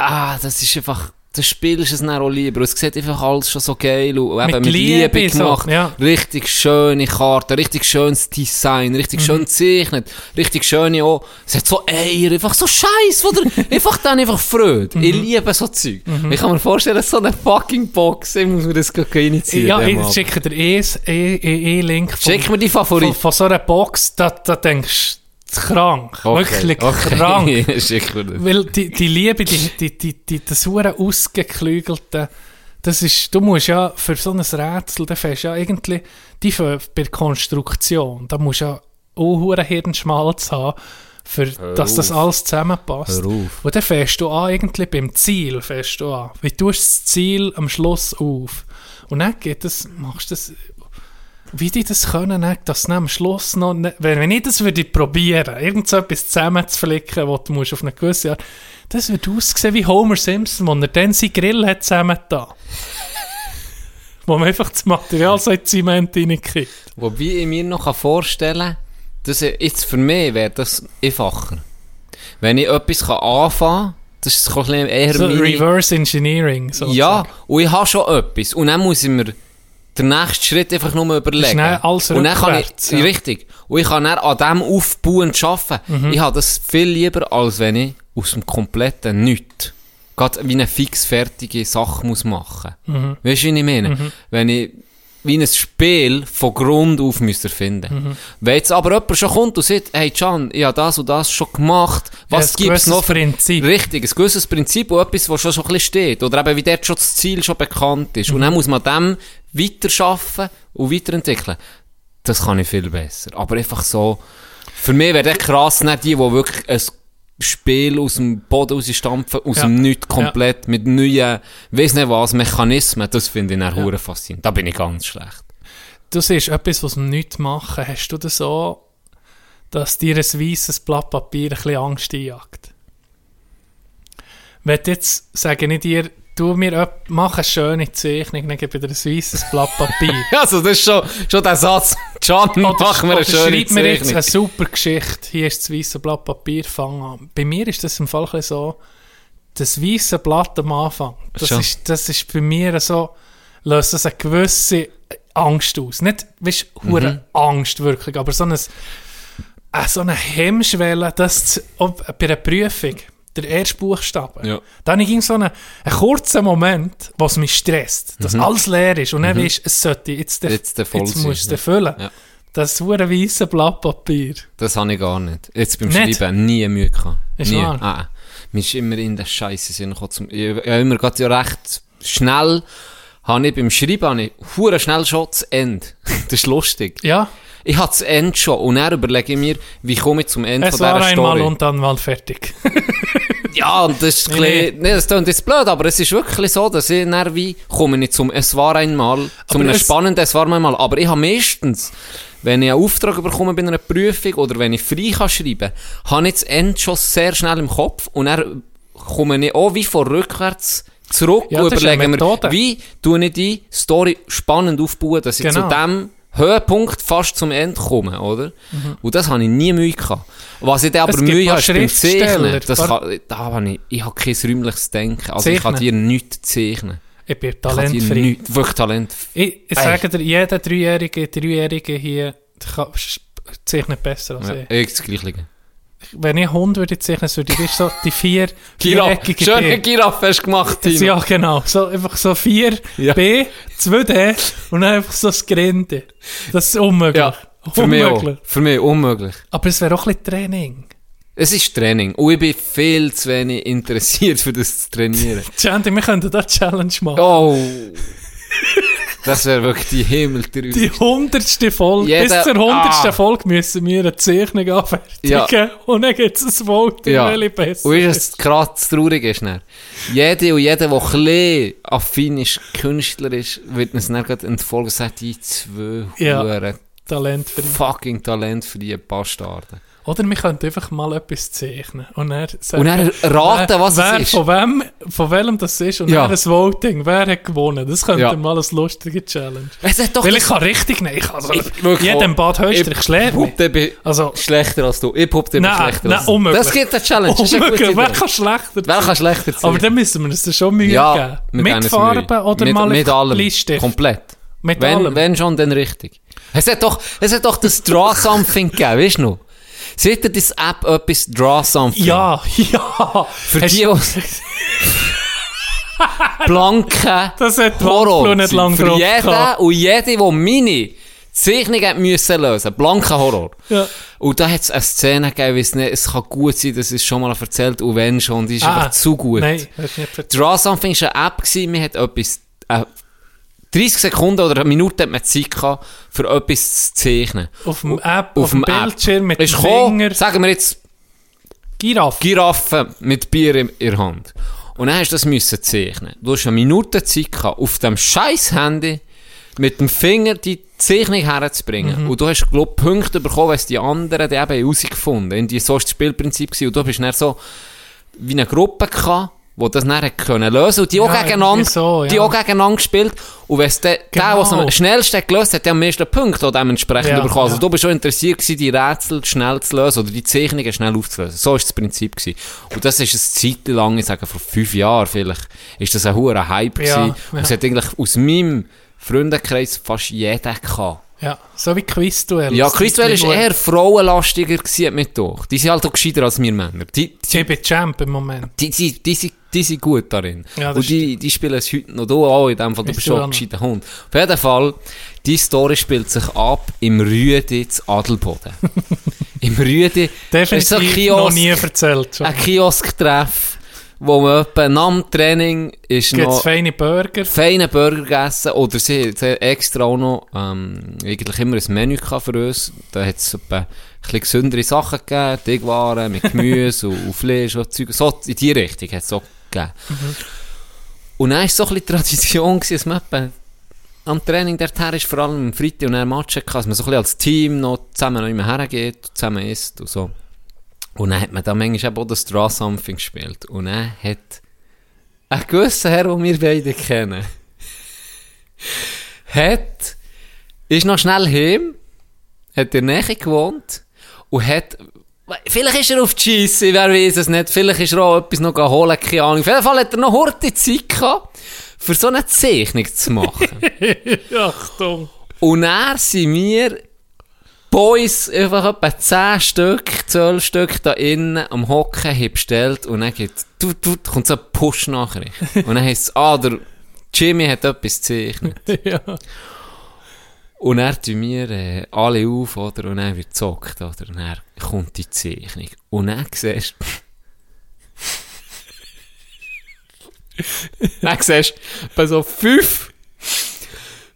ah, das ist einfach, das Spiel ist es dann auch lieber. Es sieht einfach alles schon so geil und eben Mit mit, Liebe, Liebe so, gemacht. ja. Richtig schöne Karten, richtig schönes Design, richtig Mhm. schön gezeichnet, richtig schöne auch. Es hat so Eier, einfach so Scheiß, oder? <laughs> einfach dann einfach Freude. Mhm. Ich liebe so Zeug. Ich kann mir vorstellen, so eine fucking Box, ich muss mir das gleich initiieren. Ja, ich schicke dir eh eh- eh- eh Link von, Schick mir die von, Favoriten. von so einer Box, da, da denkst du, krank. Wirklich <laughs> krank. Schick mir das. Weil die, die Liebe, die, die, die, die, das hure ausgeklügelte, das ist, du musst ja für so ein Rätsel, da fährst ja irgendwie, die für, bei Konstruktion, da musst du ja auch hure Hirnschmalz haben, für, dass das alles zusammenpasst. Und dann fährst du an, irgendwie beim Ziel fährst du an. Wie tust du das Ziel am Schluss auf? Und dann geht das, machst du das, wie die das können, ne, dass am Schluss noch, ne, wenn, ich das würde probieren, irgend so etwas zusammenzuflicken, wo du musst auf eine gewisse Art, das würde aussehen wie Homer Simpson, wo er dann seinen Grill hat zusammengetan. <laughs> wo man einfach das Material so in Zement reinkippt. Wobei ich mir noch vorstellen kann, dass jetzt für mich wäre das einfacher. Wenn ich etwas kann anfangen kann, das ist ein bisschen eher So meine... Reverse Engineering. sozusagen. Ja, und ich habe schon etwas. Und dann muss ich mir den nächsten Schritt einfach nur überlegen. Alles und dann kann ich, ja. Richtig. Und ich kann dann an dem aufbauen arbeiten. Mhm. Ich habe das viel lieber, als wenn ich aus dem kompletten Nichts gerade wie eine fix fertige Sache muss machen. Mhm. Weißt du, wie ich meine? Wenn ich wie ein Spiel von Grund auf müsst erfinden. Mhm. Wenn jetzt aber jemand schon kommt und sagt, hey Can, ich habe das und das schon gemacht, was Ja, gibt es noch für Prinzip. Richtig, ein gewisses Prinzip und etwas, was schon so ein bisschen steht. Oder eben, wie dort schon das Ziel schon bekannt ist. Mhm. Und dann muss man dem weiterschaffen und weiterentwickeln. Das kann ich viel besser. Aber einfach so, für mich wäre das krass, nicht die, die wirklich ein Spiel aus dem Boden rausstampfen, aus Ja. dem Nichts komplett, mit neuen, weiss nicht was, Mechanismen, das finde ich dann hure faszinierend. Da bin ich ganz schlecht. Du siehst etwas, was wir nicht machen. Hast du das so, dass dir ein weisses Blatt Papier ein bisschen Angst einjagt? Wenn jetzt, sage ich dir, du mir mach eine schöne Zeichnung, dann gebe ich dir ein weisses Blatt Papier. <laughs> Also, das ist schon, schon der Satz. Can, mach mir eine schöne schreib mir jetzt Zeichnung. eine super Geschichte. Hier ist das weiße Blatt Papier, fang an. Bei mir ist das im Fall so, das weiße Blatt am Anfang, das Schon. ist, das ist bei mir so, löst das eine gewisse Angst aus. Nicht, weißt du, Mhm. Angst wirklich, aber so, ein, äh, so eine Hemmschwelle, das zu, ob, bei einer Prüfung, der erste Buchstabe, Ja. dann ging so einen, einen kurzen Moment, was mich stresst, dass alles leer ist und dann weisst, es sollte jetzt, der, Mhm. Jetzt der voll jetzt musst du ja. füllen. Ja. Das hure weiße Blatt Papier. Das habe ich gar nicht. Jetzt beim Nicht? Schreiben nie Mühe gehabt. Ist nie. wahr? Ah, mir ist immer in der Scheiße Sinn. Zum, ich, habe immer gerade ja recht schnell, habe ich beim Schreiben, habe ich hure schnell schon das Ende. <laughs> das ist lustig. Ja, Ich habe das Ende schon und dann überlege ich mir, wie komme ich zum Ende es von war dieser einmal Story. und dann mal fertig. <laughs> Ja, und das ist ein bisschen, nee, das klingt jetzt blöd, aber es ist wirklich so, dass ich dann wie, komme nicht zum Es war einmal, zum Aber einem spannenden Es war einmal, aber ich habe meistens, wenn ich einen Auftrag bekomme bei einer Prüfung oder wenn ich frei kann schreiben, habe ich das Ende schon sehr schnell im Kopf und dann komme ich auch wie von rückwärts zurück Ja, und überlege mir, wie tue ich die Story spannend aufbauen, dass ich Genau. zu dem Höhepunkt fast zum Ende komme, oder? Und das habe ich nie Mühe gehabt. Was ich dann aber Mhm. Mühe habe, ist beim Zeichnen. Das kann, da habe ich, ich habe kein räumliches Denken. Also ich kann dir Zeichnen? nichts zeichnen. Ich bin Ich talentfrei. nichts, wirklich Talent. Ich, ich sage dir, jeder Dreijährige, Dreijährige hier kann, zeichnet besser als Ja, ich. ich das Gleiche. Wenn ich einen Hund würde zeichnen, so die, weißt, so die vier <laughs> Giraffe, viereckige schöne Tiere. Giraffe hast du gemacht, Tino. <laughs> Ja, genau. So, einfach so vier Ja. B, 2D und dann einfach so das Grinde. Das ist unmöglich. Ja, für mich auch. unmöglich. Für mich unmöglich. Aber es wäre auch ein bisschen Training. Es ist Training. Und ich bin viel zu wenig interessiert, für das zu trainieren. <laughs> Chandy, wir könnten da eine Challenge machen. Oh. Das wäre wirklich die Himmel Die hundertste Folge, Jeder- bis zur hundertsten Ah. Folge müssen wir eine Zeichnung anfertigen Ja. und dann gibt es ein Voting, Ja. welche besser Und ist es gerade das Traurige ist dann. Jede und jeder, der ein affin ist, Künstler ist, wird uns dann gerade entfolgen und sagt, die zwei Ja. Huren Talent für fucking talentfreie Bastarden. Oder wir könnten einfach mal etwas zeichnen und dann sagen, Und dann raten, was wer, es ist. Von, wem, von welchem das ist und Ja. dann ein Voting, wer hat gewonnen. Das könnte Ja. mal eine lustige Challenge. Es hat doch Weil ich kann richtig nehmen. Ich kann also, Ich- jedem Bad Höchster, ich bin Also, schlechter als du. Ich puppe Nein, schlechter nein, als du. unmöglich. Das gibt eine Challenge. Ist eine unmöglich. Wer kann schlechter Wer kann schlechter sein? Aber dann müssen wir uns das schon Mühe ja, geben. Mit uns Farben oder mit, mal mit allem. Bleistift? Komplett. Mit wenn, allem. wenn schon, dann richtig. Es hat doch, es hat doch das Draw Something gegeben, weißt du noch? Seht ihr das App etwas Draw Something? Ja, ja. Für Hast- die, die <laughs> blanke Das hat Horror. Nicht lange Für jeden gehabt. und jede, die meine Zeichnung müssen lösen. Blanker Horror. Ja. Und da hat es eine Szene gegeben, weiss nicht, es kann gut sein, das ist schon mal erzählt, und wenn schon, die ist Ah, einfach zu gut. Nein, nicht. Draw Something war eine App, gewesen, man hat etwas, 30 Sekunden oder eine Minute hat man Zeit gehabt, für etwas zu zeichnen. Auf dem App, Auf auf, dem dem App. Bildschirm mit dem Ist gekommen, Finger. sagen wir jetzt, Giraffe. Giraffe mit Bier in der Hand. Und dann hast du das müssen zeichnen. Du hast eine Minute Zeit gehabt, auf dem scheiß Handy mit dem Finger die Zeichnung herzubringen. Mhm. Und du hast, glaub Punkte bekommen, weil die anderen die eben herausgefunden haben. So war das Spielprinzip. Gewesen. Und du bist dann so wie eine Gruppe gehabt, die das hat können lösen Und die auch Ja, gegeneinander, so, die ja. auch gegeneinander gespielt. Und wenn der, der, Genau. der es am schnellsten gelöst hat, der am meisten Punkte auch dementsprechend Ja, bekommen. Also du bist schon interessiert gewesen, die Rätsel schnell zu lösen oder die Zeichnungen schnell aufzulösen. So war das Prinzip. Gewesen. Und das ist eine Zeit lang, ich sage vor fünf Jahren vielleicht, ist das ein hoher Hype gewesen. Und es hat eigentlich aus meinem Freundenkreis fast jeder gehabt. Ja, so wie Quizduell. Ja, Quizduell ist eher frauenlastiger gewesen, hat doch. Die sind halt auch gescheiter als wir Männer. Die, die, bin Champ im Moment. die, die, die sind die sind gut darin. Ja, und die, die spielen es heute noch. Du auch in dem Fall, du bist schon ein noch. gescheiter Hund. Auf jeden Fall, die Story spielt sich ab im Rüdi zu Adelboden. <laughs> Im Rüdi Definitiv ist so ein noch Kiosk, nie erzählt. schon. ein Kiosk-Treff, wo man etwa nach dem Training ist Gibt es noch feine Burger? feinen Burger gegessen oder sie, sie hat extra auch noch ähm, eigentlich immer ein Menü für uns. Da hat es etwa ein bisschen gesündere Sachen gegeben, Teigwaren mit <laughs> Gemüse und, und Fleisch und Zeug. So in die Richtung hat es auch gegeben. Und dann war es so ein Tradition, dass man am Training dorthin ist, vor allem am Freitag und dann Match dass man so ein bisschen als Team noch zusammen noch immer hergeht, zusammen isst und so. Und dann hat man da manchmal auch das Draw Something gespielt. Und dann hat ein gewisser Herr, den wir beide kennen, hat, ist noch schnell heim, hat in der Nähe gewohnt und hat, vielleicht ist er auf die Scheisse, wer weiß es nicht, vielleicht ist er auch etwas noch holen, keine Ahnung. Auf jeden Fall hat er noch heute Zeit gehabt, für so eine Zeichnung zu machen. <laughs> Achtung. Und dann sind wir Boys, einfach etwa 10 Stück, 12 Stück da innen am Hocken haben bestellt und dann geht, du, du, kommt so eine Push-Nachricht. <laughs> Und dann heisst es, ah, der Jimmy hat etwas gezeichnet. <laughs> ja. Und dann tun wir äh, alle auf, oder? Und dann wird gezockt, oder? Und dann kommt die Zeichnung. Und dann siehst du... dann siehst du bei so fünf...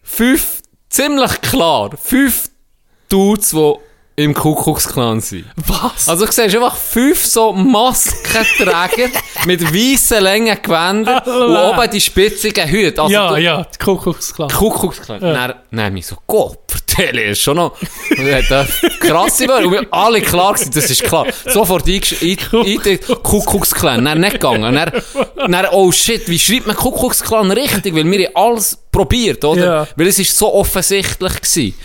Fünf, ziemlich klar, fünf Dudes, die im Kuckucksklan sind. Was? Also du siehst einfach fünf so Maskenträger <laughs> mit weißen langen Gewändern und oben die spitzigen Hüte. Also ja, du- ja, die Kuckucksklan. Kuckucksklan. Ja. Dann, dann mich so, Gott, vertelle, ist schon noch, krasse Wörter. Und wir alle klar gewesen, das ist klar. Sofort eingesch- ein, <laughs> ein, Kuckucksklan. Dann nicht gegangen. Dann, dann, oh shit, wie schreibt man Kuckucksklan richtig? Weil wir haben alles probiert, oder? Ja. Weil es ist so offensichtlich gewesen.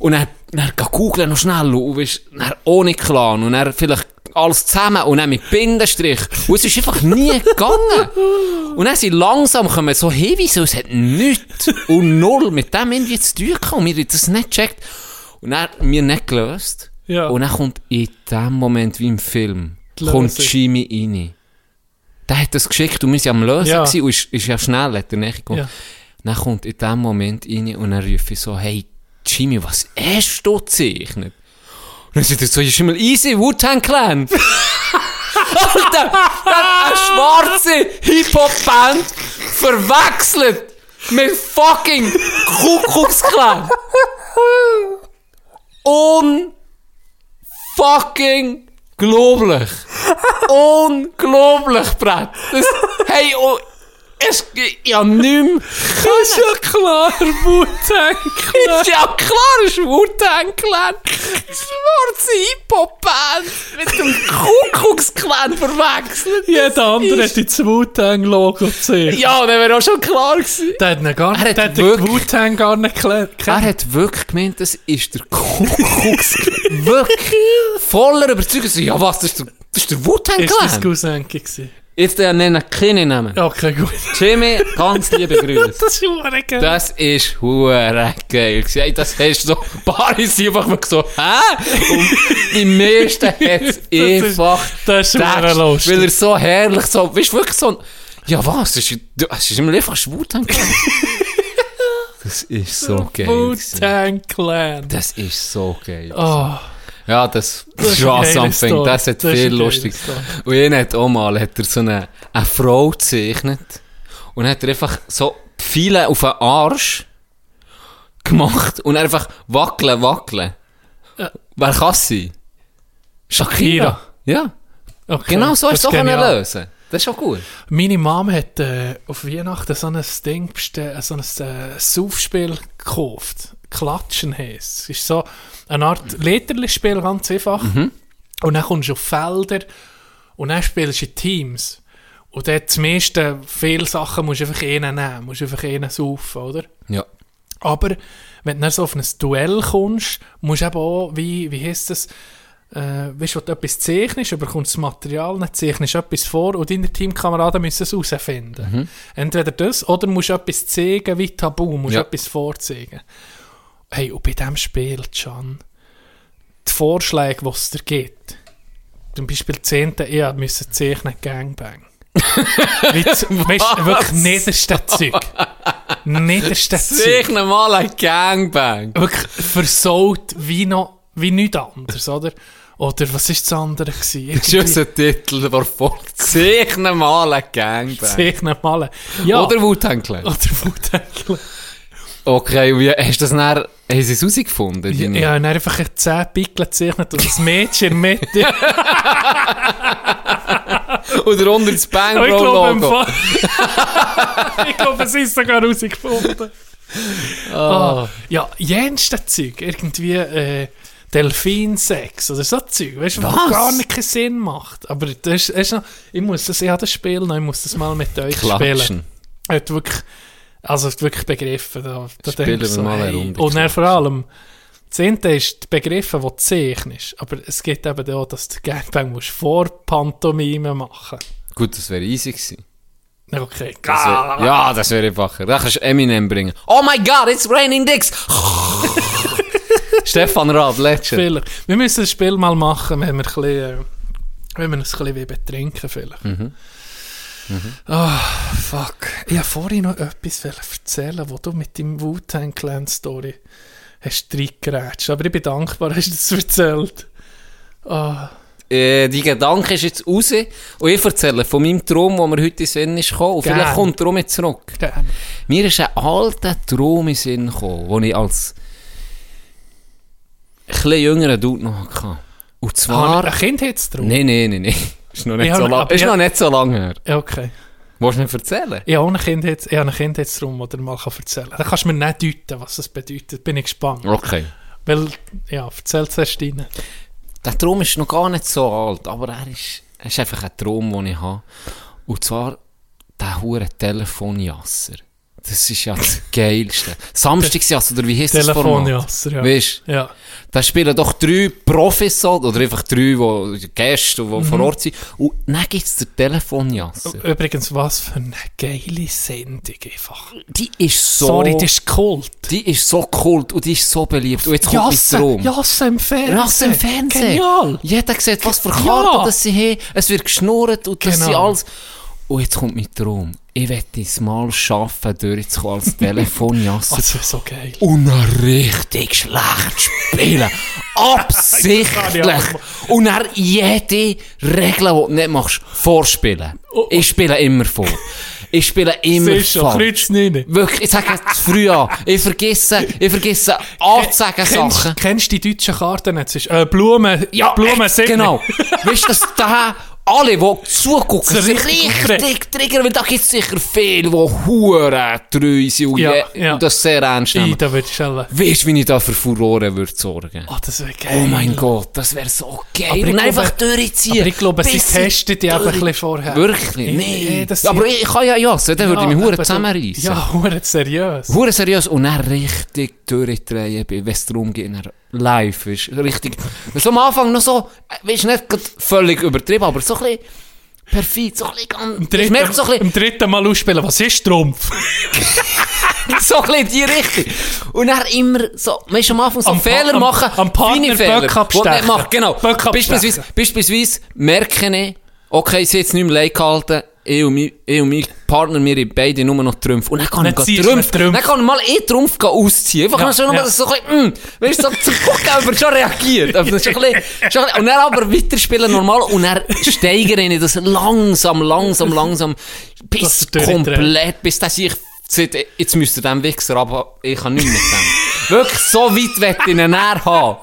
Und dann, dann geh googlen noch schnell und weißt, dann ohne Clan und dann vielleicht alles zusammen und dann mit Bindestrich. Und es ist einfach nie <laughs> gegangen. Und dann sind langsam kommen so Hinweise, und es hat nichts und null mit dem irgendwie zu tun gehabt. Und wir haben das nicht gecheckt. Und dann wir nicht gelöst. Ja. Und dann kommt in dem Moment, wie im Film, kommt. Jimmy rein. Der hat das geschickt und wir waren am Lösen Ja. und ist, ist ja schnell, hat er nicht gekommen. Ja. Dann kommt in dem Moment rein und rufe ich so, hey, Jimmy, was hast du gezeichnet? Und dann sagt er so, ist immer easy, Wu-Tang Clan. <laughs> Alter, eine schwarze Hip-Hop-Band verwechselt mit fucking Kuckucksklan. Unfucking glaublich. Unglaublich, Brett. Das, hey, oh, es, nicht mehr ist ja klar, Wu-Tang ist ja klar, ist Clan. Schwarze Hip-Hop-Band mit dem Kuckucksklan verwechselt. Jeder andere ist- hat das Wu-Tang-Logo gesehen. Ja, das wäre auch schon klar gewesen. Der hat gar Er nicht, hat den Wu-Tang gar nicht geklärt. Er hat wirklich gemeint, das ist der Kuckucksklan. wirklich. Voller Überzeugung. Ja, was, das ist der, das ist der Wu-Tang Ist das Clan. Cousinke gewesen? Jetzt der nennen keine Namen. Okay, gut. Jimmy, ganz liebe <laughs> Grüße. Das ist hure geil. Das ist hure geil. Das hast du so, sind einfach mal so, hä? Und die meisten <laughs> hat es einfach das ist hure lustig. Weil er so herrlich so, weißt du, wirklich so, ein- ja was, das ist, das ist immer einfach schwul Das ist so geil. Wu-Tang Clan. Das ist so geil. Oh, Ja, das, Das ist ist auch geile something. Das hat Das ist viel lustig. Und ihn hat auch mal, hat er so eine, eine Frau gezeichnet. Und hat er einfach so Pfeile auf den Arsch gemacht. Und einfach wackeln, wackeln. Ja. Wer kann sein? Shakira. Shakira. Ja. okay. Genau so du es auch lösen. Das ist schon gut. Meine Mom hat äh, auf Weihnachten so ein Ding so ein äh, Saufspiel gekauft. Klatschen heisst. Es ist so eine Art Lederli-Spiel, ganz einfach. Und dann kommst du auf Felder und dann spielst du in Teams. Und dort das meiste, viele Sachen musst du einfach einen nehmen, musst du einfach einen saufen, oder? Ja. Aber wenn du dann so auf ein Duell kommst, musst du eben auch, wie, wie heisst das, äh, weißt du, du etwas zeichnest, bekommst du das Material, dann zeichnest du etwas vor und deine Teamkameraden müssen es herausfinden. Entweder das oder musst du etwas zeigen wie Tabu, musst Ja. etwas vorzeigen. Hey, und bei diesem Spiel, Can, die Vorschläge, die es dir gibt, zum Beispiel 10. Ehe müssen zeichnen Gangbang. Weißt du, wirklich niederste Zeug. Niederste Zeug. Sich mal ein Gangbang. Wirklich versaut wie noch, wie nichts anderes, oder? Oder was ist das andere gewesen? <laughs> Das ist unser Titel, der folgt. Sich mal ein Gangbang. Sich nicht mal. Ja. Oder Clan. Oder Wutankel. Okay, und wie, hast du das dann, haben sie es herausgefunden? Ja, ja, und dann einfach 10 Pickel gezeichnet und das Mädchen in der Mitte. <laughs> Oder unter das <laughs> Bang ich Bro Logo. <laughs> Ich glaube, es ist sogar herausgefunden. Ah. Ja, jenste Zeug. Irgendwie äh, Delfinsex oder so Zeug. Weißt du, was gar nicht keinen Sinn macht. Aber das ist, das ist noch, ich muss das, ich habe das Spiel noch, ich muss das mal mit euch Klatschen. spielen. Hat wirklich, also wirklich begriffen. Da, da Spielen wir mal eine hey. Runde Und dann vor allem, das eine ist die Begriffe, die zeichnest. Aber es geht eben auch, dass du Gangbang musst vor Pantomime machen Gut, das wäre easy gewesen. Okay. Das wär, ja, das wäre einfacher. Da kannst du Eminem bringen. Oh my god, it's raining dicks! <laughs> Stefan Raab. Vielleicht. Wir müssen das Spiel mal machen, wenn wir, ein bisschen, wenn wir uns ein bisschen betrinken vielleicht. Mhm. Ah, fuck. Ich wollte vorhin noch etwas erzählen, wo du mit deinem Wu-Tang Clan Story hast reingeratscht. Aber ich bin dankbar, hast du das erzählt. Ah, Äh, die Gedanke ist jetzt raus und ich erzähle von meinem Traum, wo mir heute in Sinn ist gekommen. Und vielleicht Gern. kommt der Traum jetzt zurück. gerne. Mir ist ein alter Traum in Sinn gekommen, den ich als ein jüngerer Dude noch hatte. Und Ah, zwar... ein Kind hat es drauf? Nein, nein, nein, nein. Ist noch nicht, so, lang, ist noch nicht so lange her. Ja, okay. Willst du mir erzählen? Ich habe auch ein Kind jetzt, ich habe ein Kind jetzt drum, oder mal kann erzählen. Dann kannst du mir nicht deuten, was das bedeutet. Bin ich gespannt. Okay. Weil, ja, erzähl zuerst rein. Der Traum ist noch gar nicht so alt, aber er ist, er ist einfach ein Traum, den ich habe. Und zwar der hure Telefonjasser. Das ist ja das Geilste. Samstagsjasser, oder wie heißt das Format? Telefonjasser, ja. Weißt du? Ja. Da spielen doch drei Profis oder einfach drei wo, Gäste, die Mhm. vor Ort sind. Und dann gibt es den Telefonjasser. Übrigens, was für eine geile Sendung einfach. Die ist so... Sorry, das ist Kult. die ist so kult und die ist so beliebt. Und jetzt kommt Jasse, Traum. Jasse im Fernsehen. Rasse im Fernsehen. Genial. Jeder sieht, was für Ja. Karten das sie haben. Es wird geschnurrt und das Genau. sie alles. Und jetzt kommt mein Traum. Ich werde es mal schaffen, durchzukommen als Telefonjasser. <laughs> Das wäre so geil. und richtig schlecht spielen. Absichtlich. <laughs> Und dann jede Regel, die du nicht machst, vorspielen. Ich spiele immer vor. Ich spiele immer nicht. Wirklich, ich sage es früh an. Ich vergesse, ich vergesse anzusagen Sachen. Kennst, du die deutschen Karten? Jetzt äh, Blumen, Ja, Blumen echt, genau. weißt du, dass <laughs> da alle, die zugucken, sich richtig triggern, weil da gibt es sicher viele, die hure treu sind und, Ja, je- ja. und das sehr ernst nehmen. da würde ich. Oh, Weißt du, wie ich da für Furore würde sorgen? das wäre geil. Oh mein Gott, das wäre so geil. Aber ich und einfach durchziehen. Aber ich glaube, sie testen die eben ein bisschen vorher. Wirklich? Ich- Nein. aber ich, kann ja ja, so, dann würde ich mich hure aber- zusammenreißen. Ja, <laughs> hure seriös. Hure seriös und dann richtig durchdrehen, wenn es darum geht, live ist. Richtig. So am Anfang noch so, äh, weißt du, nicht völlig übertrieben, aber so ein bisschen perfid, so ein bisschen ganz, Im ich dritten, merke so ein bisschen, Im dritten Mal ausspielen, was ist Trumpf? <laughs> so ein bisschen die Richtung. Und dann immer so, weißt du, am Anfang so Am Fehler am- machen, am Partner Fehler, Böck. Genau. Böck abstechen. Beispielsweise, beispielsweise merke ich, okay, sie jetzt nicht mehr Leid gehalten, ich und mein, ich und mein Partner, wir haben beide nur noch Trümpfe. Und dann kann Dann ich mit Trümpfen. dann kann ich mal eh gehen ausziehen. Einfach Ja, schon ja. so ein bisschen, mm, weißt du, so zu gucken, ob er schon reagiert. Ist schon bisschen, schon und dann aber weiterspielen normal und dann steigere ich das langsam, langsam, langsam, bis komplett, bis das ich sagt, jetzt müsst ihr dem Wichser, aber ich kann nicht mehr mit dem. <laughs> Wirklich so weit wett in den Nähr haben,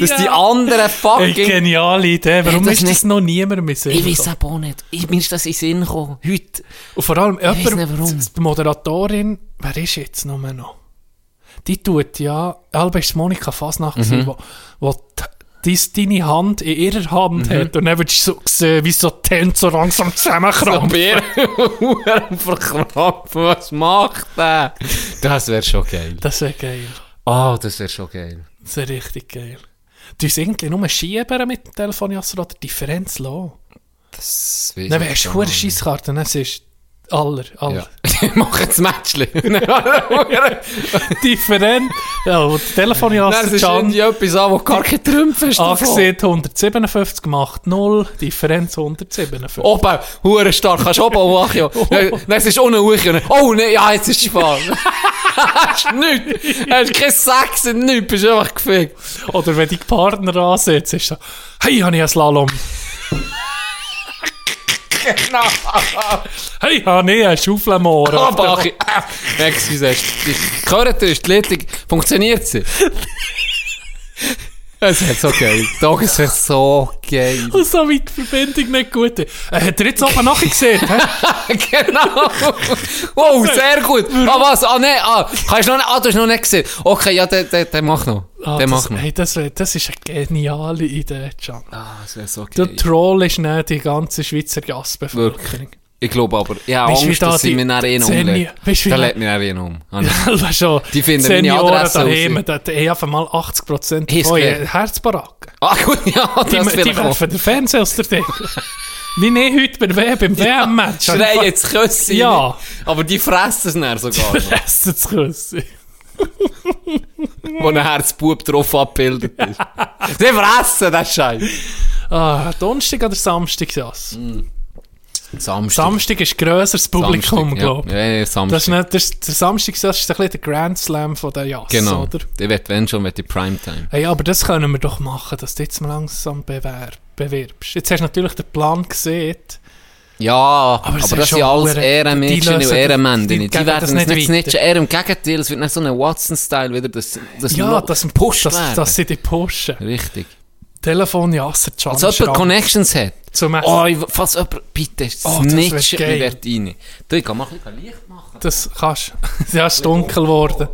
dass die anderen Ey, fucking... geniale Idee. Warum das ist das nicht- noch niemand mehr so? Ich weiß aber auch nicht. Ich, mir ist das in den Sinn gekommen. Heute. Und vor allem, weiß jemand, nicht warum. die Moderatorin, wer ist jetzt noch mehr noch? Die tut ja, Alba ist Monika Fasnacht, Mhm. wo, wo die, dies deine Hand in ihrer Hand Mhm. hat und dann wird so gesehen, wie so die Hände so langsam zusammenkrampfen. Bär <laughs> verkrampfen, was macht der? Das wäre schon geil. Das wäre geil. Ah, das wäre schon geil. Das wäre richtig geil. Du hast irgendwie nur schieben mit dem Telefonjasser oder Differenz lassen. Das weiss Dann wärst du eine. Scheisskarte, dann siehst Aller, aller. Ja. Machen das Matchli. Different. Ja, wo die Telefon ja es ist irgendwie etwas an, wo gar kein Trümpf ist. angesehen 157 gemacht 0, Differenz 157. Oben, hure stark, kannst du oben auch ja. Nein, es ist ohne Uche. Oh nein, ja, jetzt ist es Spaß. Hast du nichts. Hast kein Sex und nichts, bist einfach gefickt. Oder wenn die Partner ansetzt, ist so, hey, habe ich einen Slalom. Genau. Hey, habe ich einen Schaufel am Ohr. Oh, Bachi. <laughs> Excuse, gehört ist die Leitung, funktioniert sie? <laughs> Es wäre so geil. Doch, es wäre so geil. Und so wie die Verbindung nicht gut ist. Äh, hat er jetzt oben nachher gesehen? <laughs> genau. Wow, sehr gut. Ah, was? Ah, nein, ah, kannst du noch nicht, ah, du hast noch nicht gesehen. Okay, ja, der, der, der macht noch. Ah, der das, macht noch. hey, das, das ist eine geniale Idee, Can. Ah, das wäre so Der geil. Troll ist nicht die ganze Schweizer Gassbevölkerung. Ich glaube aber, ich habe Weißt Angst, da dass sie die mich nachher eh noch Zehn- umlegen. weißt du, wie Der da- lädt mich nachher um. <laughs> Weißt schon. Die finden meine Adresse daheim, da einfach mal 80% Hast von? Herzbaracken. Ah, gut, ja, das Die, die werfen den Fernseher aus der Decke. <laughs> Wie nicht heute bei der beim WM-Match. Schreien jetzt Küsse. Ja. Aber die fressen es dann sogar noch. Essen zu küssen. wo nachher das Bub drauf abgebildet <laughs> ist. Sie fressen den Scheiß. Ah, Donnerstag oder Samstag das? Samstag. Samstag ist grösseres Publikum, Samstag, glaube ich. Ja, ja, ja, Samstag. Das ist nicht, das, der Samstag das ist ein bisschen der Grand Slam von der Jass, genau. oder? Der wird, wenn schon, die Primetime. Hey, aber das können wir doch machen, dass du jetzt mal langsam bewer bewirbst. Jetzt hast du natürlich den Plan gesehen. Ja, aber, Aber das sind alles Ehrenmädchen und Ehrenmänner. die Die, werden das es nicht snitchen. Eher im Gegenteil, es wird nicht so ein Watson-Style wieder, dass, dass Ja, dass, gepusht dass, dass sie dich pushen. Richtig. Telefon Jasser, Can Als jemand Connections hat. zum. Oh, ich, falls jemand, bitte, Oh, geil. mich dort rein. Du, ich kann mal ein Licht machen. Das kannst du. <laughs> Ja, es ist dunkel geworden.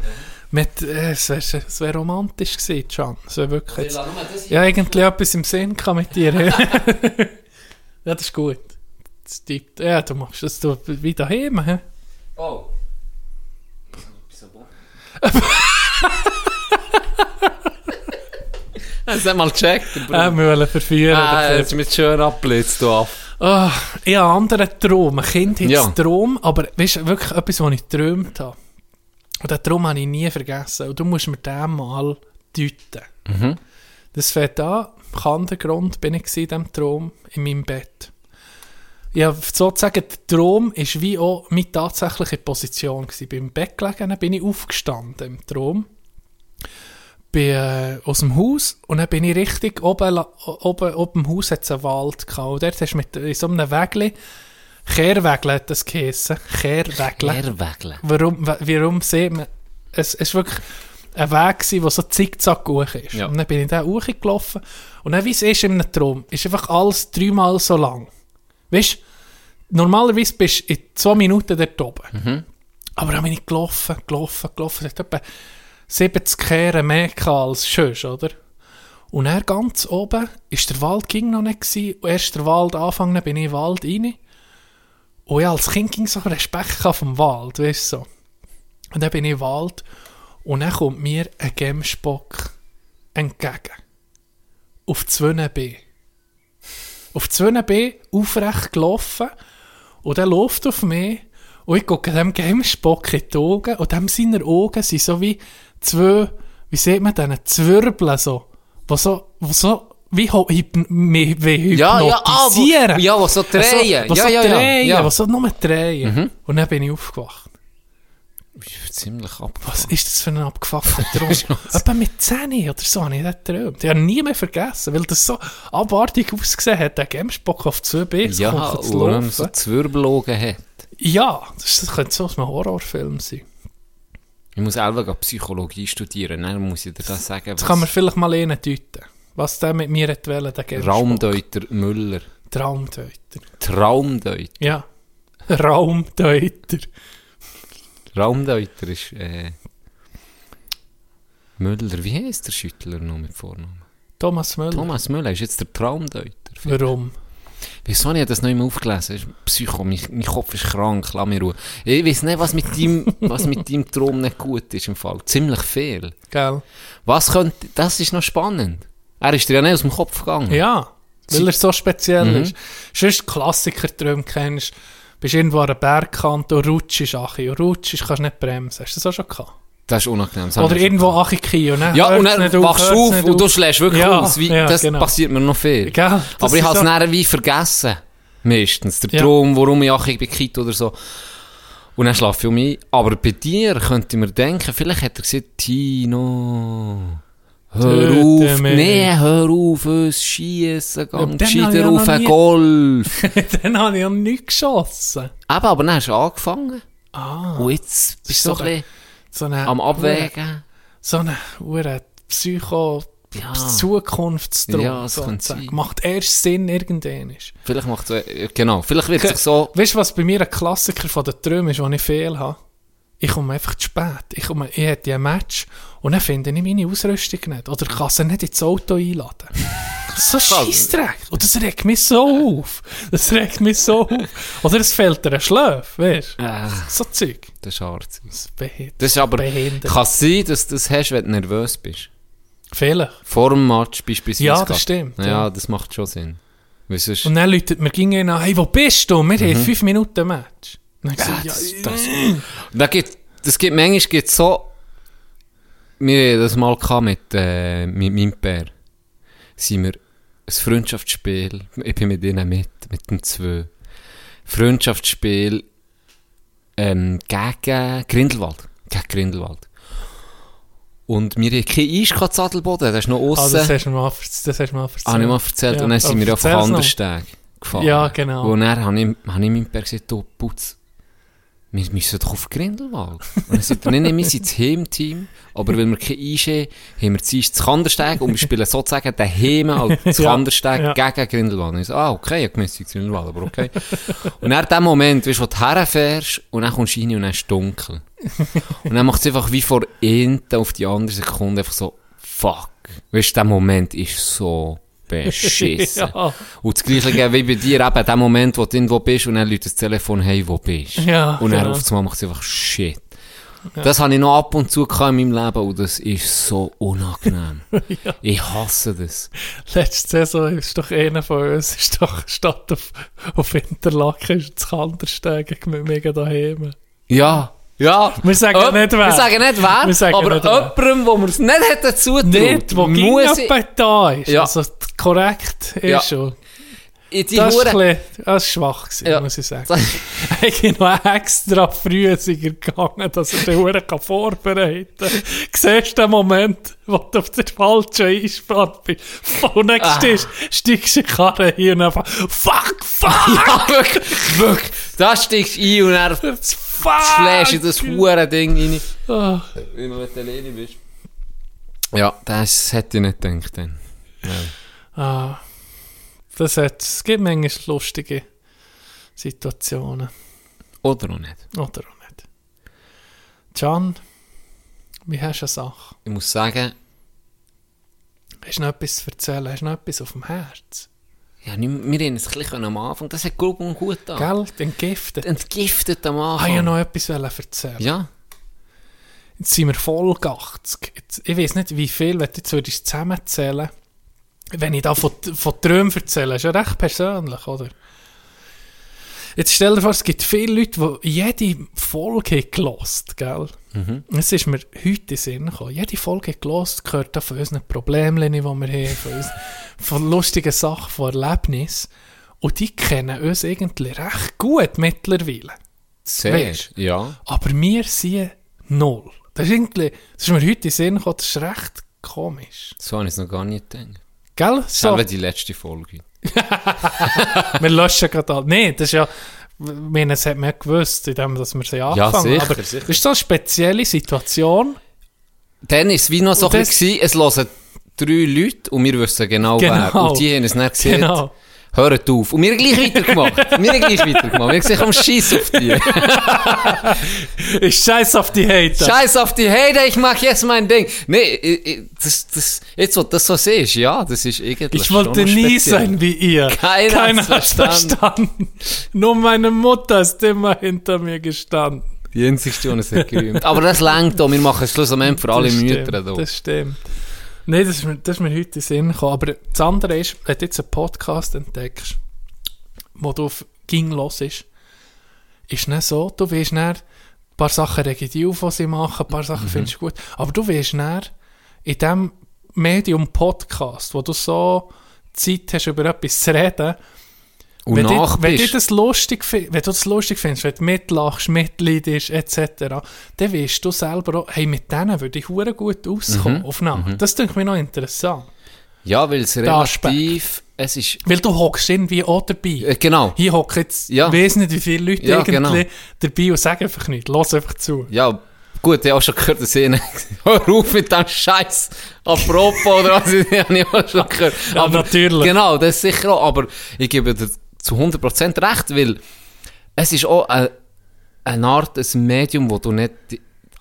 Mit, äh, es wäre wär romantisch gewesen, Can. Es wäre wirklich jetzt, ja, eigentlich etwas im Sinn gehabt mit dir. <laughs> <laughs> ja, das ist gut. Das tippt. Ja, du machst das du, wie daheim. He? Oh. Das hat mal gecheckt, wir wollen verführen. Ah, jetzt mit schön abblitzt, du Aff. Ah, ich habe einen anderen Traum. Ein Kind hat Ja. aber weißt du, wirklich etwas, was ich geträumt habe. Und den Traum habe ich nie vergessen. Und du musst mir den mal deuten. Mhm. Das fängt an, am Kandergrund bin ich in diesem Traum, in meinem Bett. Ja, sozusagen, der Traum war wie auch meine tatsächliche Position. Gewesen. Beim Bett gelegen, bin ich aufgestanden im Traum. Bin äh, aus dem Haus und dann bin ich richtig oben, oben, oben im Haus hat es einen Wald gehabt. Und dort hast du mit in so einem Wägli, Kehrwägli hat das geheissen, Kehrwägli. Leerwägeln. Warum, wa- warum sieht man, es es war wirklich ein Weg gewesen, der so zickzack hoch ist. Ja. Und dann bin ich da hochgelaufen und dann, wie es ist in einem Traum, ist einfach alles dreimal so lang. Weißt du, normalerweise bist du in zwei Minuten dort oben. Mhm. Aber dann bin ich gelaufen, gelaufen, gelaufen. Es hat etwa 70 Kehren mehr als sonst, oder? Und dann ganz oben ist der Wald ging noch nicht gewesen. Und erst der Wald anfangen, bin ich in den Wald rein. Und ja, als Kind ging so <laughs> Respekt vom Wald, weißt du so. Und dann bin ich im Wald und dann kommt mir ein Gemsbock entgegen. Auf zwei B. Auf zwei B aufrecht gelaufen und er läuft auf mich und ich gucke dem Gemsbock in die Augen und dem seine Augen sind so wie zwei, wie sieht man denn, Zwirbeln so, wo so, wo so wie hypn mich wie Ja, ja, ah, wo, hypnotisieren. ja, wo so drehen. wo ja, so ja, drehen, ja. wo ja. so nur drehen. Und dann bin ich aufgewacht. Ziemlich ab. Was ist das für ein abgefuckter <laughs> Traum? Etwa mit 10 oder so habe ich das geträumt. Ich habe nie mehr vergessen, weil das so abartig ausgesehen hat, der Gamesbock auf 2 B Ja, kommt zu laufen. so Zwirbelaugen hat. Ja, das, das könnte so aus einem Horrorfilm sein. Ich muss selber Psychologie studieren, dann muss ich dir das sagen. Jetzt kann man vielleicht mal einen deuten. Was der mit mir hat wollen, der. Raumdeuter Müller. Traumdeuter. Traumdeuter. Ja. Raumdeuter. Raumdeuter ist, äh, Müller. Wie heißt der Schüttler noch mit Vornamen? Thomas Müller. Thomas Müller ist jetzt der Traumdeuter. Warum? Wieso habe ich das noch immer aufgelesen? Das ist Psycho, mein, mein Kopf ist krank, lass mich Ruhe. Ich weiß nicht, was mit deinem, <laughs> was mit deinem Traum nicht gut ist im Fall. Ziemlich viel. Gell? Was könnte, das ist noch spannend. Er ist dir ja nicht aus dem Kopf gegangen. Ja, weil er so speziell Mhm. ist. Sonst Klassiker-Träume kennst, bist irgendwo an einer Bergkante und rutschst Achi. Und rutschst, kannst nicht bremsen. Hast du das auch schon gehabt? Das ist unangenehm. das Oder irgendwo Kie und dann Ja, und dann wachst du auf und du schlägst wirklich Ja, aus. Wie, ja, das genau. passiert mir noch viel. Gell? Aber ich habe es dann wie vergessen. Meistens. Der Ja. Traum, warum ich auch bei Kit oder so. Und dann schlafe ich um mich. Aber bei dir könnte ich mir denken, vielleicht hat er gesagt, Tino, hör Töte auf. mich. Nee, hör auf, uns schiessen, gang gescheiter auf einen Golf. <laughs> Dann habe ich ja nicht geschossen. Eben, aber dann hast du angefangen. Ah, Und jetzt bist du so ein bisschen so eine... am Abwägen. So eine hure Psycho... Ja. Zukunftstraum. Ja, das sozusagen. Macht erst Sinn irgendwann. Vielleicht macht es, genau, vielleicht wird es so, Weißt du, was bei mir ein Klassiker von den Träumen ist, wo ich fehl habe? Ich komme einfach zu spät. Ich, komme, ich hätte ein Match und dann finde ich meine Ausrüstung nicht. Oder kann sie nicht ins Auto einladen. <laughs> So Scheissdreck. Und das regt mich so auf. Das regt mich so auf. Oder es fehlt dir ein Schlaf, weißt du? äh, So Zeug. das ist hart. Das. Das ist aber, Behindert. kann es sein, dass du das hast, wenn du nervös bist? Vielleicht. Vor dem Match beispielsweise. Ja, das stimmt, Ja, ja. das macht schon Sinn. Sonst, Und dann läutet mir ging an, hey, wo bist du? Wir haben fünf Minuten Match. Und dann ja, ja, das, das, da gibt, das gibt, manchmal gibt so, wir das mal mit, äh, mit meinem Pär. Sind wir ein Freundschaftsspiel, ich bin mit ihnen mit, mit den zwei. Freundschaftsspiel, ähm, gegen Grindelwald. Gegen Grindelwald. Und wir haben keinen Eis gehabt, in Adelboden, das ist noch Ah, aussen. das hast du mir mal, das hast du mir mal erzählt. Habe ich mal erzählt. Ja, Und dann sind wir auf noch. Kandersteg gefahren. Ja, genau. Und dann habe ich, habe ich meinem Pär gesagt, du Putz, wir müssen doch auf Grindelwald. Und dann sagt er, nein, nein, wir sind das Heimteam, aber weil wir kein Eis haben, haben wir zuerst das Kandersteg und wir spielen sozusagen den Heim als <laughs> Ja, Kandersteg ja. gegen Grindelwald. Und ich so, ah, okay, ich gemessen Grindelwald, aber okay. und dann der Moment, weißt du, wo du herfährst und dann kommst du rein und dann ist es dunkel. Und dann macht es einfach wie vor hinten auf die andere Sekunde einfach so, fuck. Weißt du, der Moment ist so beschissen. <laughs> Ja. Und das Gleiche wie bei dir, eben, der Moment, wo du irgendwo bist und dann läutet das Telefon, hey, wo bist du? Ja, und dann genau. auf einmal macht es einfach shit. Das habe ich noch ab und zu in meinem Leben und das ist so unangenehm. <laughs> Ich hasse das. Letzte Saison ist doch einer von uns, ist doch statt auf, auf Interlaken, ist das Kandersteg mit mega daheim. Ja. Ja. Wir sagen Öp- nicht wer. Wir sagen nicht wer, Wir sagen aber nicht jemandem, wo wir es nicht hätten zutraut, Nicht, wo muss da ist. Ja. Also korrekt ist Ja. schon. die Das ist, Hure... bisschen, das ist schwach gewesen, Ja. muss ich sagen. <laughs> Ich bin noch extra früh gegangen, dass er den Huren vorbereiten kann. Siehst du den Moment, wo du auf der falschen Einspann bist? Dann Ah. stehst, steigst du in die Karre hin und einfach, fuck, fuck, Ja, wirklich, wirklich. Da steigst du ein und dann fuck. du in das hure Ding rein. Ah. Wie du mit alleine bist. Ja, das hätte ich nicht gedacht dann. Ah, das hat, es gibt manchmal lustige Situationen. Oder auch nicht. Oder auch nicht. Can, wie hast du eine Sache? Ich muss sagen, Hast du noch etwas zu erzählen? Hast du noch etwas auf dem Herz? Ja, nicht, wir haben es ein bisschen am Anfang, das hat gut und gut an. Gell? Entgiftet. Entgiftet am Anfang. ich wollte noch etwas erzählen. Ja, Jetzt sind wir Folge 80. Jetzt, ich weiß nicht, wie viel, wenn du jetzt würdest zusammenzählen wenn ich da von, von Träumen erzähle, ist ja recht persönlich, oder? Jetzt stell dir vor, es gibt viele Leute, die jede Folge gelost, gell? Es ist mir heute in den Sinn gekommen. Jede Folge gelost gehört da von unseren Problemen, die wir haben, von, uns, von lustigen Sachen, von Erlebnissen. Und die kennen uns irgendwie recht gut mittlerweile. sehr. Weisst Ja. Aber wir sind null. Das ist, irgendwie, das ist mir heute in den Sinn gekommen, das ist recht komisch. So habe ich es noch gar nicht gedacht. Gell? So, eben die letzte Folge. <laughs> wir löschen gerade all. Nein, das ist ja, ich meine, das hat man ja gewusst, indem dass wir sie angefangen sicher, Aber sicher. das ist so eine spezielle Situation. Dann ist es wie noch so Und ein bisschen, es hören drei Leute und wir wissen genau, Genau. wer. Und die haben es nicht <laughs> gesehen. Genau. Hört auf. Und wir haben gleich weitergemacht. <laughs> wir haben gleich weitergemacht. Wir haben gesagt, komm, scheiß auf die. <laughs> Ich scheiß auf die Hater. Scheiß auf die Hater, ich mach jetzt mein Ding. Nee, das, das, jetzt, wo das so siehst, ja, das ist irgendwie ich wollte nie sein wie ihr. Keiner hat's hat's verstanden. verstanden. Nur meine Mutter ist immer hinter mir gestanden. Die es hat gerühmt. Aber das längt auch. Wir machen es schlussendlich für alle Das Mütter. stimmt, da. Das stimmt. Nein, das ist, mir, das ist mir heute in den Sinn gekommen. Aber das andere ist, wenn du jetzt einen Podcast entdeckst, wo du auf ging los ist, ist nicht so, du weißt dann, ein paar Sachen regen dich auf, was sie machen, ein paar Mhm. Sachen findest du gut, aber du weißt dann, in dem Medium Podcast, wo du so Zeit hast, über etwas zu reden, Und wenn, nach die, wenn, das lustig, wenn du das lustig findest, wenn du mitlachst, mitleidest, etc., dann weißt du selber auch, hey, mit denen würde ich hure gut auskommen, Mhm. auf Nacht. Das denke mir noch interessant. Ja, weil es relativ, es ist, Weil du hockst irgendwie auch dabei. äh, genau. Hier hocken jetzt, Ja. ich weiss nicht, wie viele Leute Ja, irgendwie genau. dabei und sagen einfach nichts. Lass einfach zu. Ja, gut, ich habe auch schon gehört, dass ich <laughs> Hör auf mit dem Scheiß. Apropos, oder was, ich <laughs> habe ich auch schon gehört. Ja, natürlich. Genau, das ist sicher auch, aber ich gebe dir zu 100% recht, weil es ist auch eine, eine Art, ein Medium, wo du nicht,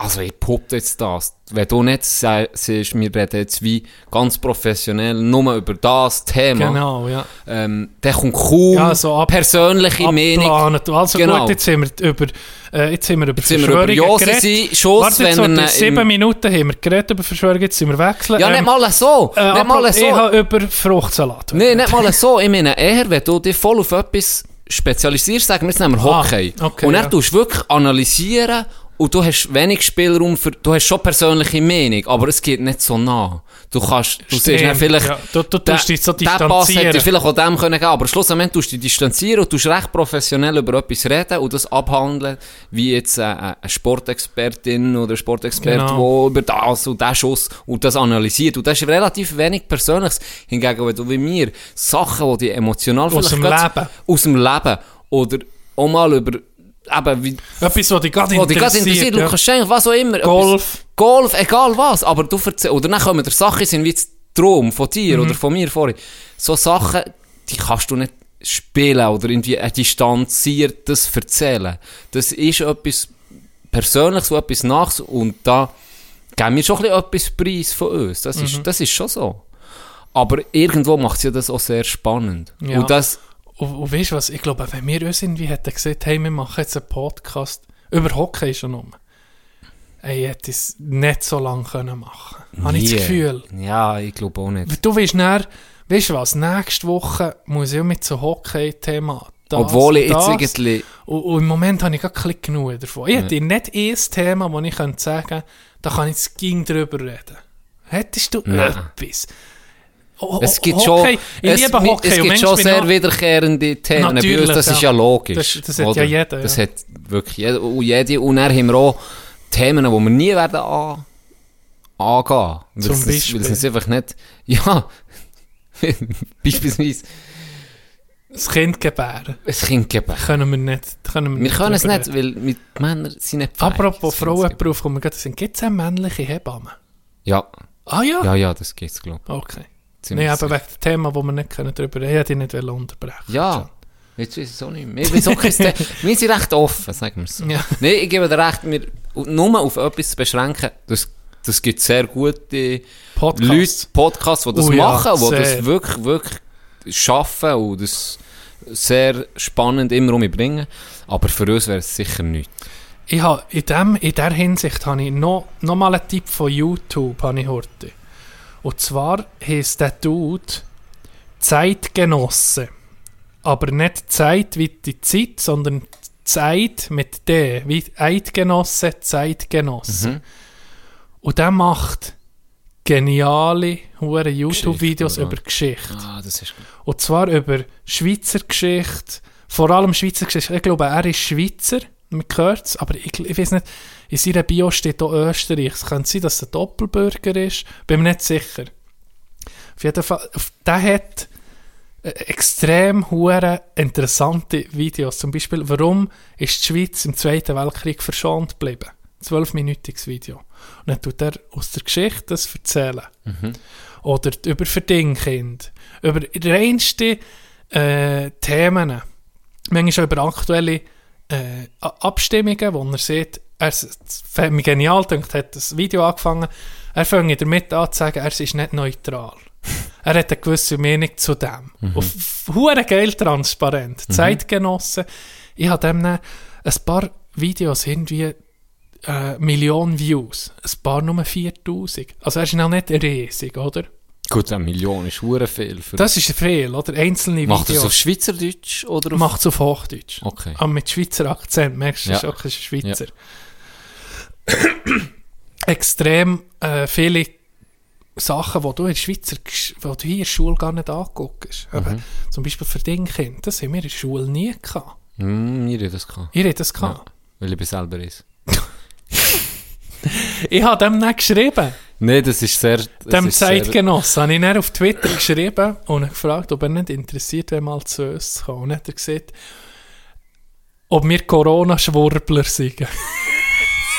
also ich puppe jetzt das, wenn du nicht siehst, wir reden jetzt wie ganz professionell nur über das Thema, Genau, ja. ähm, der kommt kaum Ja, so ab- persönliche Meinung. Abplanen. Also Genau. gut, jetzt sind wir über, äh, jetzt sind wir über sind wir über Verschwörungen geredet. Schuss, Warte, jetzt wenn sieben Minuten haben wir geredet über Verschwörungen, jetzt sind wir wechseln. Ja, nicht mal so, Äh, nicht mal so. Ich habe über Fruchtsalat. Nein, nicht mal <laughs> so. Ich meine, eher, wenn du dich voll auf etwas spezialisierst, sagen wir jetzt nehmen wir Ah, Hockey. okay, und dann ja. tust du wirklich analysieren und du hast wenig Spielraum für, du hast schon persönliche Meinung, aber es geht nicht so nah. Du kannst, du siehst Stimmt, dann vielleicht, ja. Du- du tust dich so der Pass distanzieren. hätte vielleicht auch dem können geben, aber schlussendlich tust du dich distanzieren und tust recht professionell über etwas reden und das abhandeln, wie jetzt äh, eine Sportexpertin oder ein Sportexperte, Genau. wo über das und das Schuss und das analysiert. Und das ist relativ wenig Persönliches. Hingegen, wenn du wie mir Sachen, die dich emotional Aus vielleicht dem grad- Leben. Aus dem Leben. Oder auch mal über, eben, wie, Etwas, was dich gerade wo dich interessiert. interessiert. Ja. eigentlich was auch immer. Golf. Etwas, Golf, egal was. Aber du erzählst, oder dann kommen dir Sachen, sind wie Traum von dir Mhm. oder von mir vorhin. So Sachen, die kannst du nicht spielen oder irgendwie ein distanziertes erzählen. Das ist etwas Persönliches, so etwas Nachs und da geben wir schon ein bisschen etwas preis von uns. Das, Mhm. ist, das ist schon so. Aber irgendwo macht es ja das auch sehr spannend. Ja. Und das, Und, und weißt du was, ich glaube, wenn wir uns irgendwie hätten gesagt, hey, wir machen jetzt einen Podcast über Hockey schon um. Ich hätte es nicht so lange können machen Habe ich das. Gefühl. Ja, ich glaube auch nicht. Du weißt dann, weißt du was, nächste Woche muss ich mit so Hockey-Thema das Obwohl ich jetzt das. irgendwie... Und, und im Moment habe ich gar kein genug davon. Ich hätte nicht ein Thema, wo ich könnte sagen da kann ich jetzt ging drüber reden. Hättest du Nein. etwas? Oh, Es gibt Hockey, schon, ich es, liebe Hockey. es gibt schon sehr ich auch- wiederkehrende Themen bei uns, das ist ja. ja logisch. Das- das hat ja jeder, Das ja. hat wirklich jeder. Und, jede, und dann haben wir auch Themen, die wir nie werden an, angehen. Weil Zum es- Beispiel? Weil es einfach nicht, <laughs> ja, <laughs> beispielsweise Das Kind gebären. ein Kind geben. Können wir nicht. Können wir Wir können es nicht, weil mit Männern sind nicht fähig, Apropos das. Frauenberuf, kommen wir gerade sind. Gibt es eine männliche Hebamme? Ja, Ah ja? ja, ja, das geht's, glaube Okay. Ich. Nein, Ziemlich aber wegen dem Thema, wo wir nicht können drüber reden Ich dich nicht unterbrechen Ja, jetzt ist es auch nicht mehr. Wir <laughs> wir sind recht offen, sagen wir es so. Ja. Nein, ich gebe dir recht, wir, nur auf etwas zu beschränken, das, das gibt sehr gute Podcasts. Leute, Podcasts, die das Oh ja, machen, die das wirklich, wirklich schaffen und das sehr spannend immer umbringen. Aber für uns wäre es sicher nicht. Ich habe in, dem, in der Hinsicht habe ich noch, noch mal einen Tipp von YouTube habe ich heute. Und zwar heisst der Dude Zeitgenosse. Aber nicht Zeit wie die Zeit, sondern Zeit mit D, wie Eidgenosse, Zeitgenosse. Mhm. Und der macht geniale YouTube-Videos über Geschichte. Ah, das ist gut. Und zwar über Schweizer Geschichte, vor allem Schweizer Geschichte. Ich glaube, er ist Schweizer, man hört es, aber ich, ich weiß nicht, in seiner Bio steht auch Österreich. Es könnte sein, dass er Doppelbürger ist, bin mir nicht sicher. Auf jeden Fall, der hat äh, extrem hure interessante Videos. Zum Beispiel, warum ist die Schweiz im Zweiten Weltkrieg verschont geblieben? Zwölfminütiges Video. Und dann tut er aus der Geschichte das erzählen. Oder über Verdingkind. Über reinste äh, Themen. Manchmal schon über aktuelle äh, Abstimmungen, wo er sieht, er es mich genial gedacht, hat das Video angefangen, er fängt damit an zu sagen, er ist nicht neutral. <laughs> er hat eine gewisse Meinung zu dem. Auf hure geil transparent. Zeitgenossen. Ich habe dem ein paar Videos irgendwie äh, Millionen Views. Ein paar nur 4000. Also er ist noch nicht riesig, oder? Gut, eine Million ist hure viel. Für Das ist viel, oder? Einzelne Macht das auf Videos. Schweizerdeutsch oder auf... Macht es auf Hochdeutsch. Okay. Aber mit Schweizer Akzent, merkst du, Ja. ist auch ein Schweizer. <coughs> Extrem äh, viele Sachen, die du in der Schweizer, die du hier in der Schule gar nicht anguckst. Mhm. Zum Beispiel für Dingkind, das haben wir in der Schule nie gehabt. Hm, ich hätte das gehabt. Ihr habt das Ja, gehabt. weil ich bin selber ist. <laughs> Ich habe dem nicht geschrieben. Nein, das ist sehr... Das Dem ist sehr- Zeitgenossen habe ich dann auf Twitter geschrieben und gefragt, ob er nicht interessiert wäre, mal zu uns zu kommen. Und hat er gesagt, ob wir Corona-Schwurbler sind. <laughs>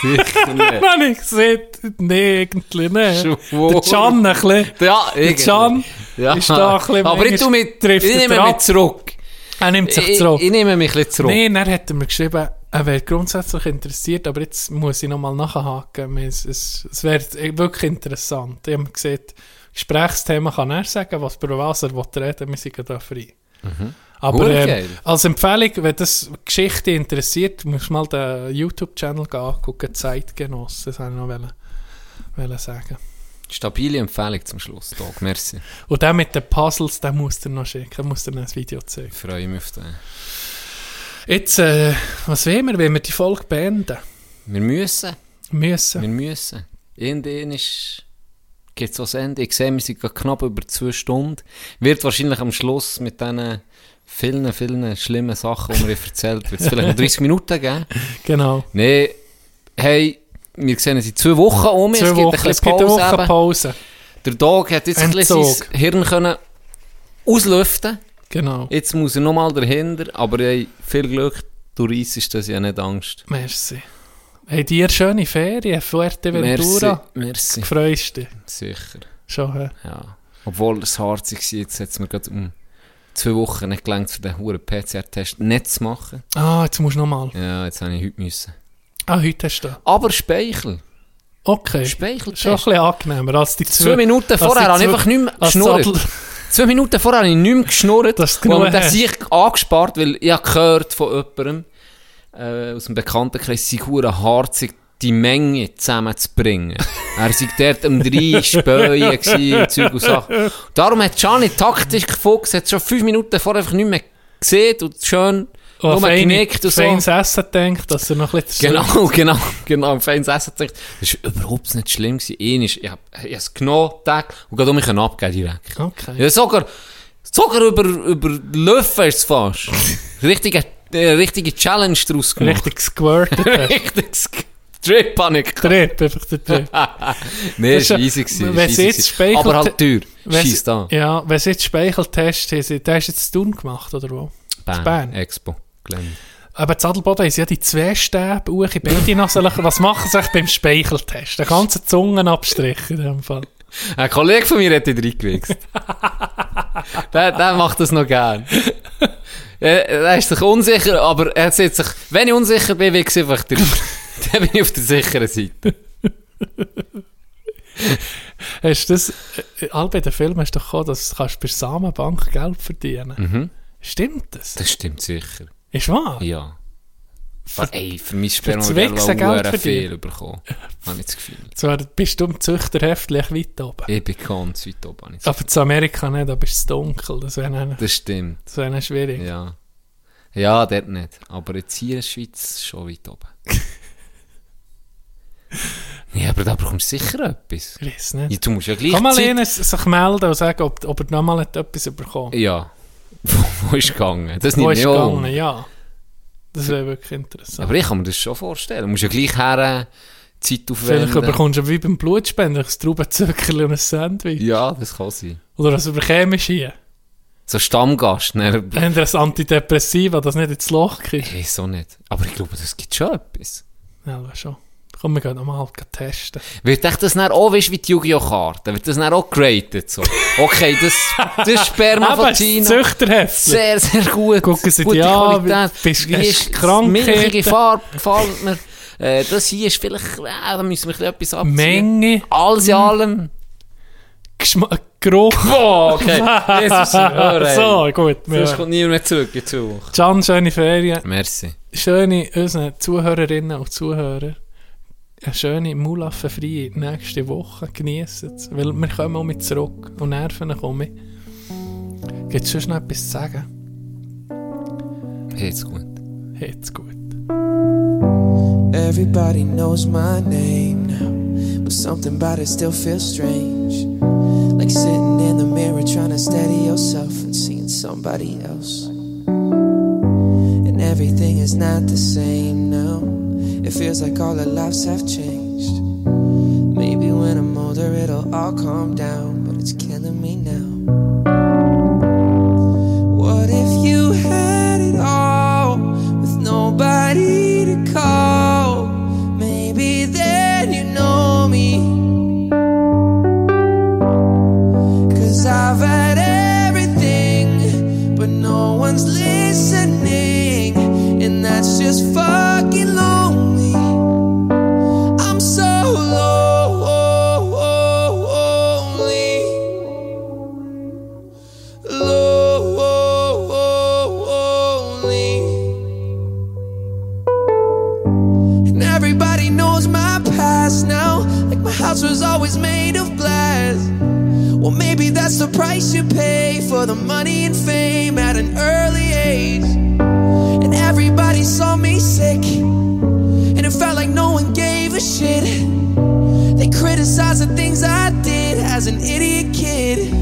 Sicher <laughs> nicht. Habe ich gesagt, nee, eigentlich nicht. Der Can ein bisschen. Ja, Der Can ja. ist da ein bisschen Aber ich, mich, ich nehme er mich zurück. Er nimmt sich Ich, zurück. ich nehme mich ein zurück. Nein, dann hat er mir geschrieben, er wäre grundsätzlich interessiert, aber jetzt muss ich nochmal nachhaken. Es, es, es wäre wirklich interessant. Ich habe gesagt, Gesprächsthema kann er sagen, was über was er will reden wir sind da frei. Aber ähm, als Empfehlung, wenn das Geschichte interessiert, musst du mal den YouTube-Channel angucken, Zeitgenoss. Das wollte ich noch wollen, wollen sagen. Stabile Empfehlung zum Schluss, Tag. Merci. Und der mit den Puzzles, den musst du noch schicken, musst du noch ein Video zeigen. Ich freue mich auf den. Jetzt, äh, was wollen wir, wenn wir die Folge beenden? Wir müssen. Müssen. Wir müssen. Irgendwann ist... Gibt es Ende. Ich sehe, wir sind knapp über zwei Stunden. Wird wahrscheinlich am Schluss mit diesen vielen, vielen schlimmen Sachen, die wir erzählt wird es vielleicht noch 30 Minuten geben. <laughs> Genau. Nee, hey, wir sehen uns in zwei Wochen um. Zwei es gibt Wochen, ein es gibt eine Pause. Woche eben. Pause. Der Dog hat jetzt ein bisschen Entzug. sein Hirn können auslüften Genau. Jetzt muss er nochmal dahinter, aber hey, viel Glück, du reissest das ja nicht Angst. Merci. Hey, dir schöne Ferien, Merci, Fuerteventura. merci. Freust dich? Sicher, Schon, hä? ja. Obwohl es hart war, jetzt hat es mir gerade um zwei Wochen nicht gelangt, für den huren PCR-Test nicht zu machen. Ah, jetzt musst du nochmal. Ja, jetzt habe ich heute müssen. Ah, heute hast du. Aber Speichel. Okay. Speichel. Schon ein bisschen angenehmer als die Zwei Minuten als vorher habe ich zwei- einfach nicht mehr geschnurrt. Zwei Minuten vorher habe ich nicht mehr geschnurrt. Dass du und genug das hast. sich angespart, weil ich habe gehört von jemandem äh, aus dem Bekanntenkreis, sie hart, sich die Menge zusammenzubringen. er sei dort um drei Späuen gewesen, und Zeug und Sachen. Darum hat Gianni taktisch gefuchst, hat schon fünf Minuten vorher einfach nicht mehr gesehen und schön Oh, nur genickt und so. feines Essen denkt, dass er noch ein bisschen... Genau, <laughs> genau, genau. Im feines Essen gedacht. Das war überhaupt nicht schlimm. gewesen. Einmal, ich habe es genommen, Tag, und gerade um mich abgeben direkt. Okay. Ja, sogar, sogar über, über Löffel ist es fast. <laughs> richtige, äh, richtige Challenge daraus gemacht. Richtig squirtet. Richtiges <laughs> Trip habe ich. Trip, einfach der Trip. <laughs> Nee, Das war ist- easy. gewesen, wenn ist sie jetzt. Speichel- Aber halt teuer. Scheiss da. Ja, wenn sie jetzt Speicheltest haben, den hast du jetzt tun gemacht, oder wo? Bern. Bern. Expo. Gelände. Aber in Adelboden haben sie ja die zwei Stäbe in beide Nasen. Was machen sie beim Speicheltest? Den ganzen Zungenabstrich in dem Fall. Ein Kollege von mir hat ihn reingewichst. <laughs> der, der macht das noch gern. Er, er ist sich unsicher, aber er sieht sich, wenn ich unsicher bin, wichse ich einfach drüber. <laughs> Dann bin ich auf der sicheren Seite. <laughs> Hast du das, äh, all bei den Filmen hast du doch gekommen, dass du bei Samenbank Geld verdienen Mhm. Stimmt das? Das stimmt sicher. Ist wahr? Ja. Aber ey, für wohl Geld hure verdienen. viel bekommen. <laughs> Habe ich das Gefühl. Zwar bist du im Züchterheftlich weit oben. Ich bin ganz weit oben. habe ich das Aber zu Amerika nicht, da bist du dunkel. Das wäre dann, Das stimmt. das wäre schwierig. Ja. Ja, dort nicht. Aber jetzt hier in der Schweiz schon weit oben. Ja, aber da bekommst du sicher etwas. Ich weiß nicht. Ja, du musst ja gleich Kann mal einer sich melden und sagen, ob, ob er nochmal etwas bekommen Ja. <laughs> Wo, ist gegangen? Das Wo ist gegangen? an. Ja. Das wäre wirklich interessant. Aber ich kann mir das schon vorstellen. Du musst ja gleich her äh, Zeit Vielleicht aufwenden. bekommst du wie beim Blutspender ein Traubenzöckerli und ein Sandwich. Ja, das kann sein. Oder was überkämst du hier? So Stammgast. Ne? <laughs> Haben ein Antidepressiva, das nicht ins Loch kriegt? Ich weiß auch nicht. Aber ich glaube, das gibt schon etwas. Ja, das schon. Komm, wir gehen nochmal testen. Wird echt das dann auch, weißt wie die Yu-Gi-Oh! Karte? Wird das dann auch geratet? So? Okay, das, das ist Sperma von China. Züchterheft. Sehr, sehr gut. Gucken Sie Gute die an, Qualität. bist- Wie ist Krankheiten? milchige Farbe gefällt mir. Äh, das hier ist vielleicht, äh, da müssen wir etwas abziehen. Menge, Alles in allem. Geschmack, Geruch. Oh, okay. <laughs> Jesus, hör, so, gut. Sonst Ja. kommt niemand mehr zurück in. Can, schöne Ferien. Merci. Schöne unseren Zuhörerinnen und Zuhörer. Eine schöne Mulaffenfreie nächste Woche. Genießen es. Weil wir kommen auch mit zurück und Nerven kommen. Gibt es schon noch etwas zu sagen? Jetzt gut. Jetzt gut. Everybody knows my name now, but something about it still feels strange. Like sitting in the mirror trying to steady yourself and seeing somebody else. And everything is not the same now. It feels like all our lives have changed. Maybe when I'm older it'll all calm down, but it's killing me now. What if you had it all with nobody you pay for the money and fame at an early age. And everybody saw me sick. And it felt like no one gave a shit. They criticized the things I did as an idiot kid.